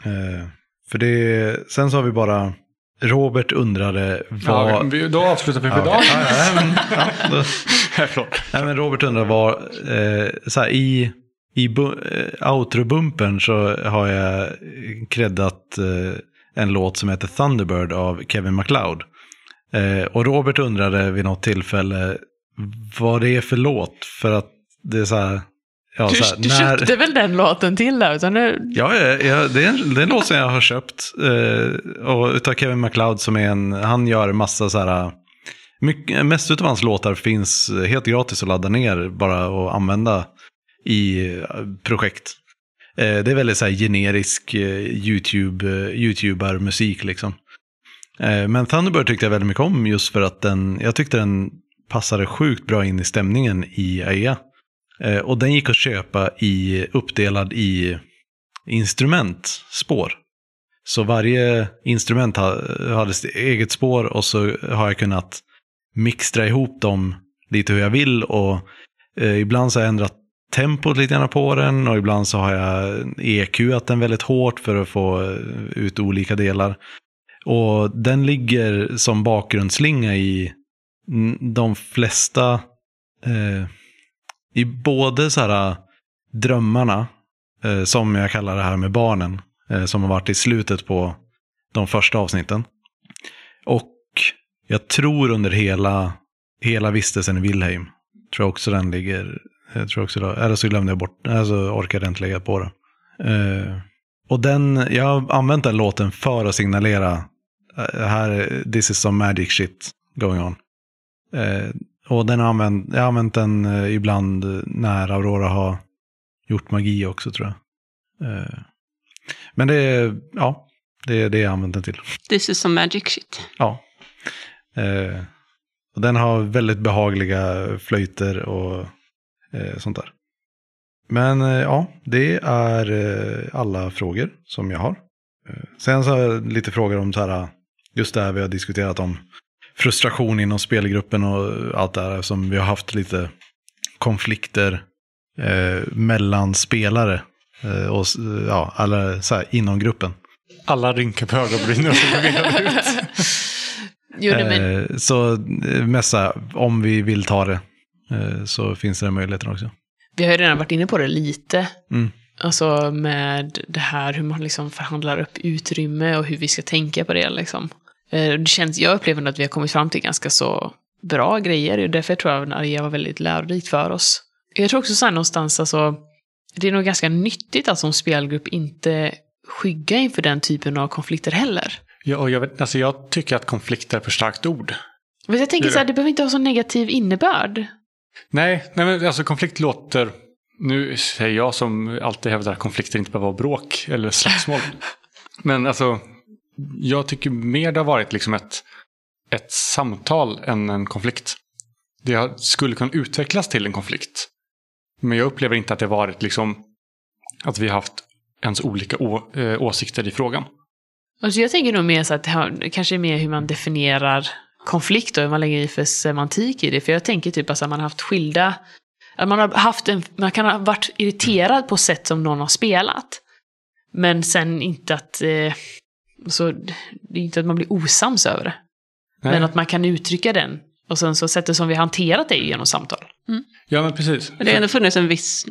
Eh, för det, sen så har vi bara Robert undrade vad... Ja, vi, då avslutar vi för idag. [laughs] nej, men Robert undrar vad, eh, så här, i, i eh, outro-bumpen så har jag kreddat eh, en låt som heter Thunderbird av Kevin MacLeod. Eh, och Robert undrade vid något tillfälle vad det är för låt. För att det är så här, Ja, du, här, du när... köpte väl den låten till då? Utan nu... Ja, ja det, är en, det är en låt som jag har köpt. Eh, och utav Kevin MacLeod som är en, han gör massa så här, mycket, mest av hans låtar finns helt gratis att ladda ner bara och använda i eh, projekt. Eh, det är väldigt så här generisk eh, YouTube, eh, YouTuber-musik liksom. Eh, men Thunderbird tyckte jag väldigt mycket om just för att den, jag tyckte den passade sjukt bra in i stämningen i AEA. Eh, och den gick att köpa i, uppdelad i instrumentspår. Så varje instrument hade sitt eget spår och så har jag kunnat mixtra ihop dem lite hur jag vill. Och eh, ibland så har jag ändrat tempot lite grann på den och ibland så har jag EQat den väldigt hårt för att få eh, ut olika delar. Och den ligger som bakgrundsslinga i de flesta eh, i både så här drömmarna, eh, som jag kallar det här med barnen, eh, som har varit i slutet på de första avsnitten. Och jag tror under hela, hela vistelsen i Wilhelm, tror jag också den ligger, eh, jag tror också, eller så glömde jag bort, eller så orkade jag inte lägga på det. Eh, och den, jag har använt den låten för att signalera, eh, här, this is some magic shit going on. Och den har använt, jag har använt den eh, ibland när Aurora har gjort magi också tror jag. Eh, men det är, ja, det är det jag använt den till. This is some magic shit. Ja. Eh, och den har väldigt behagliga flöjter och sånt där. Men ja, det är alla frågor som jag har. Sen så har jag lite frågor om så här, just det här vi har diskuterat om frustration inom spelgruppen och allt det här som vi har haft lite konflikter eh, mellan spelare eh, och ja, alla så här, inom gruppen. Alla rynkar på ögonbrynen som ut. [laughs] jo, men... eh, så eh, mest om vi vill ta det eh, så finns det möjligheten också. Vi har ju redan varit inne på det lite. Mm. Alltså med det här hur man liksom förhandlar upp utrymme och hur vi ska tänka på det liksom. Eh, det känns, jag upplever att vi har kommit fram till ganska så bra grejer. Därför tror jag att Aria var väldigt lärorikt för oss. Jag tror också så här någonstans, alltså, det är nog ganska nyttigt att som spelgrupp inte skygga inför den typen av konflikter heller. Ja, och jag, vet, alltså jag tycker att konflikt är för starkt ord. Men jag tänker så här, det behöver inte ha så negativ innebörd. Nej, nej men alltså konflikt låter nu säger jag som alltid hävdar att konflikter inte behöver vara bråk eller slagsmål. [laughs] Men alltså, jag tycker mer det har varit liksom ett, ett samtal än en konflikt. Det skulle kunna utvecklas till en konflikt. Men jag upplever inte att det har varit liksom att vi har haft ens olika å, eh, åsikter i frågan. Alltså jag tänker nog mer så att det har, kanske är mer hur man definierar konflikt och hur man lägger i för semantik i det. För jag tänker typ alltså att man har haft skilda... Att man, har haft en, man kan ha varit irriterad på sätt som någon har spelat. Men sen inte att... Eh, så, det är inte att man blir osams över det. Nej. Men att man kan uttrycka den. Och sen så sättet som vi hanterat det är genom samtal. Ja, men precis. Men det har ändå funnits en viss,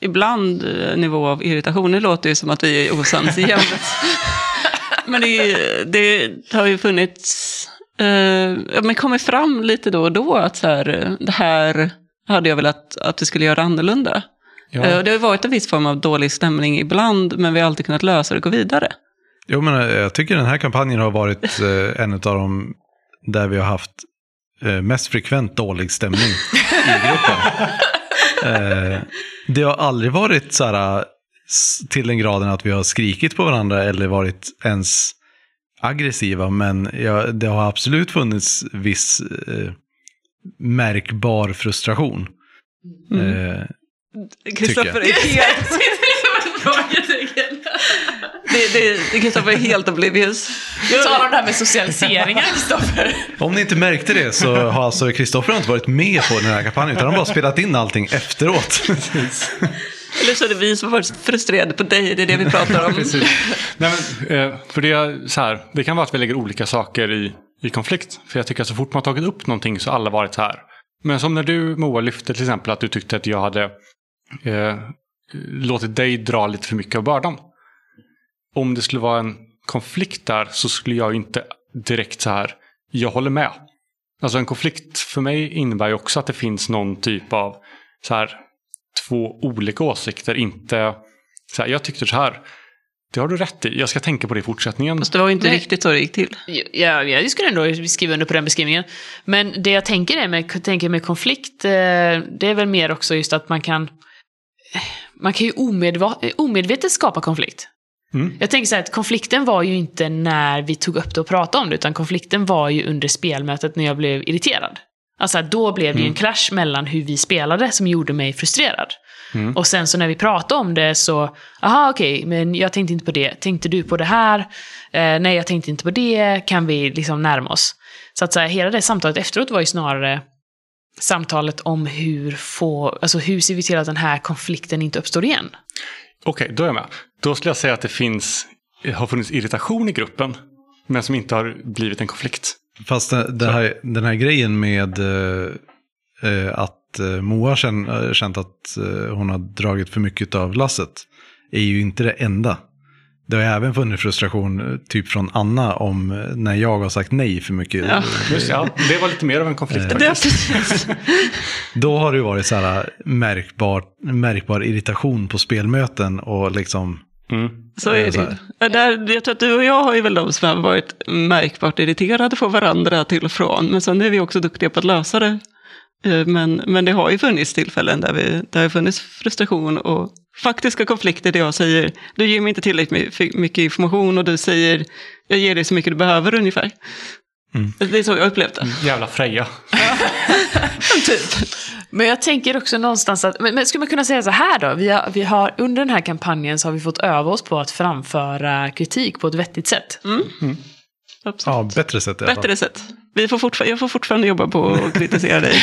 ibland, eh, nivå av irritation. Det låter ju som att vi är osams i ämnet. [laughs] Men det, det har ju funnits, eh, ja, men kommit fram lite då och då att så här, eh, det här hade jag velat att vi skulle göra annorlunda. Ja. Eh, och det har ju varit en viss form av dålig stämning ibland, men vi har alltid kunnat lösa det och gå vidare. Jo, men eh, jag tycker den här kampanjen har varit [laughs] eh, en av de där vi har haft eh, mest frekvent dålig stämning i gruppen. [laughs] Eh, det har aldrig varit så här till den graden att vi har skrikit på varandra eller varit ens aggressiva, men ja, det har absolut funnits viss märkbar frustration. Eh, Kristoffer är helt... det, det, det, Kristoffer är helt oblivious. Vi talar om det här med socialiseringen, Kristoffer. Om ni inte märkte det så har alltså Kristoffer inte varit med på den här kampanjen utan han har bara spelat in allting efteråt. Eller så är det vi som har varit frustrerade på dig, det är det vi pratar om. Precis. Nej, men, eh, för det, är så här, det kan vara att vi lägger olika saker i, i konflikt. För jag tycker att så fort man har tagit upp någonting så har alla varit så här. Men som när du Moa lyfte till exempel att du tyckte att jag hade eh, låtit dig dra lite för mycket av bördan. Om det skulle vara en konflikt där så skulle jag ju inte direkt så här, jag håller med. Alltså en konflikt för mig innebär ju också att det finns någon typ av så här, två olika åsikter. Inte så här, jag tyckte så här. Det har du rätt i. Jag ska tänka på det i fortsättningen. Fast det var inte Nej. riktigt så det gick till. Ja, jag skulle ändå skriva under på den beskrivningen. Men det jag tänker är med, tänker med konflikt, eh, det är väl mer också just att man kan... Man kan ju omedva- omedvetet skapa konflikt. Mm. Jag tänker så här att konflikten var ju inte när vi tog upp det och pratade om det, utan konflikten var ju under spelmötet när jag blev irriterad. Alltså då blev det ju en clash mellan hur vi spelade som gjorde mig frustrerad. Mm. Och sen så när vi pratade om det så, aha okej, men jag tänkte inte på det. Tänkte du på det här? Eh, nej, jag tänkte inte på det. Kan vi liksom närma oss? Så att så här, hela det samtalet efteråt var ju snarare samtalet om hur få, alltså hur ser vi till att den här konflikten inte uppstår igen? Okej, då är jag med. Då skulle jag säga att det finns, har funnits irritation i gruppen. Men som inte har blivit en konflikt. Fast det, det här, den här grejen med eh, eh, att eh, Moa känn, eh, känt att hon har dragit för mycket av lasset är ju inte det enda. Det har även funnits frustration eh, typ från Anna om eh, när jag har sagt nej för mycket. Ja. Just, ja, det var lite mer av en konflikt. Det, faktiskt. [laughs] Då har det varit så här märkbar, märkbar irritation på spelmöten och liksom Mm. Så är det. Där, jag tror att du och jag har ju väl de som har varit märkbart irriterade på varandra till och från. Men sen är vi också duktiga på att lösa det. Eh, Men, men det har ju funnits tillfällen där, vi, där det har funnits frustration och faktiska konflikter där jag säger du ger mig inte tillräckligt my- mycket information och du säger jag ger dig så mycket du behöver ungefär. Mm. Det är så jag upplevt det. Jävla Freja. [laughs] typ. Men jag tänker också någonstans att, men, men skulle man kunna säga så här då? Vi har, vi har, under den här kampanjen så har vi fått öva oss på att framföra kritik på ett vettigt sätt. Absolut. Ja, bättre sätt. Bättre sätt. Vi får fortfar- jag får fortfarande jobba på att kritisera dig. [laughs]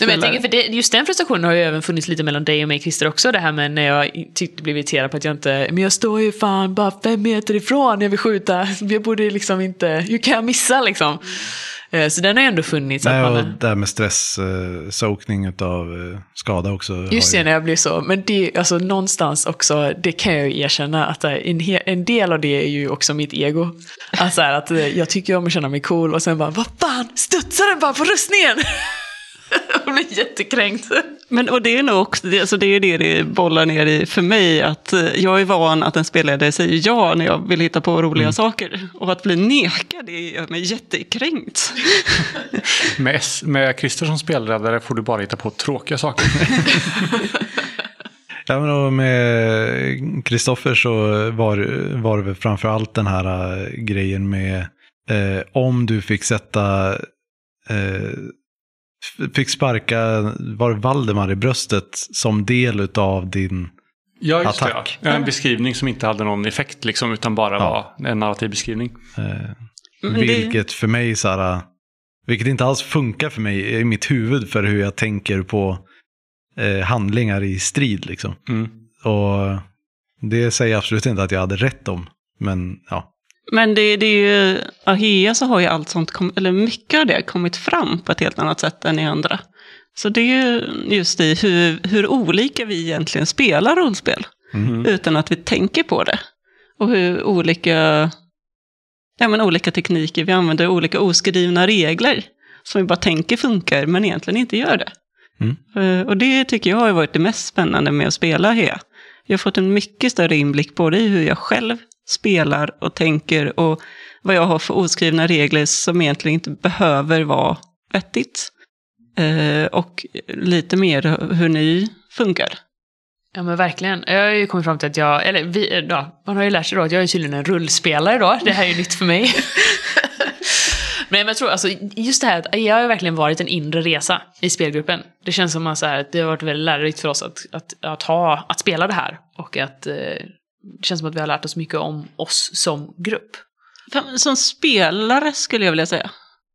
Nej, men jag tänker, för det, just den frustrationen har ju även funnits lite mellan dig och mig Christer också. Det här med när jag tyckte blev irriterad på att jag inte, men jag står ju fan bara fem meter ifrån när jag vill skjuta. Jag borde liksom inte, hur kan jag missa liksom? Eh, Så den har ju ändå funnits. Nej, och man, det här med stress, eh, av eh, skada också. Just ju- det, när jag blir så. Men det, alltså någonstans också, det kan jag ju erkänna att eh, en, en del av det är ju också mitt ego. Alltså att jag tycker om att känna mig cool och sen bara, vad fan, studsar den bara på rustningen? [laughs] Jag blir jättekränkt. Men och det är nog också, det, alltså det är det det bollar ner i för mig, att eh, jag är van att en spelledare säger ja när jag vill hitta på roliga saker. Och att bli nekad, det gör mig jättekränkt. [laughs] Med, S- med Christer som spelledare får du bara hitta på tråkiga saker. [laughs] Ja, men och med Kristoffer så var, var det framför allt den här äh, grejen med eh, om du fick sätta, eh, fick sparka, var det Valdemar i bröstet som del av din, Ja, just Attack. det. Ja. En beskrivning som inte hade någon effekt liksom, utan bara Ja. var en narrativ beskrivning. eh, vilket för mig så här, vilket inte alls funkar för mig i mitt huvud för hur jag tänker på eh, handlingar i strid liksom. Mm. Och det säger jag absolut inte att jag hade rätt om, men ja. Men det, det är ju, Ahea så har ju allt sånt, kom, eller mycket av det kommit fram på ett helt annat sätt än i andra. Så det är ju just i hur, hur olika vi egentligen spelar rollspel. Mm. Utan att vi tänker på det. Och hur olika, ja, men olika tekniker vi använder, olika oskrivna regler. Som vi bara tänker funkar, men egentligen inte gör det. Mm. Eh, Och det tycker jag har varit det mest spännande med att spela Ahea. Jag har fått en mycket större inblick både i hur jag själv spelar och tänker och vad jag har för oskrivna regler som egentligen inte behöver vara vettigt. Eh, Och lite mer hur ni funkar. Ja men verkligen. Jag har ju kommit fram till att jag, eller vi, ja, man har ju lärt sig då att jag är tydligen en rullspelare då. Det här är ju nytt för mig. [laughs] men jag tror alltså, just det här att jag har verkligen varit en inre resa i spelgruppen. Det känns som att det har varit väldigt lärorikt för oss att, att, att, ha, att spela det här. Och att eh, det känns som att vi har lärt oss mycket om oss som grupp. Som spelare skulle jag vilja säga.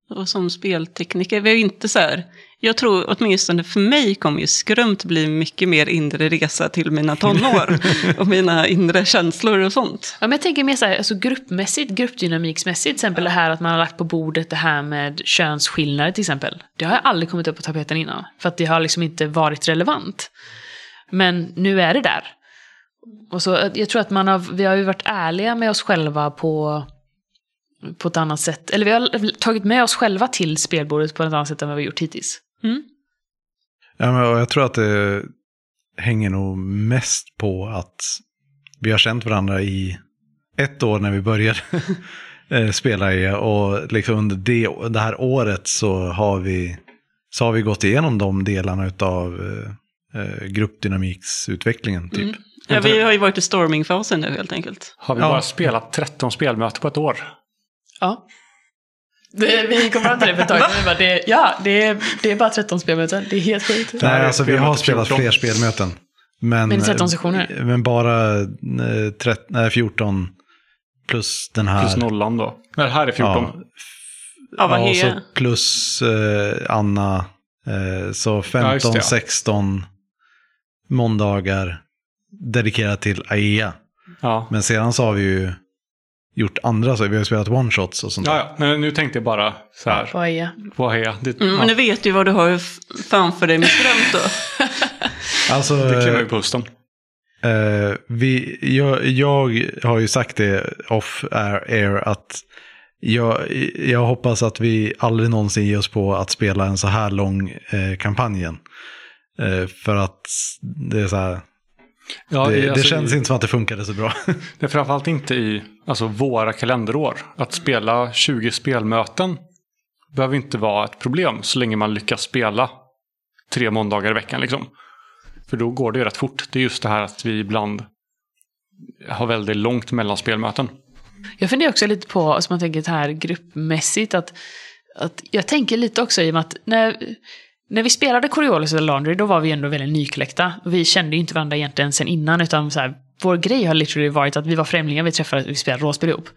Och som speltekniker. Vi är ju inte så här. Jag tror åtminstone för mig kommer ju skrömt bli mycket mer inre resa till mina tonår. [laughs] och mina inre känslor och sånt. Ja, men jag tänker mer så här, alltså gruppmässigt, gruppdynamiksmässigt, till exempel det här att man har lagt på bordet det här med könsskillnader till exempel. Det har jag aldrig kommit upp på tapeten innan, för att det har liksom inte varit relevant. Men nu är det där. Och så, eh, jag tror att man har, vi har ju varit ärliga med oss själva på, på ett annat sätt. Eller vi har tagit med oss själva till spelbordet på ett annat sätt än vad vi gjort hittills. Mm. Ja, men jag tror att det hänger nog mest på att vi har känt varandra i ett år när vi började [laughs] eh, spela i och liksom under det, det här året så har vi så har vi gått igenom de delarna av eh, eh, gruppdynamiksutvecklingen. Typ. Mm. Ja, vi har ju varit i stormingfasen nu helt enkelt. Har vi Ja. bara spelat 13 spelmöten på ett år? Ja. Det, vi kom fram till det för ett tag sedan. det, Ja, det är, det är bara 13 spelmöten. Det är helt sjukt. Nej, är alltså vi har spelat 14. fler spelmöten. Men, Men 13 sessioner? Men bara eh, 13, nej, 14 plus den här. Plus nollan då. Nej, det här är 14. Ja, Ja, vad ja, och så plus eh, Anna. Eh, så Ja, 15, just det, ja. 16 måndagar dedikerat till AEA. Ja. Men sedan så har vi ju gjort andra, så vi har spelat one-shots och sånt Ja, där. ja, men nu tänkte jag bara så här. Vad är Vad är det? Mm, ja, Men nu vet du vad du har framför dig med skrömt då. [laughs] [laughs] Alltså, det kliver ju på hösten. Eh, vi, jag, jag har ju sagt det off air, air att jag, jag hoppas att vi aldrig någonsin ger oss på att spela en så här lång eh, kampanj igen. Eh, för att det är så här, Ja, det, i- det alltså, känns i, inte som att det funkade så bra. Det är framförallt inte i alltså, våra kalenderår. Att spela 20 spelmöten behöver inte vara ett problem så länge man lyckas spela tre måndagar i veckan. Liksom. För då går det ju rätt fort. Det är just det här att vi ibland har väldigt långt mellan spelmöten. Jag funderar också lite på, som man tänker här gruppmässigt, att, att jag tänker lite också i och med att när, när vi spelade Coriolis och Laundry, då var vi ändå väldigt nykläckta. Vi kände ju inte varandra egentligen sen innan, utan så här, vår grej har literally varit att vi var främlingar, vi träffades, vi spelade rollspel ihop.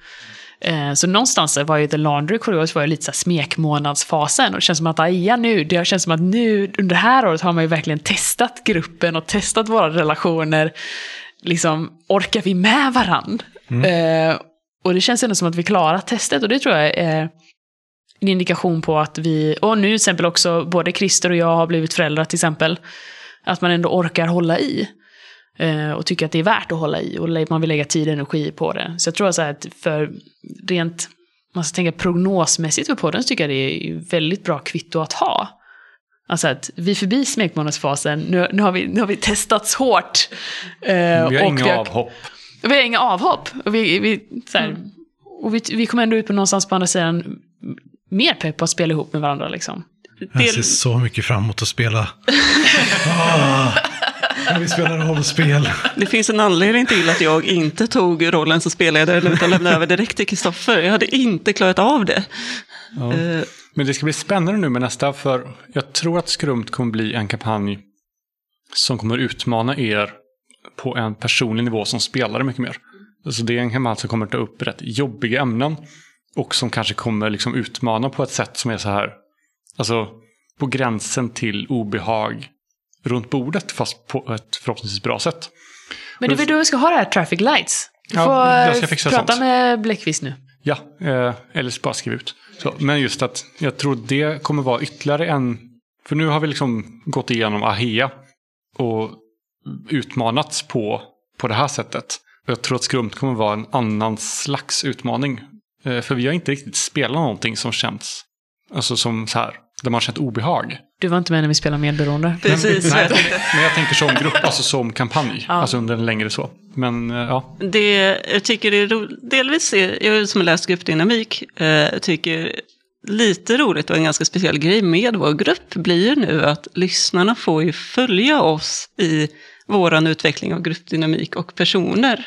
Eh, Så någonstans var ju The Laundry Coriolis var ju lite så här smekmånadsfasen. Och det känns som att AIA nu, det känns som att nu under det här året har man ju verkligen testat gruppen och testat våra relationer. Liksom, orkar vi med varann? Eh, och det känns ändå som att vi klarat testet och det tror jag är en indikation på att vi, och nu till exempel också både Christer och jag har blivit föräldrar till exempel, att man ändå orkar hålla i. Eh, och tycker att det är värt att hålla i och man vill lägga tid och energi på det. Så jag tror så här att för rent, man ska tänka prognosmässigt för podden så tycker jag det är väldigt bra kvitto att ha. Alltså att vi är förbi smekmånadsfasen, nu, nu, har vi, nu har vi testats hårt. Eh, Vi har och inga vi avhopp. Vi har inga avhopp. Och vi, vi, så här, och vi, vi kommer ändå ut på någonstans på andra sidan mer pepp på att spela ihop med varandra. Liksom. Jag ser så mycket fram emot att spela. Ah, jag vill spela rollspel. det finns en anledning till att jag inte tog rollen som spelledare utan [laughs] lämnade över direkt till Kristoffer. Jag hade inte klarat av det. Eh, Men det ska bli spännande nu med nästa, för jag tror att Skrumt kommer bli en kampanj som kommer utmana er på en personlig nivå som spelare mycket mer. Så det är en kampanj som kommer ta upp rätt jobbiga ämnen och som kanske kommer liksom utmana på ett sätt som är så här, alltså på gränsen till obehag runt bordet, fast på ett förhoppningsvis bra sätt. Men det är väl då vi ska ha det här traffic lights. Du Ja, får jag ska eh, fixa prata sånt. med Bläckqvist nu. Ja, eh, eller bara skriva ut. Så, men just att jag tror det kommer vara ytterligare en... För nu har vi liksom gått igenom AHEA och utmanats på, på det här sättet. Jag tror att Skrumt kommer vara en annan slags utmaning. Eh, för vi har inte riktigt spelat någonting som känns alltså som så här, där man har känt obehag. Du var inte med när vi spelade medberoende. [laughs] precis, Nej, jag tänkte. men jag tänker som grupp, alltså som kampanj. Ja. Alltså under en längre så. Men eh, ja, Det, jag tycker det är ro, delvis, är, jag som har läst gruppdynamik, eh, tycker lite roligt och en ganska speciell grej med vår grupp blir ju nu att lyssnarna får ju följa oss i våran utveckling av gruppdynamik och personer.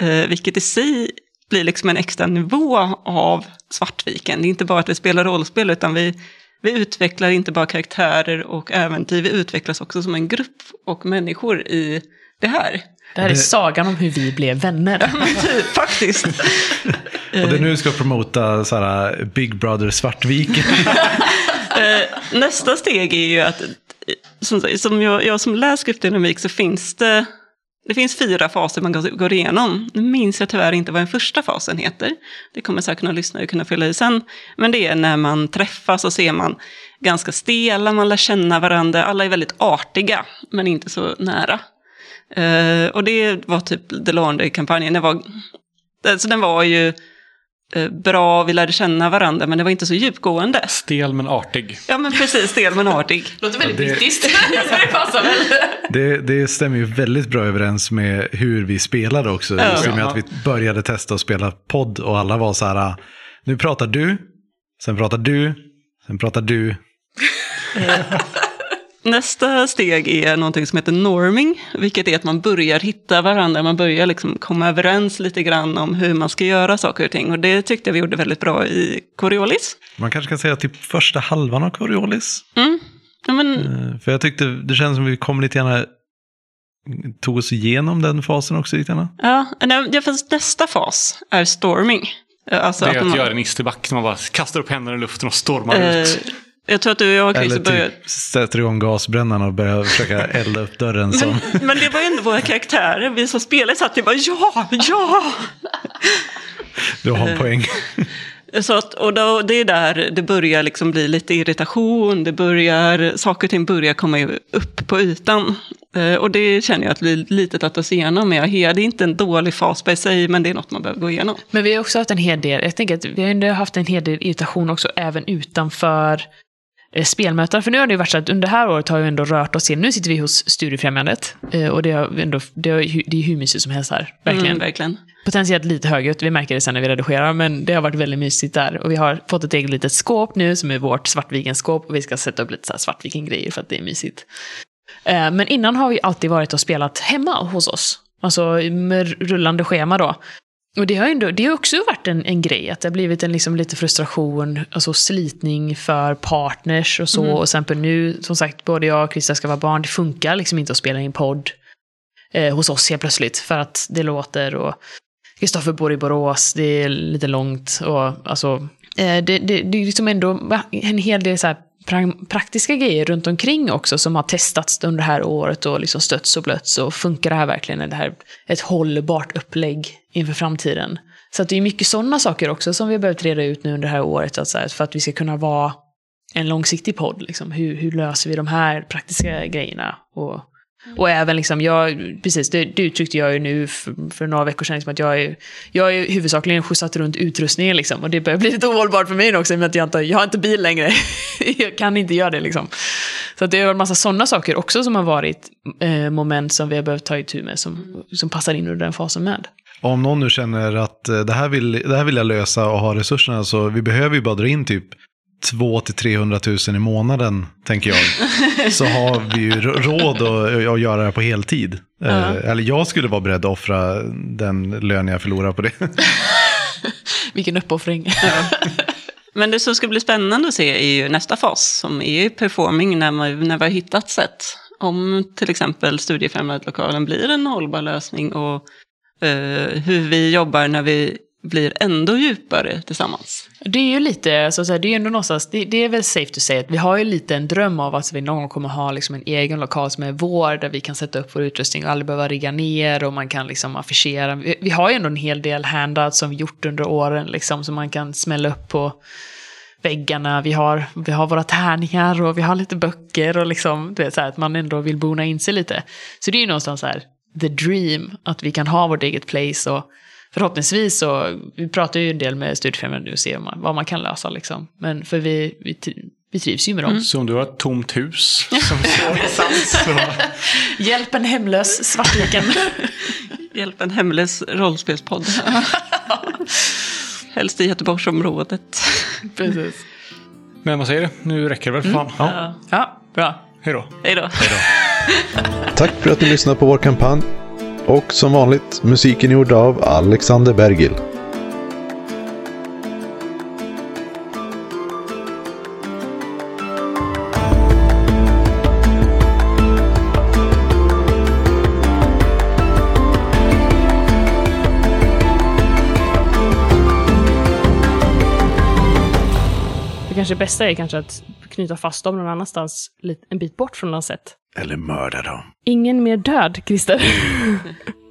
Eh, vilket i sig blir liksom en extra nivå av Svartviken. Det är inte bara att vi spelar rollspel utan vi, vi utvecklar inte bara karaktärer och äventyr, vi utvecklas också som en grupp och människor i det här. Det här är sagan om hur vi blev vänner. [laughs] Typ, faktiskt. [laughs] Och det är nu vi ska promota så här, Big Brother Svartviken. [laughs] Eh, Nästa steg är ju att, eh, som, som jag, jag som läst gruppdynamik så finns det, det finns fyra faser man går igenom. Nu minns jag tyvärr inte vad den första fasen heter. Det kommer säkert några lyssnare kunna fylla i sen. Men det är när man träffas och ser man ganska stela, man lär känna varandra. Alla är väldigt artiga, men inte så nära. Eh, och det var typ The Laundry-kampanjen. Den var, alltså den var ju bra, vi lärde känna varandra, men det var inte så djupgående. stel men artig. Ja men precis, stel men artig. [laughs] Låter väldigt Det- brittiskt. [laughs] det passar väl. Det, det stämmer ju väldigt bra överens med hur vi spelade också. Ja. Just med att vi började testa att spela podd och alla var så här, nu pratar du, sen pratar du, sen pratar du. [laughs] Nästa steg är någonting som heter norming, vilket är att man börjar hitta varandra, man börjar liksom komma överens lite grann om hur man ska göra saker och ting. Och det tyckte jag vi gjorde väldigt bra i Coriolis. Man kanske kan säga typ första halvan av Coriolis. Mm. Ja, men, Eh, För jag tyckte det känns som vi kom lite grann, tog oss igenom den fasen också lite grann. ja, ja, fast nästa fas är storming. Eh, Alltså Det är att man- göra en isterback när man bara kastar upp händerna i luften och stormar eh, ut. Jag tror att du och jag, Eller Christer, började... typ sätter igång gasbrännarna och börjar försöka [laughs] elda upp dörren. Som, Men det var ju ändå våra karaktärer. Vi som spelare satt ju bara ja, ja. du har en poäng. Så att, och då, det är där det börjar liksom bli lite irritation, det börjar, saker och ting börjar komma upp på ytan. Eh, och det känner jag att vi lite tagit oss igenom med Ahea. Det är inte en dålig fas i sig, men det är något man behöver gå igenom. Men vi har också haft en hel del, jag tänker att vi har haft en hel del irritation också även utanför eh, spelmöten. För nu har det ju varit så att under det här året har vi ändå rört oss in. Nu sitter vi hos Studiefrämjandet. eh, Och det, har ändå, det, har, det är hur mysigt som helst här. Verkligen. Mm, verkligen. Potentiellt lite högljutt, vi märker det sen när vi redigerar, men det har varit väldigt mysigt där. Och vi har fått ett eget litet skåp nu som är vårt Svartviken-skåp och vi ska sätta upp lite så här Svartviken-grejer för att det är mysigt. Eh, Men innan har vi alltid varit och spelat hemma hos oss. Alltså med rullande schema då. Och det har ju ändå, det har också varit en, en grej, att det har blivit en liksom lite frustration, alltså slitning för partners och så. Och exempel nu, som sagt, både jag och Krista ska vara barn, det funkar liksom inte att spela in podd eh, hos oss helt plötsligt, för att det låter och Kristoffer bor i Borås, det är lite långt och alltså, eh, det, det, det är liksom ändå en hel del så här pra- praktiska grejer runt omkring också som har testats under det här året och liksom stötts och blötts och funkar det här verkligen? Är det här ett hållbart upplägg inför framtiden? Så att det är mycket sådana saker också som vi har behövt reda ut nu under det här året, att så här, för att vi ska kunna vara en långsiktig podd. Liksom. Hur, hur löser vi de här praktiska grejerna? Och, och även, liksom, jag, precis, det, det uttryckte jag ju nu för, för några veckor sedan, liksom, att jag är, jag har huvudsakligen skjutsat runt utrustningen. Liksom, och det börjar bli [laughs] lite ohållbart för mig också, i och med att jag inte, jag har inte bil längre. [laughs] jag kan inte göra det. Liksom. Så att det är en massa sådana saker också som har varit eh, moment som vi har behövt ta itu med, som, som passar in under den fasen med. Om någon nu känner att eh, det här, vill, det här vill jag lösa och ha resurserna så vi behöver ju bara dra in typ 2 till 300 000 i månaden, tänker jag. [laughs] Så har vi ju råd att, att göra det på heltid. Eh, Eller jag skulle vara beredd att offra den lön jag förlorar på det. [laughs] Vilken uppoffring. [laughs] Men det som ska bli spännande att se är ju nästa fas, som är ju performing när, man, när vi har hittat sätt. Om till exempel studiefrämjandlokalen blir en hållbar lösning och eh, hur vi jobbar när vi blir ändå djupare tillsammans. Det är ju lite, så att säga, det är ju ändå någonstans, det, det är väl safe to say att vi har ju lite en dröm av att vi någon gång kommer ha liksom en egen lokal som är vår, där vi kan sätta upp vår utrustning och aldrig behöva rigga ner och man kan liksom affischera. Vi, vi har ju ändå en hel del handouts som vi gjort under åren, liksom, som man kan smälla upp på väggarna. Vi har, vi har våra tärningar och vi har lite böcker och liksom, du vet, så här, att man ändå vill bona in sig lite. Så det är ju någonstans så här, the dream, att vi kan ha vårt eget place och förhoppningsvis så, vi pratar ju en del med studiefrämjande nu och ser man, vad man kan lösa liksom. Men för vi, vi, vi trivs ju med dem. Så om du har ett tomt hus som [laughs] står så Hjälp en hemlös Svartviken. [laughs] Hjälp en hemlös rollspelspodd. [laughs] Helst i Göteborgsområdet. Precis. Men vad säger du? Nu räcker det väl för fan. Ja. Ja, bra. Hej då. Hej då. Tack för att ni lyssnade på vår kampanj. Och som vanligt, musiken är gjord av Alexander Bergil. Det kanske bästa är kanske att knyta fast dem någon annanstans, en bit bort från Lansett. Eller mörda dem. Ingen mer död, Christer. [laughs]